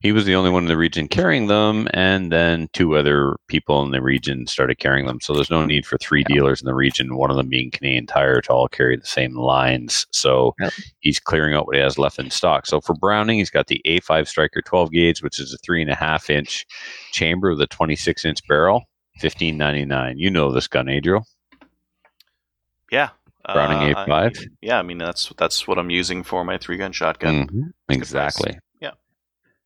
he was the only one in the region carrying them, and then two other people in the region started carrying them. So there's no need for three dealers in the region, one of them being Canadian Tire, to all carry the same lines. So Yep. he's clearing out what he has left in stock. So for Browning, he's got the A5 Striker 12 gauge, which is a three and a half inch chamber with a 26 inch barrel, 15.99. You know this gun, Adriel. Yeah. Browning Uh, A5? I- yeah, I mean that's that's what I'm using for my three gun shotgun. Mhm, It's a good price. Exactly.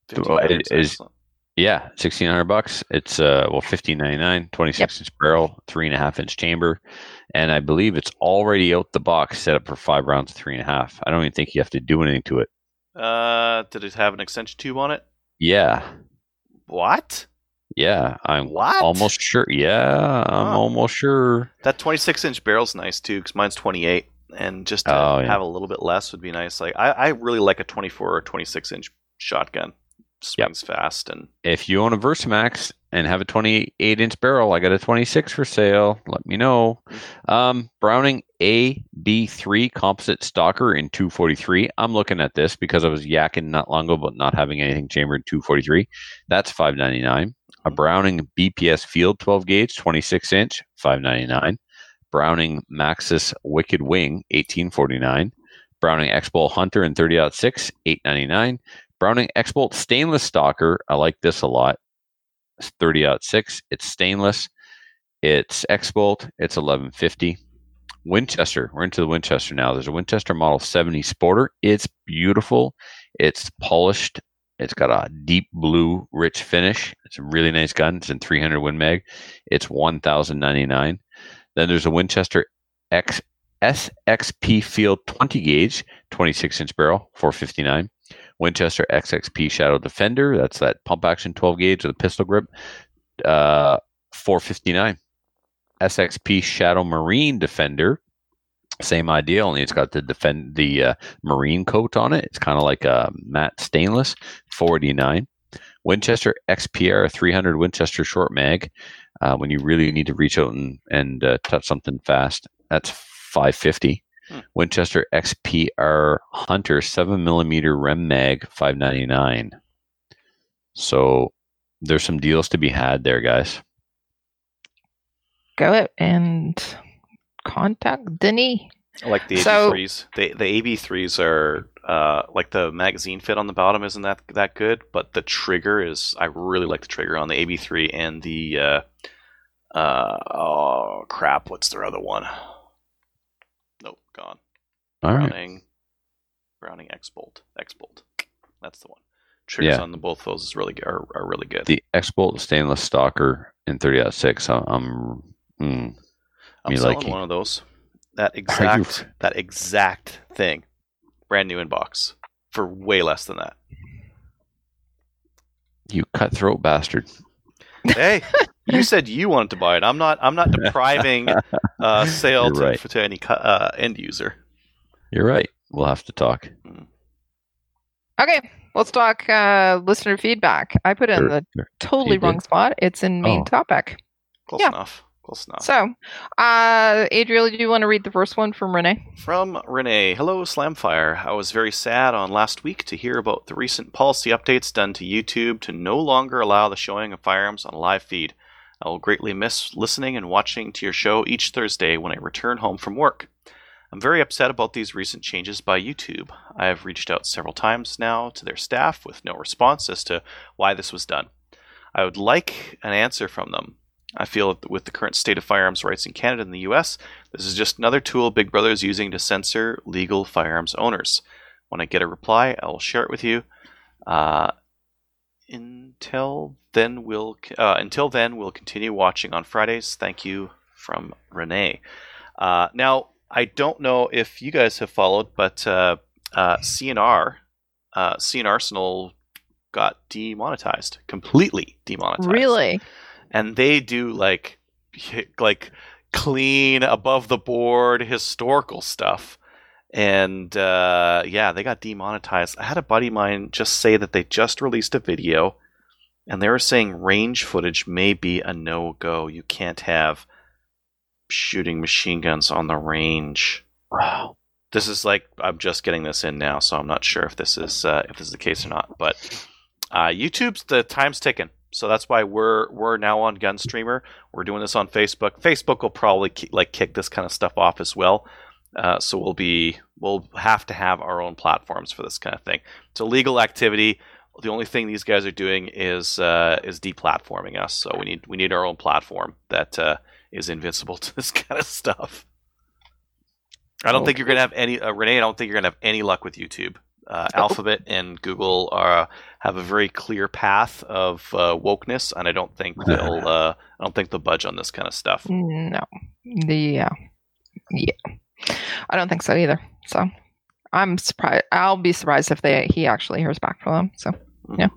15 Well, it is is- excellent. Yeah, sixteen hundred bucks. It's uh well fifteen ninety nine, twenty six inch barrel, three and a half inch chamber, and I believe it's already out the box set up for five rounds, of three and a half. I don't even think you have to do anything to it. Uh, did it have an extension tube on it? Yeah, What? yeah, I'm What? almost sure. Yeah, I'm Huh. almost sure. That 26 inch barrel's nice too, because mine's 28, and just to Oh, yeah. have a little bit less would be nice. Like I, I really like a 24 or 26 inch shotgun. Swings fast and If you own a Versamax and have a twenty eight inch barrel, I got a twenty six for sale. Let me know. Um, Browning AB three composite stalker in two forty three. I'm looking at this because I was yakking not long ago about not having anything chambered in two forty three. That's five ninety nine. A Browning BPS Field 12 gauge, 26 inch, 599. Browning Maxus Wicked Wing, 1849. Browning X-Bolt Hunter in 30 6, 899. Browning X-Bolt Stainless Stalker, I like this a lot. It's 30 6. It's stainless. It's X-Bolt. It's 1150. Winchester. We're into the Winchester now. There's a Winchester Model 70 Sporter. It's beautiful. It's polished. It's got a deep blue, rich finish. It's a really nice gun. It's in 300 Win Mag. It's 1,099. Then there's a Winchester X SXP Field 20 gauge, 26 inch barrel, 459. Winchester SXP Shadow Defender. That's that pump action 12 gauge with a pistol grip, uh, 459. SXP Shadow Marine Defender, Same idea, only it's got the defend the uh, marine coat on it. It's kind of like a matte stainless. 49. Winchester XPR 300 Winchester short mag. Uh, when you really need to reach out and, and uh, touch something fast, that's 550. Hmm. Winchester XPR Hunter 7 millimeter Rem mag 599. So there's some deals to be had there, guys. Go it and contact Denis. I like the So- AB3s. The the AB3s are uh, like the magazine fit on the bottom isn't that that good, but the trigger is. I really like the trigger on the AB3 and the. Uh, uh, oh crap! What's their other one? Nope, gone. All right. Browning. Browning X Bolt. X Bolt. That's the one. Triggers Yeah. on the both those is really are, are really good. The X Bolt stainless stalker in 30.6. I'm, I'm mm, I'm selling one of those. That Are you- exact that exact thing, brand new in box for way less than that. you cutthroat bastard. Hey, you said you wanted to buy it. I'm not. I'm not depriving uh, sale to, right. to any uh, end user. You're right. We'll have to talk. Okay, let's talk uh, listener feedback. I put it in the sure. totally wrong spot. It's in main Oh. topic. Close Yeah. enough. Close enough. So, uh, Adriel, do you want to read the first one from Renee? From Renee, hello Slamfire. I was very sad on last week to hear about the recent policy updates done to YouTube to no longer allow the showing of firearms on a live feed. I will greatly miss listening and watching to your show each Thursday when I return home from work. I'm very upset about these recent changes by YouTube. I have reached out several times now to their staff with no response as to why this was done. I would like an answer from them. I feel that with the current state of firearms rights in Canada and the US, this is just another tool Big Brother is using to censor legal firearms owners. When I get a reply, I will share it with you. Uh, until then, we'll uh, until then we'll continue watching on Fridays. Thank you from Renee. Uh, now, I don't know if you guys have followed, but uh, uh, CNR, uh, C&Rsenal got demonetized, completely demonetized Really? And they do like like clean above the board historical stuff. And uh, yeah they got demonetized. I had a buddy of mine just say that they just released a video and they were saying range footage may be a no-go. You can't have shooting machine guns on the range. Wow. this is like I'm just getting this in now, so I'm not sure if this is uh, if this is the case or not. But uh, YouTube's the time's ticking, so that's why we're we're now on Gunstreamer. We're doing this on Facebook. Facebook will probably ki- like kick this kind of stuff off as well. Uh, so we'll be we'll have to have our own platforms for this kind of thing. It's a legal activity. The only thing these guys are doing is uh, is deplatforming us. So we need we need our own platform that uh, is invincible to this kind of stuff. I don't think you're gonna have any uh, Renee. I don't think you're gonna have any luck with YouTube. Uh, Alphabet and Google are have a very clear path of uh, wokeness, and I don't think they'll uh, I don't think they'll budge on this kind of stuff. No. The uh, yeah. I don't think so either. So, I'm surprised. I'll be surprised if they he actually hears back from them. So, yeah.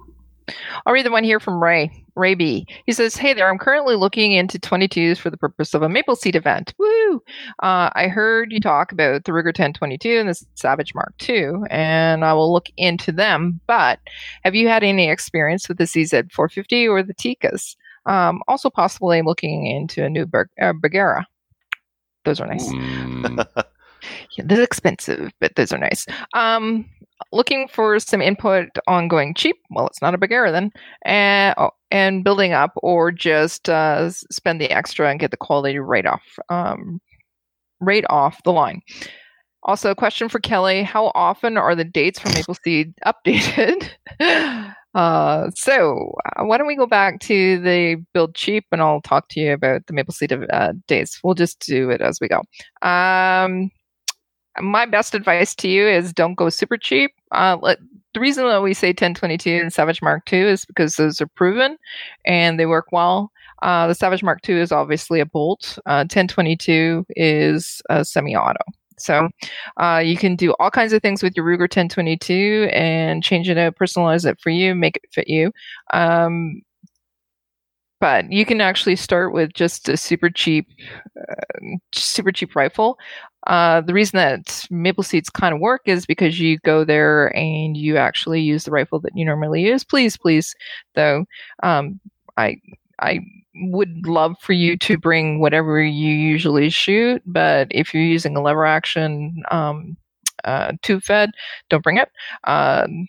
I'll read the one here from Ray. Ray B. He says, "Hey there. I'm currently looking into 22s for the purpose of a Maple Seed event. Woo! Uh, I heard you talk about the Ruger 1022 and the Savage Mark II, and I will look into them. But have you had any experience with the CZ 450 or the Tikkas? Um, also, possibly looking into a new Ber- uh, Bergara. Those are nice. Mm, Yeah, they're expensive, but those are nice. Um, looking for some input on going cheap. Well, it's not a Bergara then, and oh, and building up, or just uh, spend the extra and get the quality right off, um, right off the line. Also, a question for Kelly: How often are the dates for Maple Seed updated? Uh, so uh, why don't we go back to the build cheap, and I'll talk to you about the Maple Seed uh, dates. We'll just do it as we go. Um, my best advice to you is don't go super cheap. Uh, let, the reason that we say 1022 and Savage Mark II is because those are proven and they work well. Uh, the Savage Mark II is obviously a bolt. Uh, 1022 is a semi-auto. So uh, you can do all kinds of things with your Ruger 1022 and change it out, personalize it for you, make it fit you. Um, but you can actually start with just a super cheap, uh, super cheap rifle. Uh, the reason that maple seeds kind of work is because you go there and you actually use the rifle that you normally use. Please, please, though, um, I I would love for you to bring whatever you usually shoot, but if you're using a lever action um, uh, tube fed, don't bring it. Um,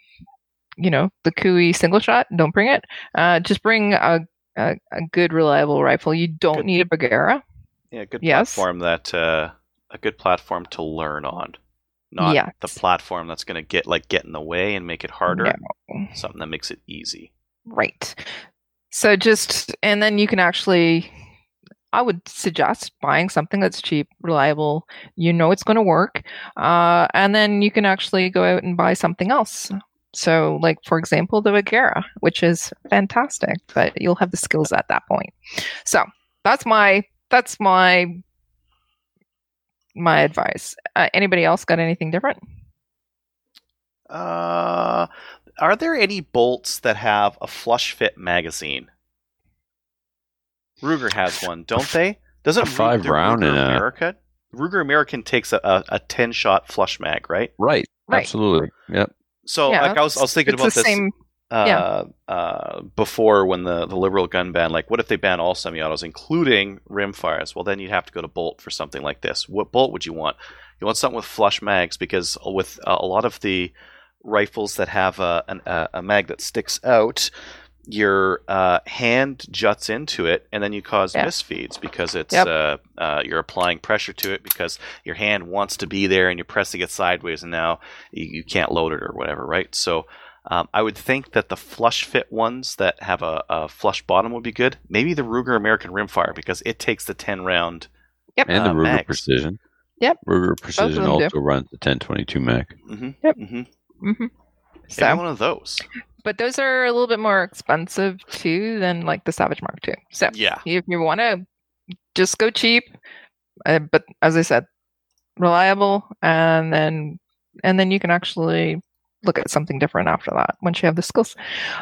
you know, the Cooey single shot, don't bring it. Uh, just bring a, a, a good, reliable rifle. You don't Good. need a Bergara. Yeah, good Yes. platform that uh, a good platform to learn on. Not Yes. the platform that's going to get like get in the way and make it harder. No. Something that makes it easy. Right. So just, and then you can actually, I would suggest buying something that's cheap, reliable. You know it's going to work. Uh, and then you can actually go out and buy something else. So, like, for example, the Bergara, which is fantastic, but you'll have the skills at that point. So that's my, that's my, my advice. Uh, anybody else got anything different? Uh, are there any bolts that have a flush fit magazine? Ruger has one, don't they? Doesn't A five Ruger, round Ruger and a- America? Ruger American takes a, a, a ten shot flush mag, right? Right. Right. Absolutely. Yep. So Yeah, like I was, I was thinking it's about the this same. Uh, yeah. uh, before when the, the liberal gun ban. Like, what if they ban all semi-autos, including rimfires? Well, then you'd have to go to bolt for something like this. What bolt would you want? You want something with flush mags because with uh, a lot of the rifles that have a, an, a, a mag that sticks out, your uh, hand juts into it, and then you cause Yeah. misfeeds because it's Yep. uh, uh, you're applying pressure to it because your hand wants to be there and you're pressing it sideways, and now you, you can't load it or whatever, right? So um, I would think that the flush fit ones that have a, a flush bottom would be good. Maybe the Ruger American Rimfire because it takes the 10 round. Yep. And the Uh, Ruger mags. Precision. Yep. Ruger Precision them do. also runs the 1022 Mac. Mm-hmm. Yep. Mm-hmm. hmm So. So, one of those. but those are a little bit more expensive too than like the Savage Mark II. So Yeah. if you want to just go cheap, uh, but as I said, reliable, and then and then you can actually look at something different after that once you have the skills.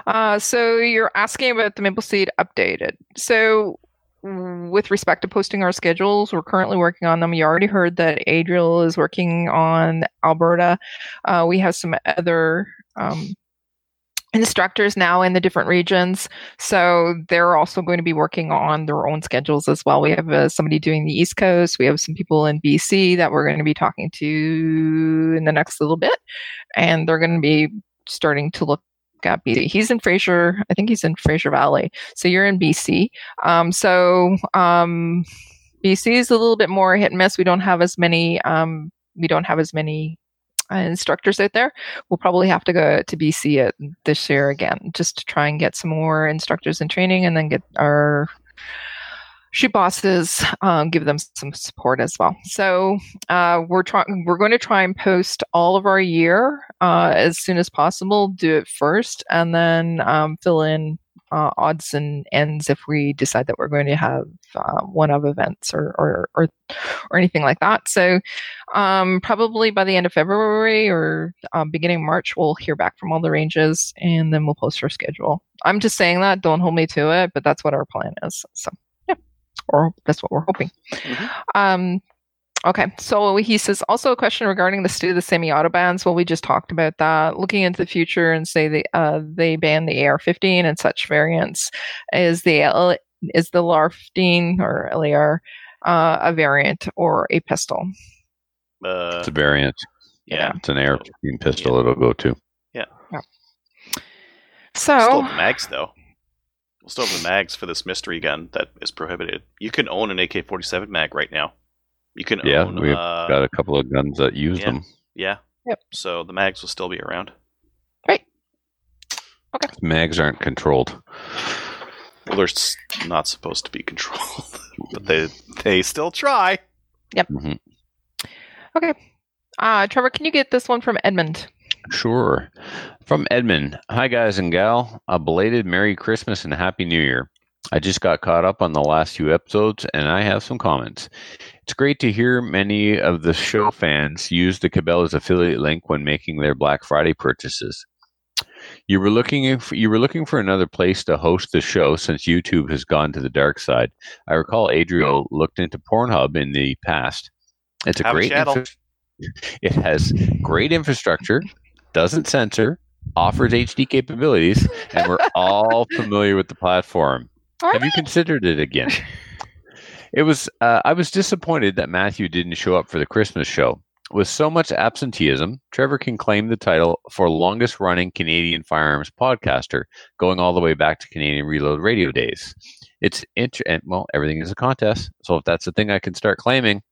Uh, so you're asking about the Maple Seed updated. So with respect to posting our schedules, we're currently working on them. You already heard that Adriel is working on Alberta. Uh, we have some other um, instructors now in the different regions. So they're also going to be working on their own schedules as well. We have uh, somebody doing the East Coast. We have some people in BC that we're going to be talking to in the next little bit. And they're going to be starting to look at BC. He's in Fraser. I think he's in Fraser Valley. So you're in BC. Um, so um, BC is a little bit more hit and miss. We don't have as many. Um, we don't have as many instructors out there. We'll probably have to go to BC it this year again, just to try and get some more instructors in training, and then get our shoot bosses, um, give them some support as well. So uh, we're trying. We're going to try and post all of our year uh, as soon as possible. Do it first, and then um, fill in uh, odds and ends if we decide that we're going to have uh, one of events or, or or or anything like that. So um, probably by the end of February or um, beginning of March, we'll hear back from all the ranges, and then we'll post our schedule. I'm just saying that. Don't hold me to it, but that's what our plan is. So yeah, or that's what we're hoping. Mhm. Um, okay, so he says also a question regarding the state of the semi-auto bans. Well, we just talked about that. Looking into the future and say they uh, they ban the AR-15 and such variants. Is the L- is the LAR-15 or LAR uh, a variant or a pistol? Uh, It's a variant. yeah. It's an air pistol it'll go to. Yeah. yeah. So Still the mags though. We'll still have the mags for this mystery gun that is prohibited. You can own an AK-47 mag right now. You can Yeah, own. we've uh, Got a couple of guns that use yeah. them. yeah. Yep. So the mags will still be around. Great. Okay. Mags aren't controlled. Well, they're not supposed to be controlled, but they they still try. Mhm. okay, uh, Trevor, can you get this one from Edmund? Sure. From Edmund. Hi, guys and gal. A belated Merry Christmas and Happy New Year. I just got caught up on the last few episodes and I have some comments. It's great to hear many of the show fans use the Cabela's affiliate link when making their Black Friday purchases. You were looking if you were looking for another place to host the show since YouTube has gone to the dark side. I recall Adriel looked into Pornhub in the past. It's a Have great. channel. infra- it has great infrastructure, doesn't censor, offers HD capabilities, and we're all familiar with the platform. Are Have you considered it again? It was. Uh, I was disappointed that Matthew didn't show up for the Christmas show. With so much absenteeism, Trevor can claim the title for longest running Canadian firearms podcaster, going all the way back to Canadian Reload Radio days. It's inter- and, well, everything is a contest. So if that's the thing I can start claiming,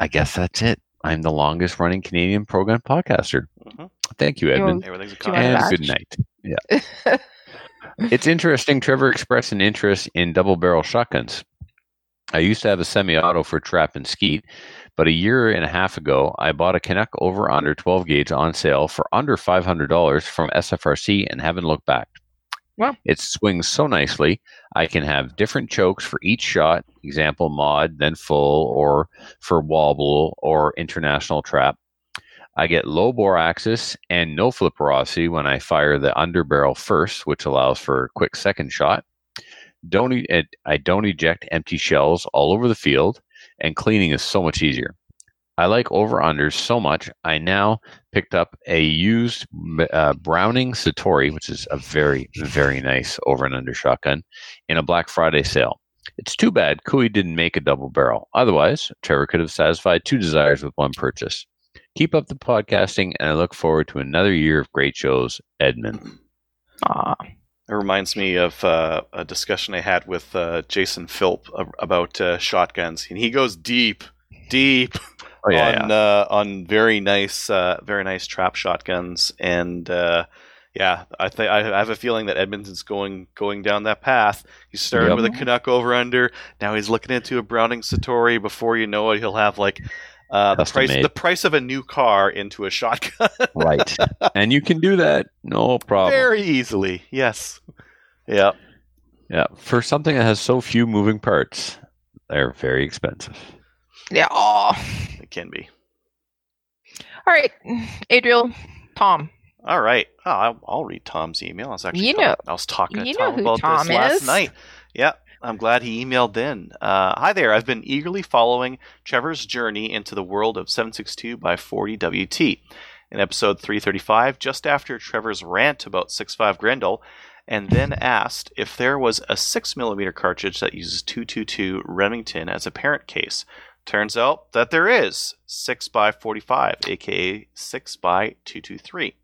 I guess that's it. I'm the longest running Canadian program podcaster. Mhm. Thank you, You Edmund. Everything's a Do you want And contest. good night. Yeah. it's interesting. Trevor expressed an interest in double barrel shotguns. I used to have a semi auto for trap and skeet, but a year and a half ago, I bought a Canuck over under 12 gauge on sale for under $500 from SFRC and haven't looked back. Wow. It swings so nicely. I can have different chokes for each shot, example mod, then full, or for wobble or international trap. I get low bore axis and no flipperosity when I fire the underbarrel first, which allows for a quick second shot. Don't e- I don't eject empty shells all over the field, and cleaning is so much easier. I like over unders so much. I now picked up a used uh, Browning Citori, which is a very very nice over and under shotgun, in a Black Friday sale. It's too bad Cooey didn't make a double barrel. Otherwise, Trevor could have satisfied two desires with one purchase. Keep up the podcasting, and I look forward to another year of great shows. Edmund. Aw. It reminds me of uh, a discussion I had with uh, Jason Philp about uh, shotguns, and he goes deep, deep Oh yeah, on Uh, on very nice, uh, very nice trap shotguns, and uh, yeah, I think I have a feeling that Edmonton's going going down that path. He started Yep. with a Canuck over under, now he's looking into a Browning Citori. Before you know it, he'll have like uh, the price made. the price of a new car into a shotgun right. and you can do that, no problem. very easily. Yes, yeah. Yeah, for something that has so few moving parts, they're very expensive. Yeah. Aw. It can be. All right, Adriel, Tom. All right. Oh, I'll, I'll read Tom's email. I was actually You talk- know- I was talking to you know Tom who about Tom this last night. Yeah, I'm glad he emailed in. Uh, hi there. I've been eagerly following Trevor's journey into the world of 762 by 40 WT. In episode 335, just after Trevor's rant about 6.5 Grendel, and then asked if there was a 6mm cartridge that uses 222 Remington as a parent case. Turns out that there is 6 by 45, aka 6 by 223.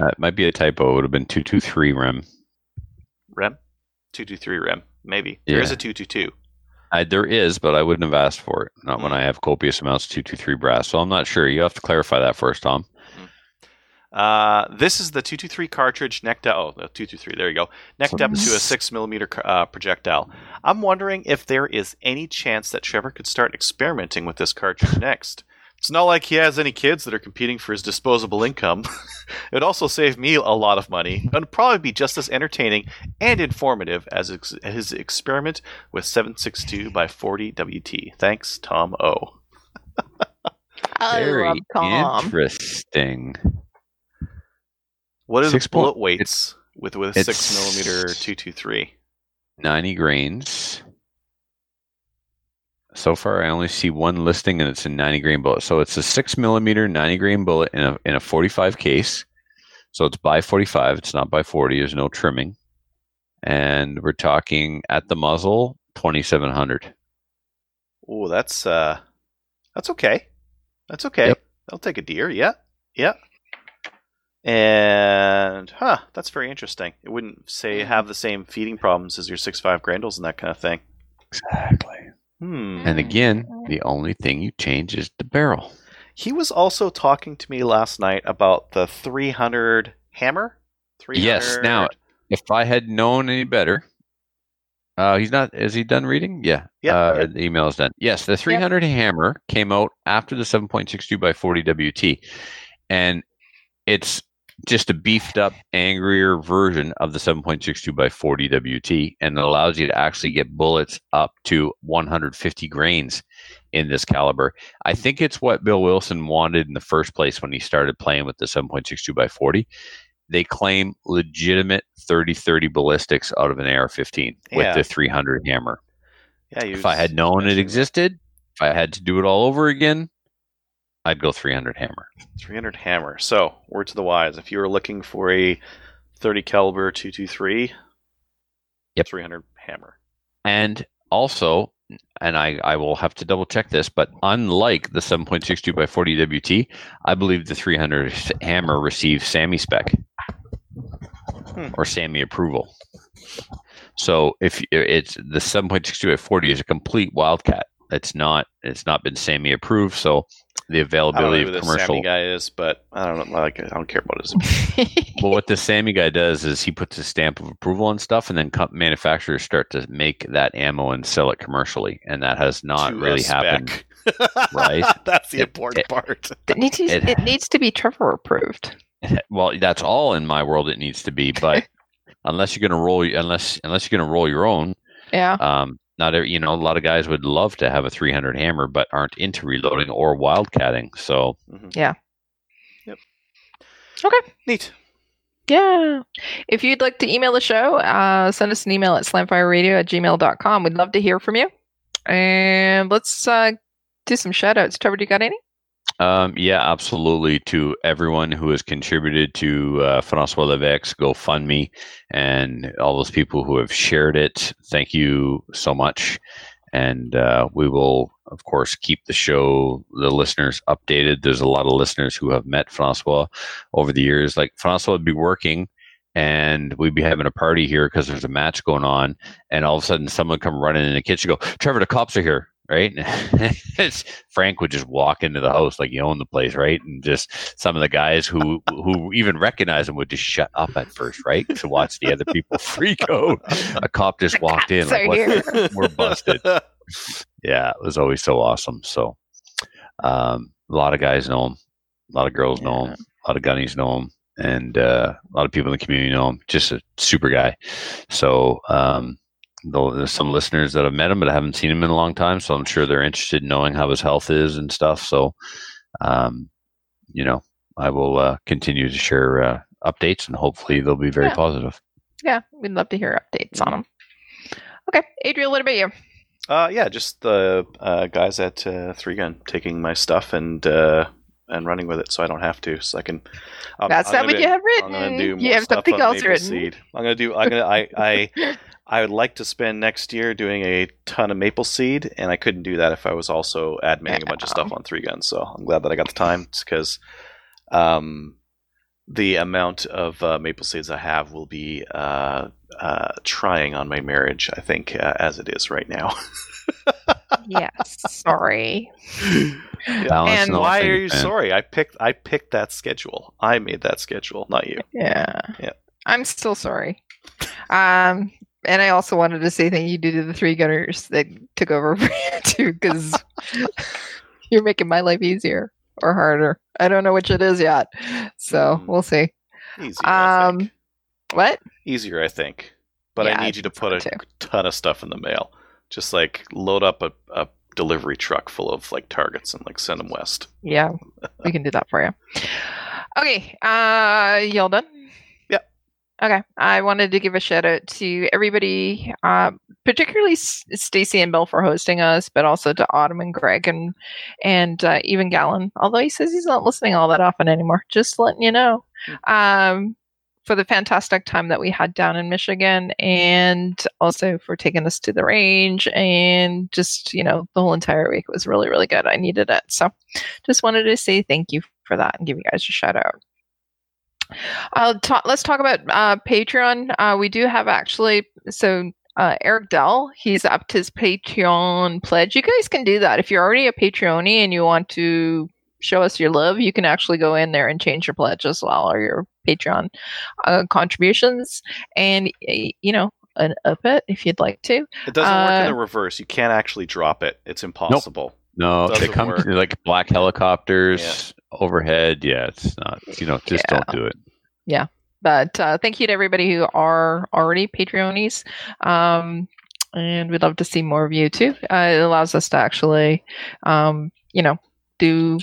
Uh, it might be a typo. It would have been 223 rem. Rem? 223 Rem. Maybe. There is a 222. Uh, there is, but I wouldn't have asked for it. Not when Hmm. I have copious amounts of 223 brass. So I'm not sure. You have to clarify that first, Tom. Uh, this is the 223 cartridge necked up. Oh, the 223. There you go. Necked up to a 6mm uh, projectile. I'm wondering if there is any chance that Trevor could start experimenting with this cartridge next. It's not like he has any kids that are competing for his disposable income. It'd also save me a lot of money. and It'd probably be just as entertaining and informative as ex- his experiment with 762 by 40 WT. Thanks, Tom O. I Very love Tom. interesting. What are Six the bullet point- weights with with it's- six millimeter two two three? 90 grains. So far, I only see one listing, and it's a 90 grain bullet. So it's a six millimeter 90 grain bullet in a in a 45 case. So it's by 45. It's not by 40. There's no trimming, and we're talking at the muzzle 2700. Oh, that's uh, that's okay. That's okay. Yep. I'll take a deer. Yeah, yeah. And huh, that's very interesting. It wouldn't say have the same feeding problems as your six five Grendels and that kind of thing. Exactly. Hmm. And again, the only thing you change is the barrel. He was also talking to me last night about the three hundred HAMR. Three Yes, now- If I had known any better, uh, he's not. Is he done reading? Yeah. Yeah, Uh, yeah. The email is done. Yes, the 300 HAMR came out after the 7.62 by 40 WT, and it's just a beefed up, angrier version of the 7.62 by 40 WT, and it allows you to actually get bullets up to 150 grains in this caliber. I think it's what Bill Wilson wanted in the first place when he started playing with the 7.62 by 40. They claim legitimate 30-30 ballistics out of an AR-15 with the 300 HAMR. yeah, If I had known it existed, if I had to do it all over again, I'd go 300 HAMR. 300 HAMR. So, word to the wise: if you were looking for a 30 caliber 223, Yep. 300 HAMR. And also, and I, I will have to double check this, but unlike the 7.62 by 40 WT, I believe the 300 HAMR receives SAAMI spec Hmm. or SAAMI approval. So if it's the 7.62 by 40 is a complete wildcat. It's not. It's not been SAAMI approved. So the I don't know availability who of this commercial. Sammy guy is, but I don't know. Like, I don't care about his. Well, what the Sammy guy does is he puts a stamp of approval on stuff, and then co- manufacturers start to make that ammo and sell it commercially, and that has not to really happened. right? That's the It- important it- part. it needs to, It- it needs to be Trevor approved. Well, that's all in my world it needs to be, but unless you're gonna roll, unless unless you're gonna roll your own, Yeah. um, not every, you know, a lot of guys would love to have a 300 HAMR, but aren't into reloading or wildcatting. So Mhm. Yeah. Yep. Okay. Neat. Yeah. If you'd like to email the show, uh, send us an email at slamfireradio at gmail.com. We'd love to hear from you. And let's uh, do some shout outs. Trevor, do you got any? Um, yeah, absolutely. To everyone who has contributed to uh, Francois Levesque's GoFundMe and all those people who have shared it, thank you so much. And uh, we will, of course, keep the show, the listeners updated. There's a lot of listeners who have met Francois over the years. Like Francois would be working and we'd be having a party here because there's a match going on. And all of a sudden, someone come running in the kitchen go, Trevor, the cops are here. Right, Frank would just walk into the house like he owned the place, right? And just some of the guys who who even recognize him would just shut up at first, right? To watch the other people freak out. A cop just walked in, like? We're busted. Yeah, it was always so awesome. So, um, a lot of guys know him, a lot of girls know him, a lot of gunnies know him, and uh, a lot of people in the community know him. Just a super guy. So, um, though there's some listeners that have met him but I haven't seen him in a long time, so I'm sure they're interested in knowing how his health is and stuff. So, um, you know, I will uh, continue to share uh, updates, and hopefully they'll be very Yeah. positive. Yeah, we'd love to hear updates on them. Okay, Adriel, what about you? Uh, yeah, just the uh, guys at uh, Three Gun taking my stuff and uh, and running with it, so I don't have to. So I can. I'm- That's I'm not what be- you have I'm gonna written. do You have something else written. Seed. I'm gonna do. I'm gonna. I. I I would like to spend next year doing a ton of maple seed, and I couldn't do that if I was also adminning a bunch of stuff on three guns. So I'm glad that I got the time because um, the amount of uh, maple seeds I have will be uh, uh, trying on my marriage. I think uh, as it is right now. yes, sorry. Balance And Why things, are you man. sorry? I picked. I picked that schedule. I made that schedule, not you. Yeah. Yeah. I'm still sorry. Um, and I also wanted to say thank you to the three gunners that took over for you too, because you're making my life easier or harder. I don't know which it is yet, so Hmm. we'll see. Easier, I think. Um, what? Easier, I think. But Yeah, I I need you to put a too. ton of stuff in the mail. Just like load up a, a delivery truck full of like targets and like send them west. Yeah, we can do that for you. Okay, uh, y'all done? Okay, I wanted to give a shout out to everybody, uh, particularly S- Stacy and Bill for hosting us, but also to Autumn and Greg and and uh, even Gallon. Although he says he's not listening all that often anymore. Just letting you know. Um, for the fantastic time that we had down in Michigan, and also for taking us to the range, and just you know the whole entire week was really really good. I needed it, so just wanted to say thank you for that and give you guys a shout out. Uh, ta- let's talk about uh, Patreon. Uh, we do have actually so. Uh, Eric Dell, he's upped his Patreon pledge. You guys can do that if you're already a Patreonie and you want to show us your love. You can actually go in there and change your pledge as well, or your Patreon uh, contributions, and you know, an up it if you'd like to. It doesn't work in Uh, the reverse. You can't actually drop it. It's impossible. No, they come work. like black helicopters overhead. Yeah, it's not. You know, just Yeah. don't do it. Yeah. But uh, thank you to everybody who are already Patreonies. Um, and we'd love to see more of you too. Uh, it allows us to actually, um, you know, do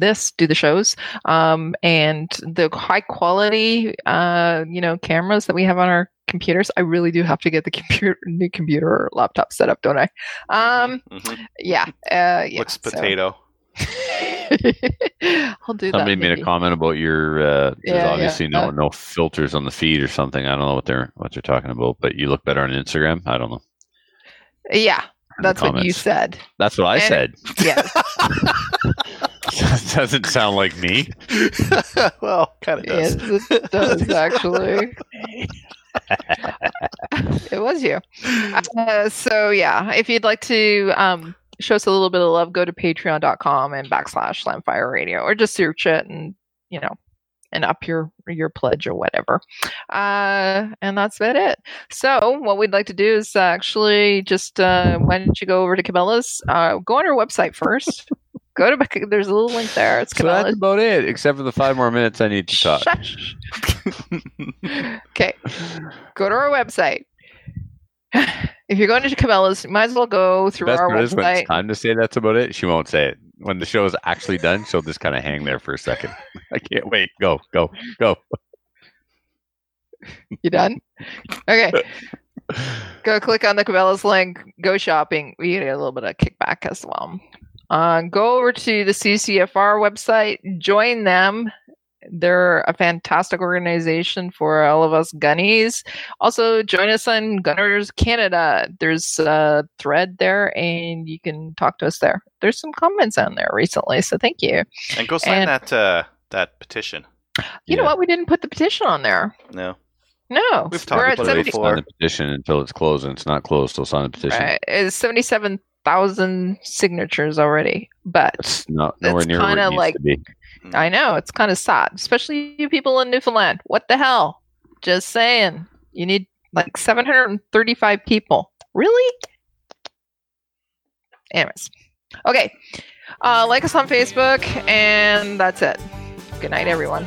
this, do the shows, um, and the high quality, uh, you know, cameras that we have on our computers. I really do have to get the computer, new computer or laptop set up, don't I? Um, Mhm. yeah, uh, yeah. Looks so- potato. I'll do Somebody that. made a comment about your. Uh, there's Yeah, yeah, obviously no uh, no filters on the feed or something. I don't know what they're what they're talking about, but you look better on Instagram. I don't know. Yeah, in that's what you said. That's what I And- said. Yeah. Doesn't sound like me. well, kind of does. Yes, it does actually. it was you. Uh, so yeah, if you'd like to um, show us a little bit of love, go to patreon.com and backslash slamfire radio or just search it and you know and up your your pledge or whatever. Uh, and that's about it. So what we'd like to do is actually just uh, why don't you go over to Cabela's? Uh, go on our website first. go to there's a little link there. It's So that's Cabela's. about it, except for the five more minutes I need to talk. Okay. Go to our website. If you're going to Cabela's, you might as well go through Best our part is when website. it's time to say that's about it. She won't say it. When the show is actually done, she'll just kind of hang there for a second. I can't wait. Go, go, go. You done? Okay. go click on the Cabela's link. Go shopping. We get a little bit of kickback as well. Uh, go over to the CCFR website. Join them. They're a fantastic organization for all of us gunnies. Also, join us on Gunners Canada. There's a thread there, and you can talk to us there. There's some comments on there recently, so thank you. and go sign And- that uh, that petition. You know what? We didn't put the petition on there. No, No, We've talked we're at about it before. Sign the petition until it's closed, and it's not closed. So sign the petition. Right. It's 77,000 signatures already. But It's not That's nowhere near where it kinda needs like- to be. I know it's kind of sad, especially you people in Newfoundland. What the hell? Just saying. You need like 735 people. Really? Anyways. Okay. Uh, like us on Facebook, and that's it. Good night, everyone.